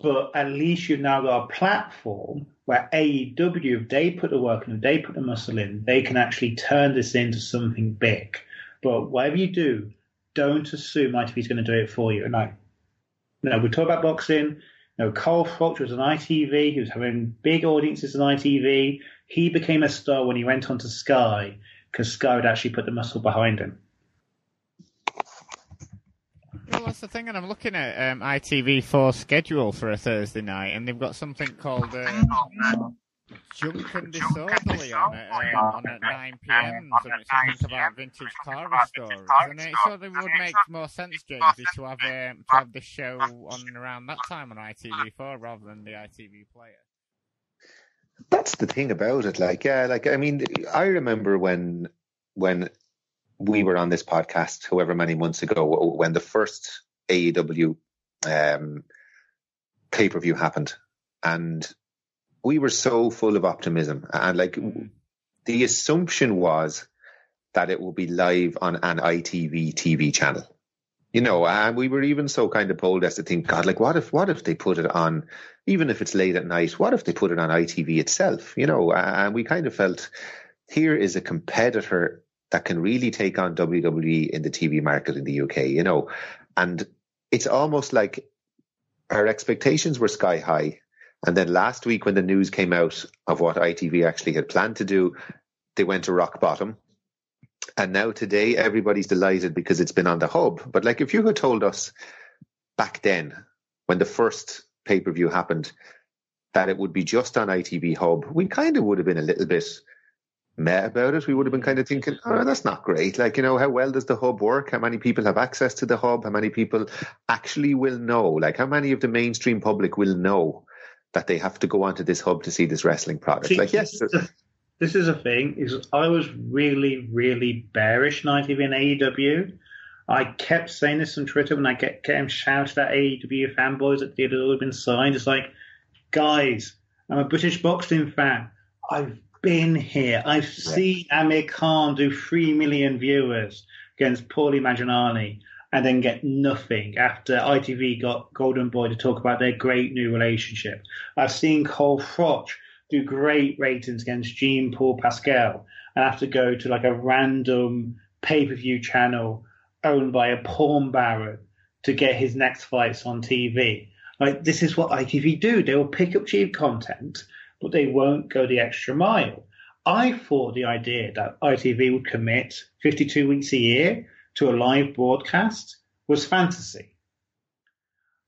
but at least you've now got a platform where AEW, if they put the work in, if they put the muscle in, they can actually turn this into something big. But whatever you do, don't assume ITV's going to do it for you. And like, you know, we talk about boxing. You know, Carl was on ITV. He was having big audiences on ITV. He became a star when he went onto Sky because Sky would actually put the muscle behind him. That's the thing, and I'm looking at um, ITV4 schedule for a Thursday night, and they've got something called uh, Junk and Disorderly on at, uh, on at 9 pm, and it's something about vintage car restorers. And it sort of would make more sense, James, to have um, to have this show on around that time on ITV4 rather than the ITV player. That's the thing about it. Like, yeah, like I mean, I remember when when we were on this podcast, however many months ago, when the first AEW um, pay per view happened, and we were so full of optimism, and like the assumption was that it will be live on an ITV TV channel. You know, and we were even so kind of bold as to think, God, like, what if, what if they put it on, even if it's late at night, what if they put it on ITV itself? You know, and we kind of felt here is a competitor that can really take on WWE in the TV market in the UK, you know, and it's almost like our expectations were sky high. And then last week, when the news came out of what ITV actually had planned to do, they went to rock bottom. And now today, everybody's delighted because it's been on the hub. But like, if you had told us back then, when the first pay per view happened, that it would be just on ITV Hub, we kind of would have been a little bit meh about it. We would have been kind of thinking, oh, that's not great. Like, you know, how well does the hub work? How many people have access to the hub? How many people actually will know? Like, how many of the mainstream public will know that they have to go onto this hub to see this wrestling product? See, like, yes. this is, a, this is a thing. Is I was really, really bearish ITV and AEW. I kept saying this on Twitter when I get getting shouted at AEW fanboys that they'd all been signed. It's like, guys, I'm a British boxing fan. I've been here. I've seen Amir Khan do three million viewers against Paulie Malignaggi and then get nothing after ITV got Golden Boy to talk about their great new relationship. I've seen Carl Froch do great ratings against Jean Paul Pascal and have to go to like a random pay per view channel owned by a porn baron to get his next fights on TV. Like this is what ITV do. They will pick up cheap content, but they won't go the extra mile. I thought the idea that ITV would commit 52 weeks a year to a live broadcast was fantasy.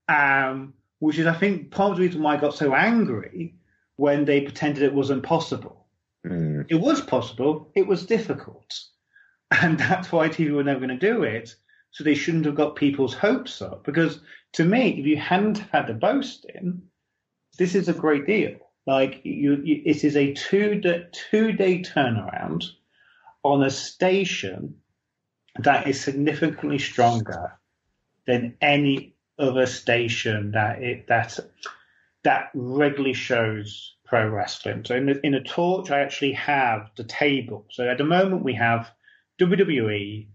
Um, which is, I think, part of the reason why I got so angry when they pretended it wasn't possible. Mm. It was possible, it was difficult. [LAUGHS] And that's why TV were never going to do it. So they shouldn't have got people's hopes up. Because to me, if you hadn't had the boasting, this is a great deal. Like you, you it is a two day, two day turnaround on a station that is significantly stronger than any other station that it that that regularly shows pro wrestling. So in the, in a torch, I actually have the table. So at the moment, we have WWE,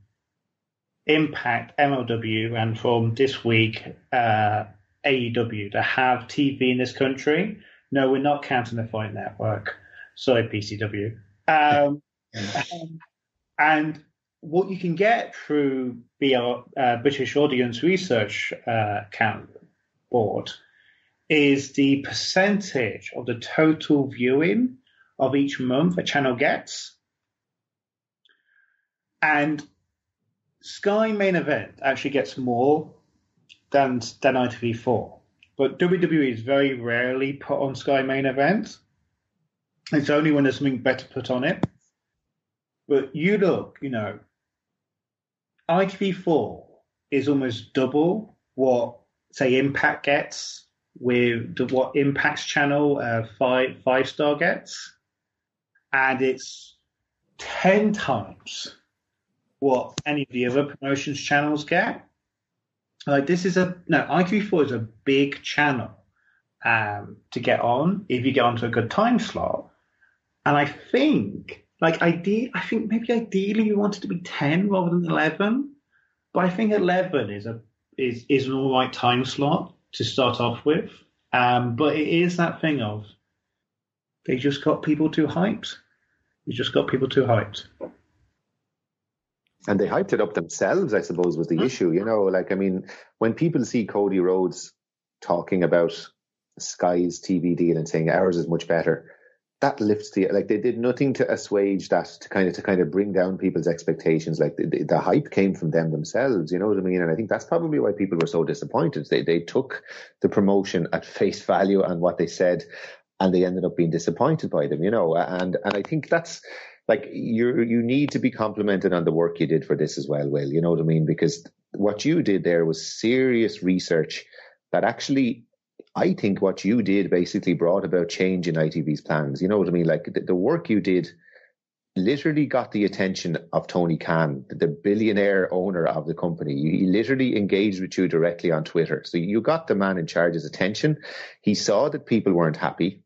Impact, MLW, and from this week, uh, AEW to have TV in this country. No, we're not counting the Fight Network. Sorry, PCW. Um, um, [LAUGHS] and what you can get through BR, uh, British Audience Research uh, count board is the percentage of the total viewing of each month a channel gets. And Sky Main Event actually gets more than than ITV4, but WWE is very rarely put on Sky Main events. It's only when there's something better put on it. But you look, you know, ITV4 is almost double what, say, Impact gets with what Impact's channel uh, five five star gets, and it's ten times what any of the other promotions channels get. Like this is a no ITV4 is a big channel um, to get on if you get onto a good time slot, and I think like ide- I think maybe ideally you want it to be ten rather than eleven, but I think eleven is a is is an all right time slot to start off with. Um, but it is that thing of they just got people too hyped. You just got people too hyped. And they hyped it up themselves, I suppose, was the mm-hmm. issue. You know, like I mean, when people see Cody Rhodes talking about Sky's TV deal and saying ours is much better, that lifts the like they did nothing to assuage that to kind of to kind of bring down people's expectations like the, the, hype came from them themselves you know what i mean and i think that's probably why people were so disappointed they they took the promotion at face value and what they said and they ended up being disappointed by them you know and and i think that's like you you need to be complimented on the work you did for this as well will you know what i mean because what you did there was serious research that actually I think what you did basically brought about change in ITV's plans. You know what I mean? Like the, the work you did literally got the attention of Tony Khan, the billionaire owner of the company. He literally engaged with you directly on Twitter. So you got the man in charge's attention. He saw that people weren't happy.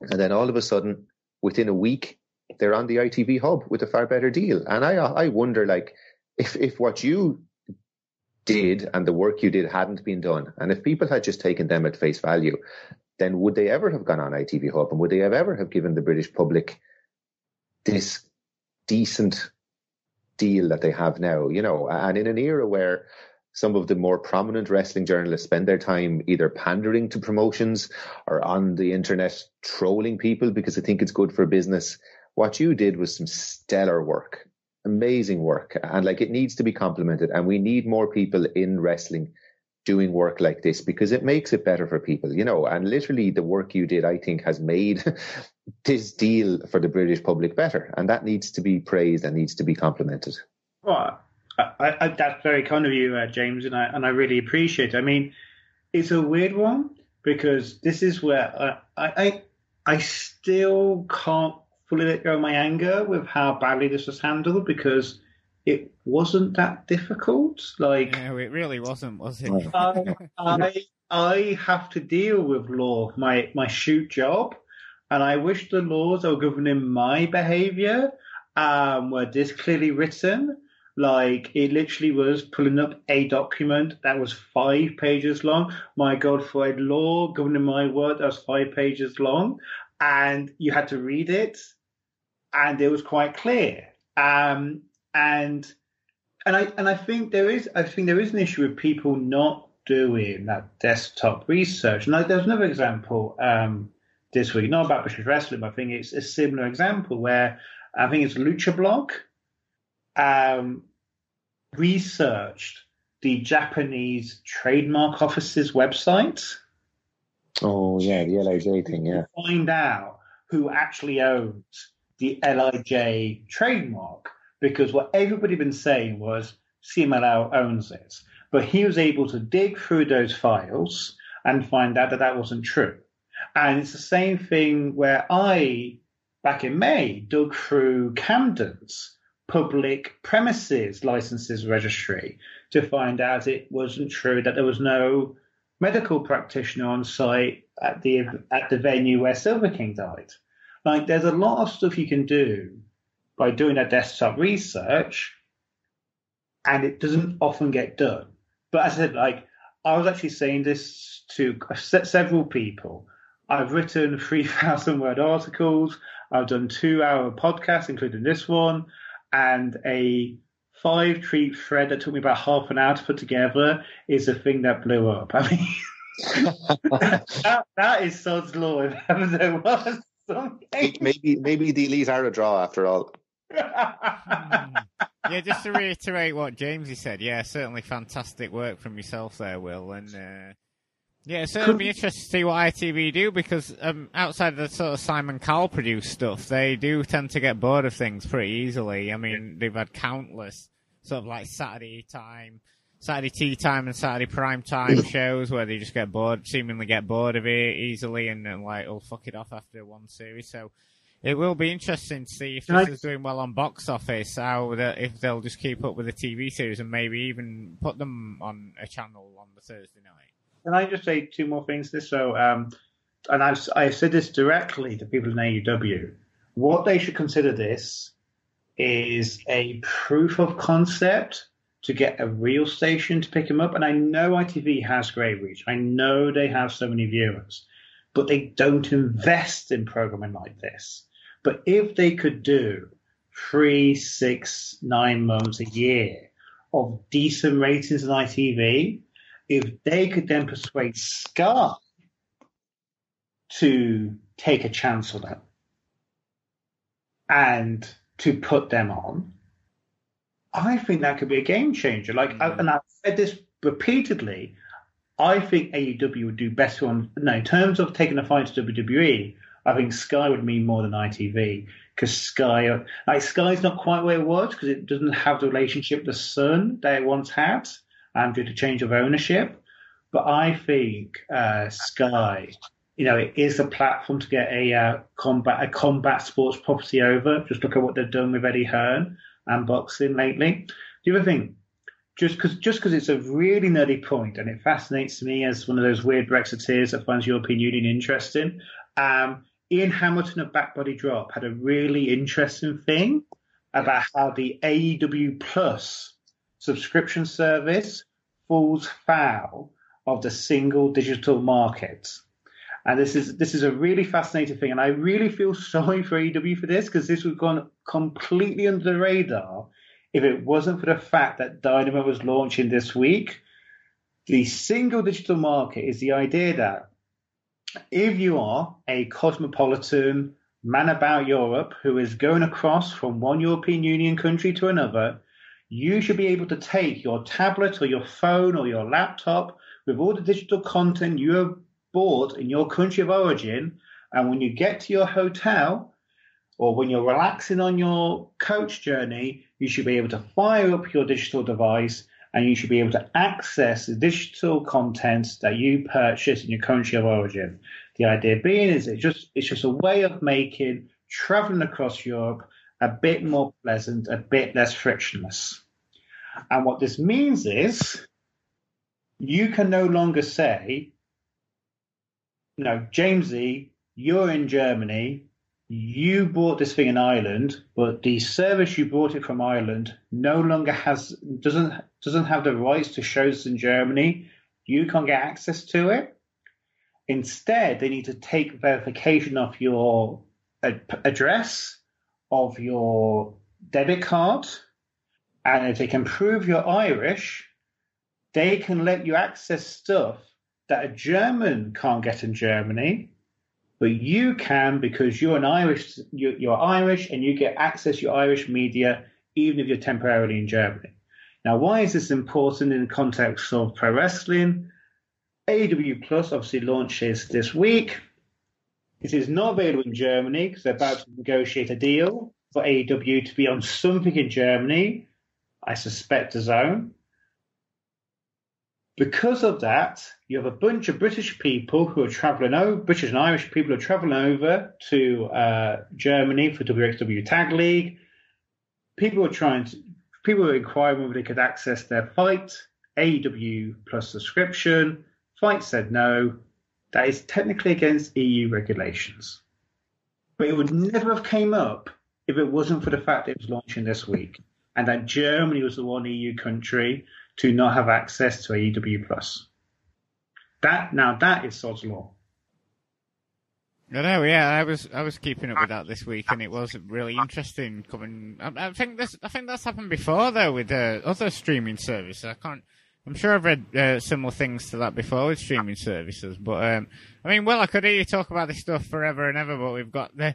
And then all of a sudden, within a week, they're on the ITV hub with a far better deal. And I, I wonder, like, if, if what you did and the work you did hadn't been done, and if people had just taken them at face value, then would they ever have gone on ITV Hub and would they have ever have given the British public this decent deal that they have now, you know, and in an era where some of the more prominent wrestling journalists spend their time either pandering to promotions or on the internet trolling people because they think it's good for business. What you did was some stellar work amazing work and like it needs to be complimented and we need more people in wrestling doing work like this because it makes it better for people you know and literally the work you did i think has made [LAUGHS] this deal for the british public better and that needs to be praised and needs to be complimented. Well I, I, that's very kind of you uh, james and i and i really appreciate it. I mean it's a weird one because this is where I, I I still can't fully let go of my anger with how badly this was handled because it wasn't that difficult. Like, no, it really wasn't, was it? I, [LAUGHS] I, I have to deal with law, my my shoot job, and I wish the laws that were governing my behaviour um, were this clearly written. Like it literally was pulling up a document that was five pages long. My God, for a law governing my work that was five pages long, and you had to read it and it was quite clear. Um, and and I and I think there is I think there is an issue with people not doing that desktop research. And there's another example um, this week, not about British wrestling, but I think it's a similar example where I think it's Lucha Blog um, researched the Japanese trademark office's website. Oh yeah, the LIJ thing, yeah. Find out who actually owns the LIJ trademark because what everybody had been saying was CMLL owns it. But he was able to dig through those files and find out that that wasn't true. And it's the same thing where I, back in May, dug through Camden's public premises licenses registry to find out it wasn't true that there was no medical practitioner on site at the at the venue where Silver King died. Like there's a lot of stuff you can do by doing that desktop research, and it doesn't often get done. But as I said, like I was actually saying this to several people. I've written [LAUGHS] 3,000 word articles. I've done two hour podcasts, including this one, and a five tweet thread that took me about half an hour to put together is a thing that blew up. I mean, [LAUGHS] that, that is Sod's law if ever there was something. Maybe maybe the Elite are a draw after all. yeah, just to reiterate what Jamesy said, yeah, certainly fantastic work from yourself there, Will, and uh, yeah, it's certainly be interesting to see what ITV do because um, outside of the sort of Simon Cowell produced stuff, they do tend to get bored of things pretty easily. I mean, they've had countless sort of like Saturday time, Saturday tea time and Saturday prime time shows where they just get bored, seemingly get bored of it easily and, and like, will fuck it off after one series. So it will be interesting to see if this is doing well on box office, how the, if they'll just keep up with the TV series and maybe even put them on a channel on the Thursday night. Can I just say two more things? This so, um, and I've I've said this directly to people in AEW. What they should consider this is a proof of concept to get a real station to pick them up. And I know ITV has great reach. I know they have so many viewers, but they don't invest in programming like this. But if they could do three, six, nine months a year of decent ratings on ITV, if they could then persuade Sky to take a chance on it and to put them on, I think that could be a game changer. Like, mm-hmm. I, and I've said this repeatedly. I think AEW would do better on. No, in terms of taking a fight to WWE, I think Sky would mean more than ITV because Sky, like Sky's not quite where it was because it doesn't have the relationship the Sun that it once had, um, due to change of ownership. But I think uh, Sky, you know, it is a platform to get a uh, combat a combat sports property over. Just look at what they've done with Eddie Hearn and boxing lately. The other thing, just because just because it's a really nerdy point and it fascinates me as one of those weird Brexiteers that finds European Union interesting. Um, Ian Hamilton of Backbody Drop had a really interesting thing about how the AEW Plus subscription service falls foul of the single digital market. And this is this is a really fascinating thing, and I really feel [LAUGHS] sorry for AEW for this because this would have gone completely under the radar if it wasn't for the fact that Dynamite was launching this week. The single digital market is the idea that if you are a cosmopolitan man about Europe who is going across from one European Union country to another, you should be able to take your tablet or your phone or your laptop with all the digital content you in your country of origin, and when you get to your hotel or when you're relaxing on your coach journey, you should be able to fire up your digital device and you should be able to access the digital content that you purchase in your country of origin. The idea being is it just it's just a way of making traveling across Europe a bit more pleasant, a bit less frictionless. And what this means is you can no longer say, no, Jamesy, you're in Germany, you bought this thing in Ireland, but the service you bought it from Ireland no longer has doesn't doesn't have the rights to shows in Germany. You can't get access to it. Instead, they need to take verification of your address, of your debit card, and if they can prove you're Irish, they can let you access stuff that a German can't get in Germany but you can because you're an Irish, you're Irish, and you get access to your Irish media even if you're temporarily in Germany. Now, why is this important in the context of pro wrestling? AEW Plus obviously launches this week. It is not available in Germany because they're about to negotiate a deal for AEW to be on something in Germany. I suspect DAZN. Because of that, you have a bunch of British people who are traveling over, British and Irish people who are traveling over to uh, Germany for WXW Tag League. People are trying to, people are inquiring whether they could access their FITE, AW plus subscription. FITE said no. That is technically against EU regulations. But it would never have came up if it wasn't for the fact it was launching this week and that Germany was the one EU country to not have access to AEW Plus. That now that is sod's law. I know, yeah, I was I was keeping up with that this week, and it was really interesting. Coming, I, I think this, I think that's happened before though with uh, other streaming services. I can't. I'm sure I've read uh, similar things to that before with streaming services, but um, I mean, well, I could hear you talk about this stuff forever and ever, but we've got the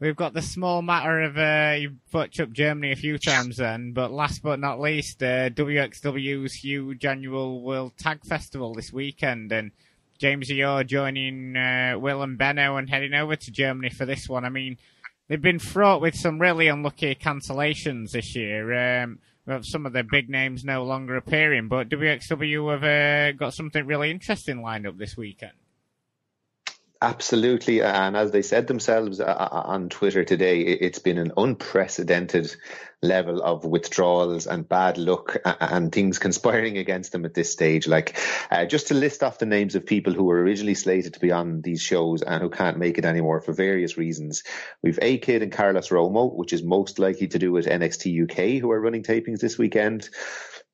We've got the small matter of uh, you butch up Germany a few times then, but last but not least, uh, WXW's huge annual World Tag Festival this weekend, and James, you're joining uh, Will and Benno and heading over to Germany for this one. I mean, they've been fraught with some really unlucky cancellations this year. Um, some of the big names no longer appearing. But WXW have uh, got something really interesting lined up this weekend. Absolutely. And as they said themselves uh, uh, on Twitter today, it's been an unprecedented level of withdrawals and bad luck and things [LAUGHS] conspiring against them at this stage. Like, uh, just to list off the names of people who were originally slated to be on these shows and who can't make it anymore for various reasons. We've A-Kid and Carlos Romo, which is most likely to do with NXT UK, who are running tapings this weekend.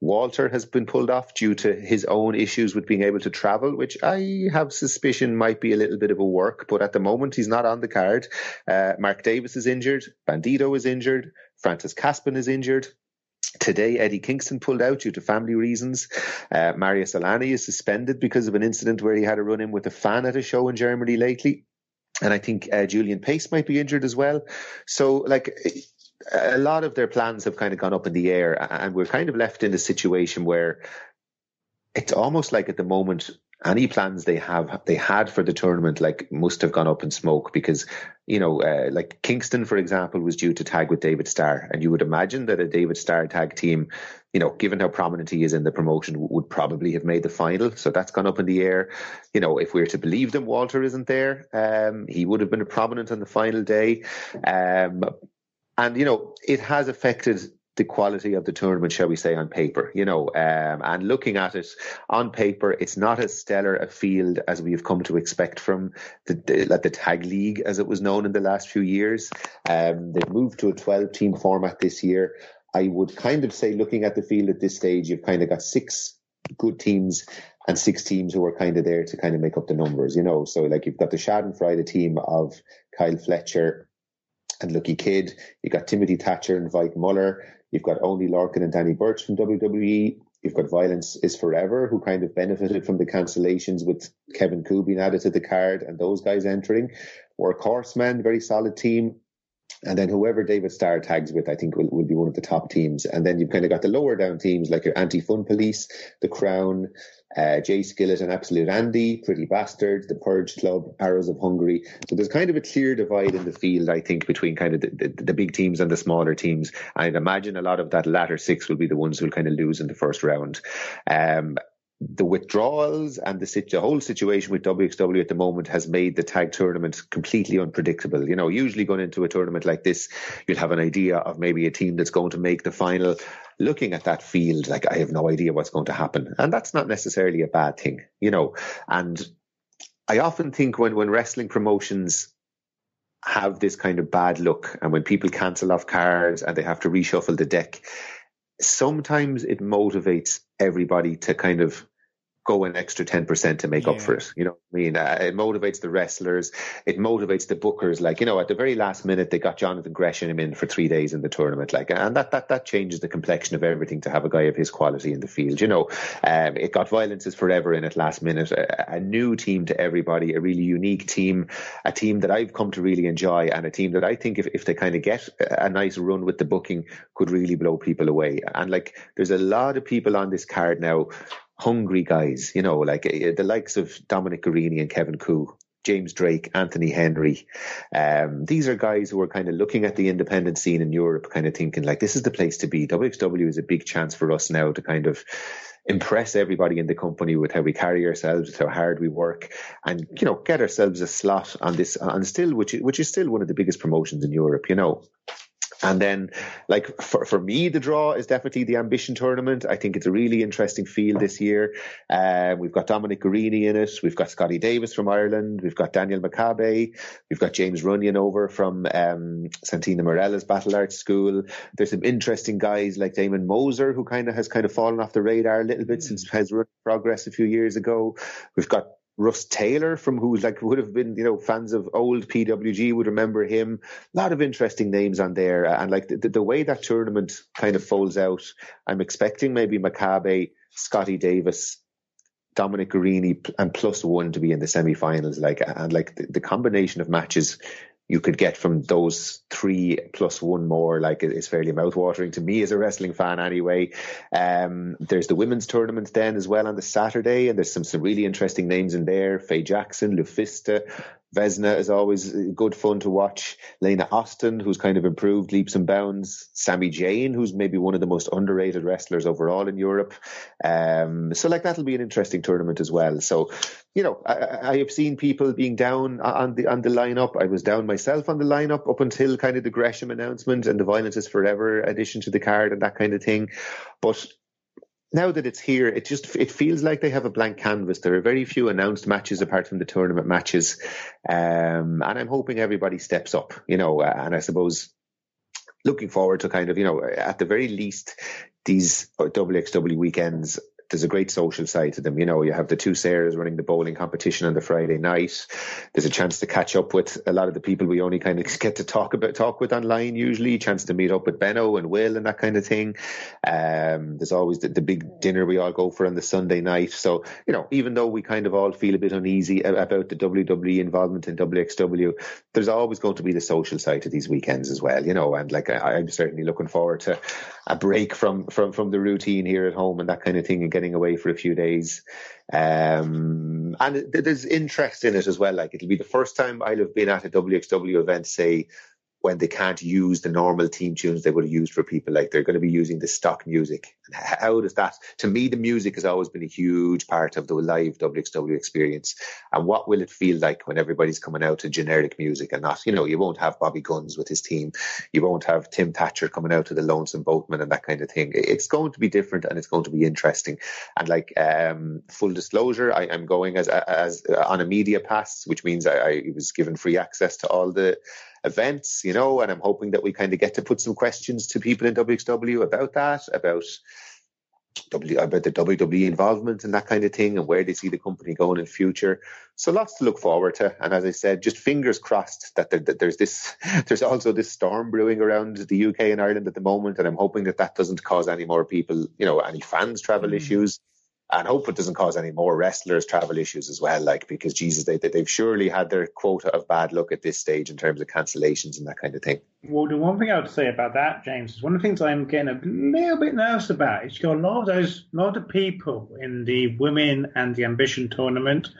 Walter has been pulled off due to his own issues with being able to travel, which I have suspicion might be a little bit of a work, but at the moment he's not on the card. Uh, Mark Davis is injured. Bandido is injured. Francis Kaspin is injured. Today, Eddie Kingston pulled out due to family reasons. Uh, Marius Al-Ani is suspended because of an incident where he had a run in with a fan at a show in Germany lately. And I think uh, Julian Pace might be injured as well. So, like, a lot of their plans have kind of gone up in the air, and we're kind of left in a situation where it's almost like at the moment any plans they have they had for the tournament like must have gone up in smoke because you know uh, like Kingston for example was due to tag with David Starr and you would imagine that a David Starr tag team you know given how prominent he is in the promotion would probably have made the final. So that's gone up in the air. You know if we're to believe them Walter isn't there um, he would have been prominent on the final day. Um, and you know it has affected the quality of the tournament, shall we say, on paper, you know, um, and looking at it on paper, it's not as stellar a field as we've come to expect from the, the, the tag league as it was known in the last few years. Um, they've moved to a 12 team format this year. I would kind of say, looking at the field at this stage, you've kind of got six good teams and six teams who are kind of there to kind of make up the numbers, you know. So, like, you've got the Schadenfreude team of Kyle Fletcher, and Lucky Kid. You've got Timothy Thatcher and Vike Muller. You've got Oney Lorcan and Danny Burch from WWE. You've got Violence is Forever, who kind of benefited from the cancellations with Kevin Ku being added to the card and those guys entering. WorkHorsemen, very solid team. And then whoever David Starr tags with, I think will, will be one of the top teams. And then you've kind of got the lower down teams like your Anti Fun Police, the Crown, uh, Jay Skillet and Absolute Andy, Pretty Bastards, the Purge Club, Arrows of Hungary. So there's kind of a clear divide in the field, I think, between kind of the, the, the, big teams and the smaller teams. I'd imagine a lot of that latter six will be the ones who'll kind of lose in the first round. Um, the withdrawals and the, the, whole situation with WXW at the moment has made the tag tournament completely unpredictable. You know, usually going into a tournament like this, you'll have an idea of maybe a team that's going to make the final. Looking at that field, like I have no idea what's going to happen. And that's not necessarily a bad thing, you know. And I often think when, when wrestling promotions have this kind of bad luck and when people cancel off cards and they have to reshuffle the deck, sometimes it motivates everybody to kind of go an extra 10% to make yeah. up for it. You know I mean? Uh, it motivates the wrestlers. It motivates the bookers. Like, you know, at the very last minute, they got Jonathan Gresham in for three days in the tournament. Like, and that, that, that changes the complexion of everything to have a guy of his quality in the field. You know, um, it got violences forever in at last minute. A, a, new team to everybody, a really unique team, a team that I've come to really enjoy and a team that I think if, if they kind of get a nice run with the booking could really blow people away. And like, there's a lot of people on this card now hungry guys, you know, like uh, the likes of Dominic Garrini and Kevin Ku, James Drake, Anthony Henry. Um, these are guys who are kind of looking at the independent scene in Europe, kind of thinking like, this is the place to be. WXW is a big chance for us now to kind of impress everybody in the company with how we carry ourselves, with how hard we work, and you know, get ourselves a slot on this, on still, which which is still one of the biggest promotions in Europe. You know, and then, like for, for me, the draw is definitely the ambition tournament. I think it's a really interesting field this year. Uh, we've got Dominic Garrini in it. We've got Scotty Davis from Ireland. We've got Daniel Makabe. We've got James Runyon over from um, Santino Marella's Battle Arts School. There's some interesting guys like Damon Moser, who kind of has kind of fallen off the radar a little bit since his run progress a few years ago. We've got Russ Taylor from who like would have been you know fans of old PWG would remember him. A lot of interesting names on there, uh, and like the, the way that tournament kind of folds out, I'm expecting maybe Makabe, Scotty Davis, Dominic Garrini, and plus one to be in the semi-finals. Like and like the, the combination of matches you could get from those three plus one more, like it's fairly mouthwatering to me as a wrestling fan anyway. Um, there's the women's tournament then as well on the Saturday, and there's some, some really interesting names in there. Faye Jackson, LuFisto, Vesna is always good fun to watch. Lana Austin, who's kind of improved leaps and bounds. Sammy Zayn, who's maybe one of the most underrated wrestlers overall in Europe. Um, so like that'll be an interesting tournament as well. So, you know, I, I, have seen people being down on the on the lineup. I was down myself on the lineup up until kind of the Gresham announcement and the Violence is Forever addition to the card and that kind of thing. But now that it's here, it just it feels like they have a blank canvas. There are very few announced matches apart from the tournament matches, um, and I'm hoping everybody steps up. You know, and I suppose looking forward to kind of you know at the very least these WXW weekends there's a great social side to them. You know, you have the two Sarahs running the bowling competition on the Friday night. There's a chance to catch up with a lot of the people we only kind of [LAUGHS] get to talk about, talk with online usually, chance to meet up with Benno and Will and that kind of thing. Um, there's always the, the, big dinner we all go for on the Sunday night. So, you know, even though we kind of all feel a bit uneasy about the WWE involvement in WXW, there's always going to be the social side to these weekends as well, you know, and like I, I'm certainly looking forward to a break from, from, from the routine here at home and that kind of thing and getting away for a few days. Um, and there's interest in it as well. Like it'll be the first time I'll have been at a WXW event, say, when they can't use the normal team tunes they would have used for people. Like they're going to be using the stock music. And how does that? To me, the music has always been a huge part of the live WXW experience. And what will it feel like when everybody's coming out to generic music and not, you know, you won't have Bobby Gunns with his team. You won't have Tim Thatcher coming out to the Lonesome Boatman and that kind of thing. It's going to be different and it's going to be interesting. And like, um, full disclosure, I, am going as, as uh, on a media pass, which means I, I was given free access to all the events, you know, and I'm hoping that we kind of get to put some questions to people in WXW about that, about W about the WWE involvement and that kind of thing and where they see the company going in future. So lots to look forward to. And as I said, just fingers crossed that, there, that there's this, [LAUGHS] there's also this storm brewing around the UK and Ireland at the moment. And I'm hoping that that doesn't cause any more people, you know, any fans travel mm. issues and hope it doesn't cause any more wrestlers travel issues as well. Like because Jesus, they they've surely had their quota of bad luck at this stage in terms of cancellations and that kind of thing. Well, the one thing I would say about that, James, is one of the things I'm getting a little bit nervous about is got a lot of those, a lot of people in the women and the ambition tournament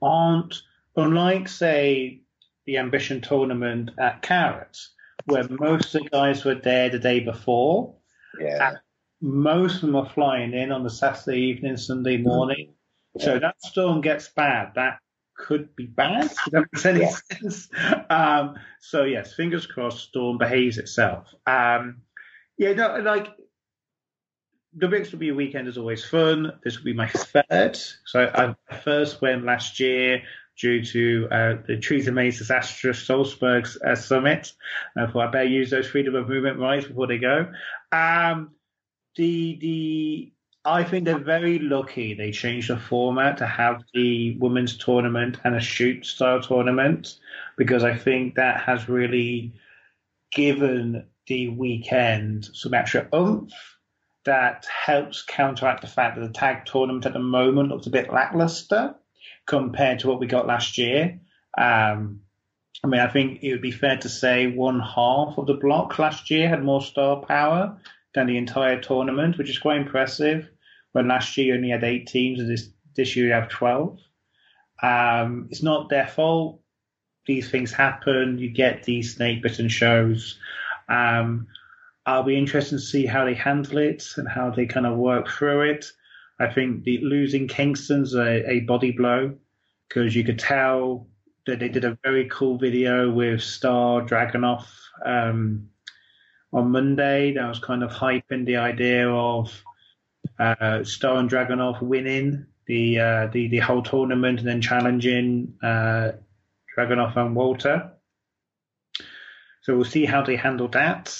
aren't unlike say the ambition tournament at Carrots, where most of the guys were there the day before. Yeah most of them are flying in on the Saturday evening, Sunday morning. So that storm gets bad. That could be bad. [LAUGHS] That makes any yeah. sense. Um, so yes, fingers crossed, storm behaves itself. Um, yeah, no, like the WXW weekend is always fun. This will be my third. So I first went last year due to uh, the Theresa May's disastrous Salzburg uh, summit. I thought I better use those freedom of movement rights before they go. Um, the the I think they're very lucky they changed the format to have the women's tournament and a shoot style tournament because I think that has really given the weekend some extra oomph that helps counteract the fact that the tag tournament at the moment looks a bit lackluster compared to what we got last year. Um, I mean, I think it would be fair to say one half of the block last year had more star power than the entire tournament, which is quite impressive. When last year you only had eight teams, and this this year you have twelve. Um, it's not their fault. These things happen. You get these snake bitten shows. Um, I'll be interested to see how they handle it and how they kind of work through it. I think the losing Kingston's a, a body blow because you could tell that they did a very cool video with Starr Dragunov um, on Monday that was kind of hyping the idea of uh, Starr and Dragunov winning the, uh, the the whole tournament and then challenging uh, Dragunov and Walter. So we'll see how they handle that.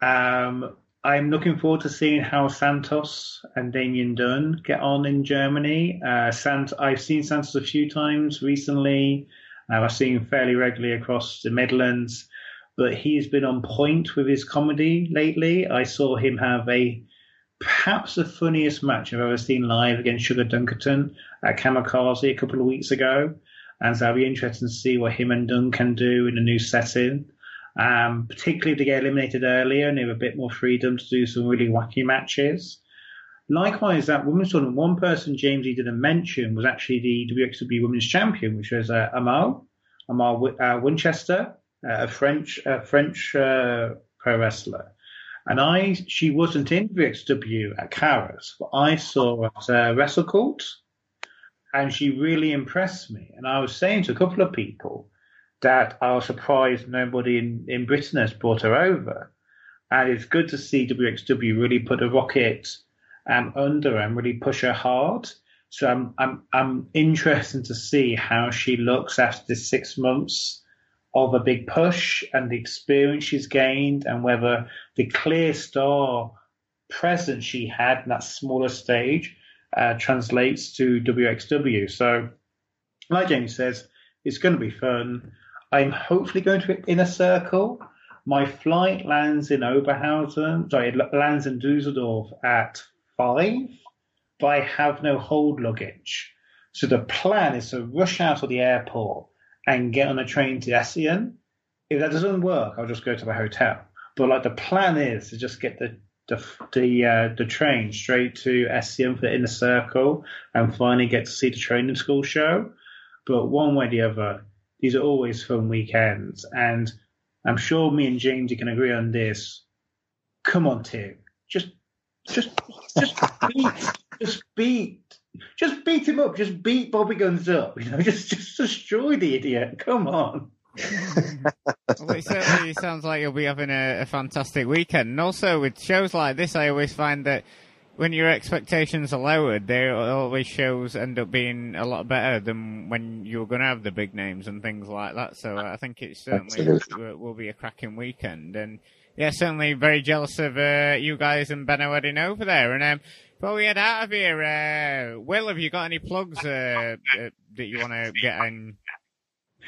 Um, I'm looking forward to seeing how Santos and Damian Dunn get on in Germany. Uh, Sant- I've seen Santos a few times recently. Uh, I've seen him fairly regularly across the Midlands but he's been on point with his comedy lately. I saw him have a perhaps the funniest match I've ever seen live against Sugar Dunkerton at Kamikaze a couple of weeks ago. And so I'll be interested to see what him and Dunn can do in a new setting. Um, particularly if they get eliminated earlier and they have a bit more freedom to do some really wacky matches. Likewise, that women's tournament, one person James he didn't mention was actually the WXW Women's Champion, which was uh, Amal. Amar uh, Winchester, a French a French uh, pro wrestler. And I, she wasn't in WXW at Carras, but I saw at uh, WrestleCourt, and she really impressed me. And I was saying to a couple of people that I was surprised nobody in, in Britain has brought her over. And it's good to see WXW really put a rocket um, under and really push her hard. So I'm I'm I'm interested to see how she looks after this six months of a big push and the experience she's gained, and whether the clear star presence she had in that smaller stage uh, translates to WXW. So, like James says, it's going to be fun. I'm hopefully going to Inner Circle. My flight lands in Oberhausen, sorry, it lands in Dusseldorf at five but I have no hold luggage. So the plan is to rush out of the airport and get on a train to Essen. If that doesn't work, I'll just go to the hotel. But like the plan is to just get the the the, uh, the train straight to Essen for the inner circle and finally get to see the training school show. But one way or the other, these are always fun weekends, and I'm sure me and James you can agree on this. Come on, Tim, just just just be just beat just beat him up. Just beat Bobby Gunns up. [LAUGHS] You know, just just destroy the idiot. Come on. well, it certainly sounds like you'll be having a, a, fantastic weekend. And also with shows like this, I always find that when your expectations are lowered, they always shows end up being a lot better than when you're going to have the big names and things like that. So I think it certainly will, will be a cracking weekend. And yeah, certainly very jealous of uh, you guys and Benno heading over there. And um, before we head out of here, uh, Will, have you got any plugs uh, uh that you want to get in?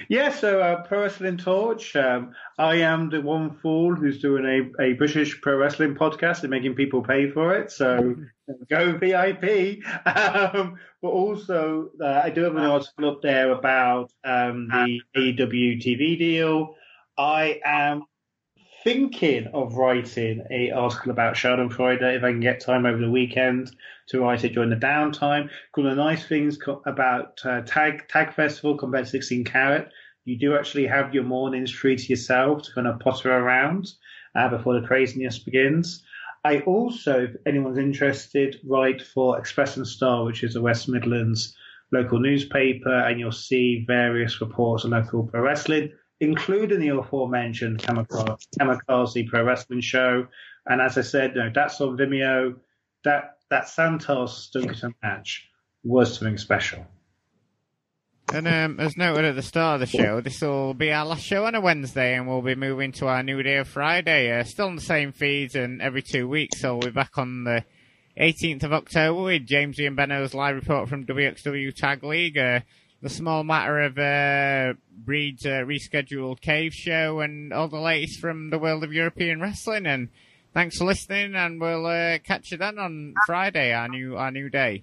Yeah, so uh, Pro Wrestling Torch. Um, I am the one fool who's doing a, a British pro wrestling podcast and making people pay for it. So [LAUGHS] go VIP. Um, but also, uh, I do have an article up there about um, the AEW TV deal. I am thinking of writing a article about Schadenfreude if I can get time over the weekend to write it during the downtime. One of the nice things about uh, Tag Tag Festival compared to 16 Carat, you do actually have your mornings free to yourself to kind of potter around uh, before the craziness begins. I also, if anyone's interested, write for Express and Star, which is a West Midlands local newspaper, and you'll see various reports on local pro wrestling including the aforementioned Kamikaze Pro Wrestling Show. And as I said, you know, that's on Vimeo. That that Santos Dunkerton match was something special. And um, as noted at the start of the show, this will be our last show on a Wednesday, and we'll be moving to our new day of Friday. Uh, still on the same feeds, and every two weeks, so we'll be back on the 18th of October with James and Benno's live report from WXW Tag League. Uh, the small matter of uh, uh, rescheduled cave show and all the latest from the world of European wrestling. And thanks for listening, and we'll uh, catch you then on Friday, our new our new day.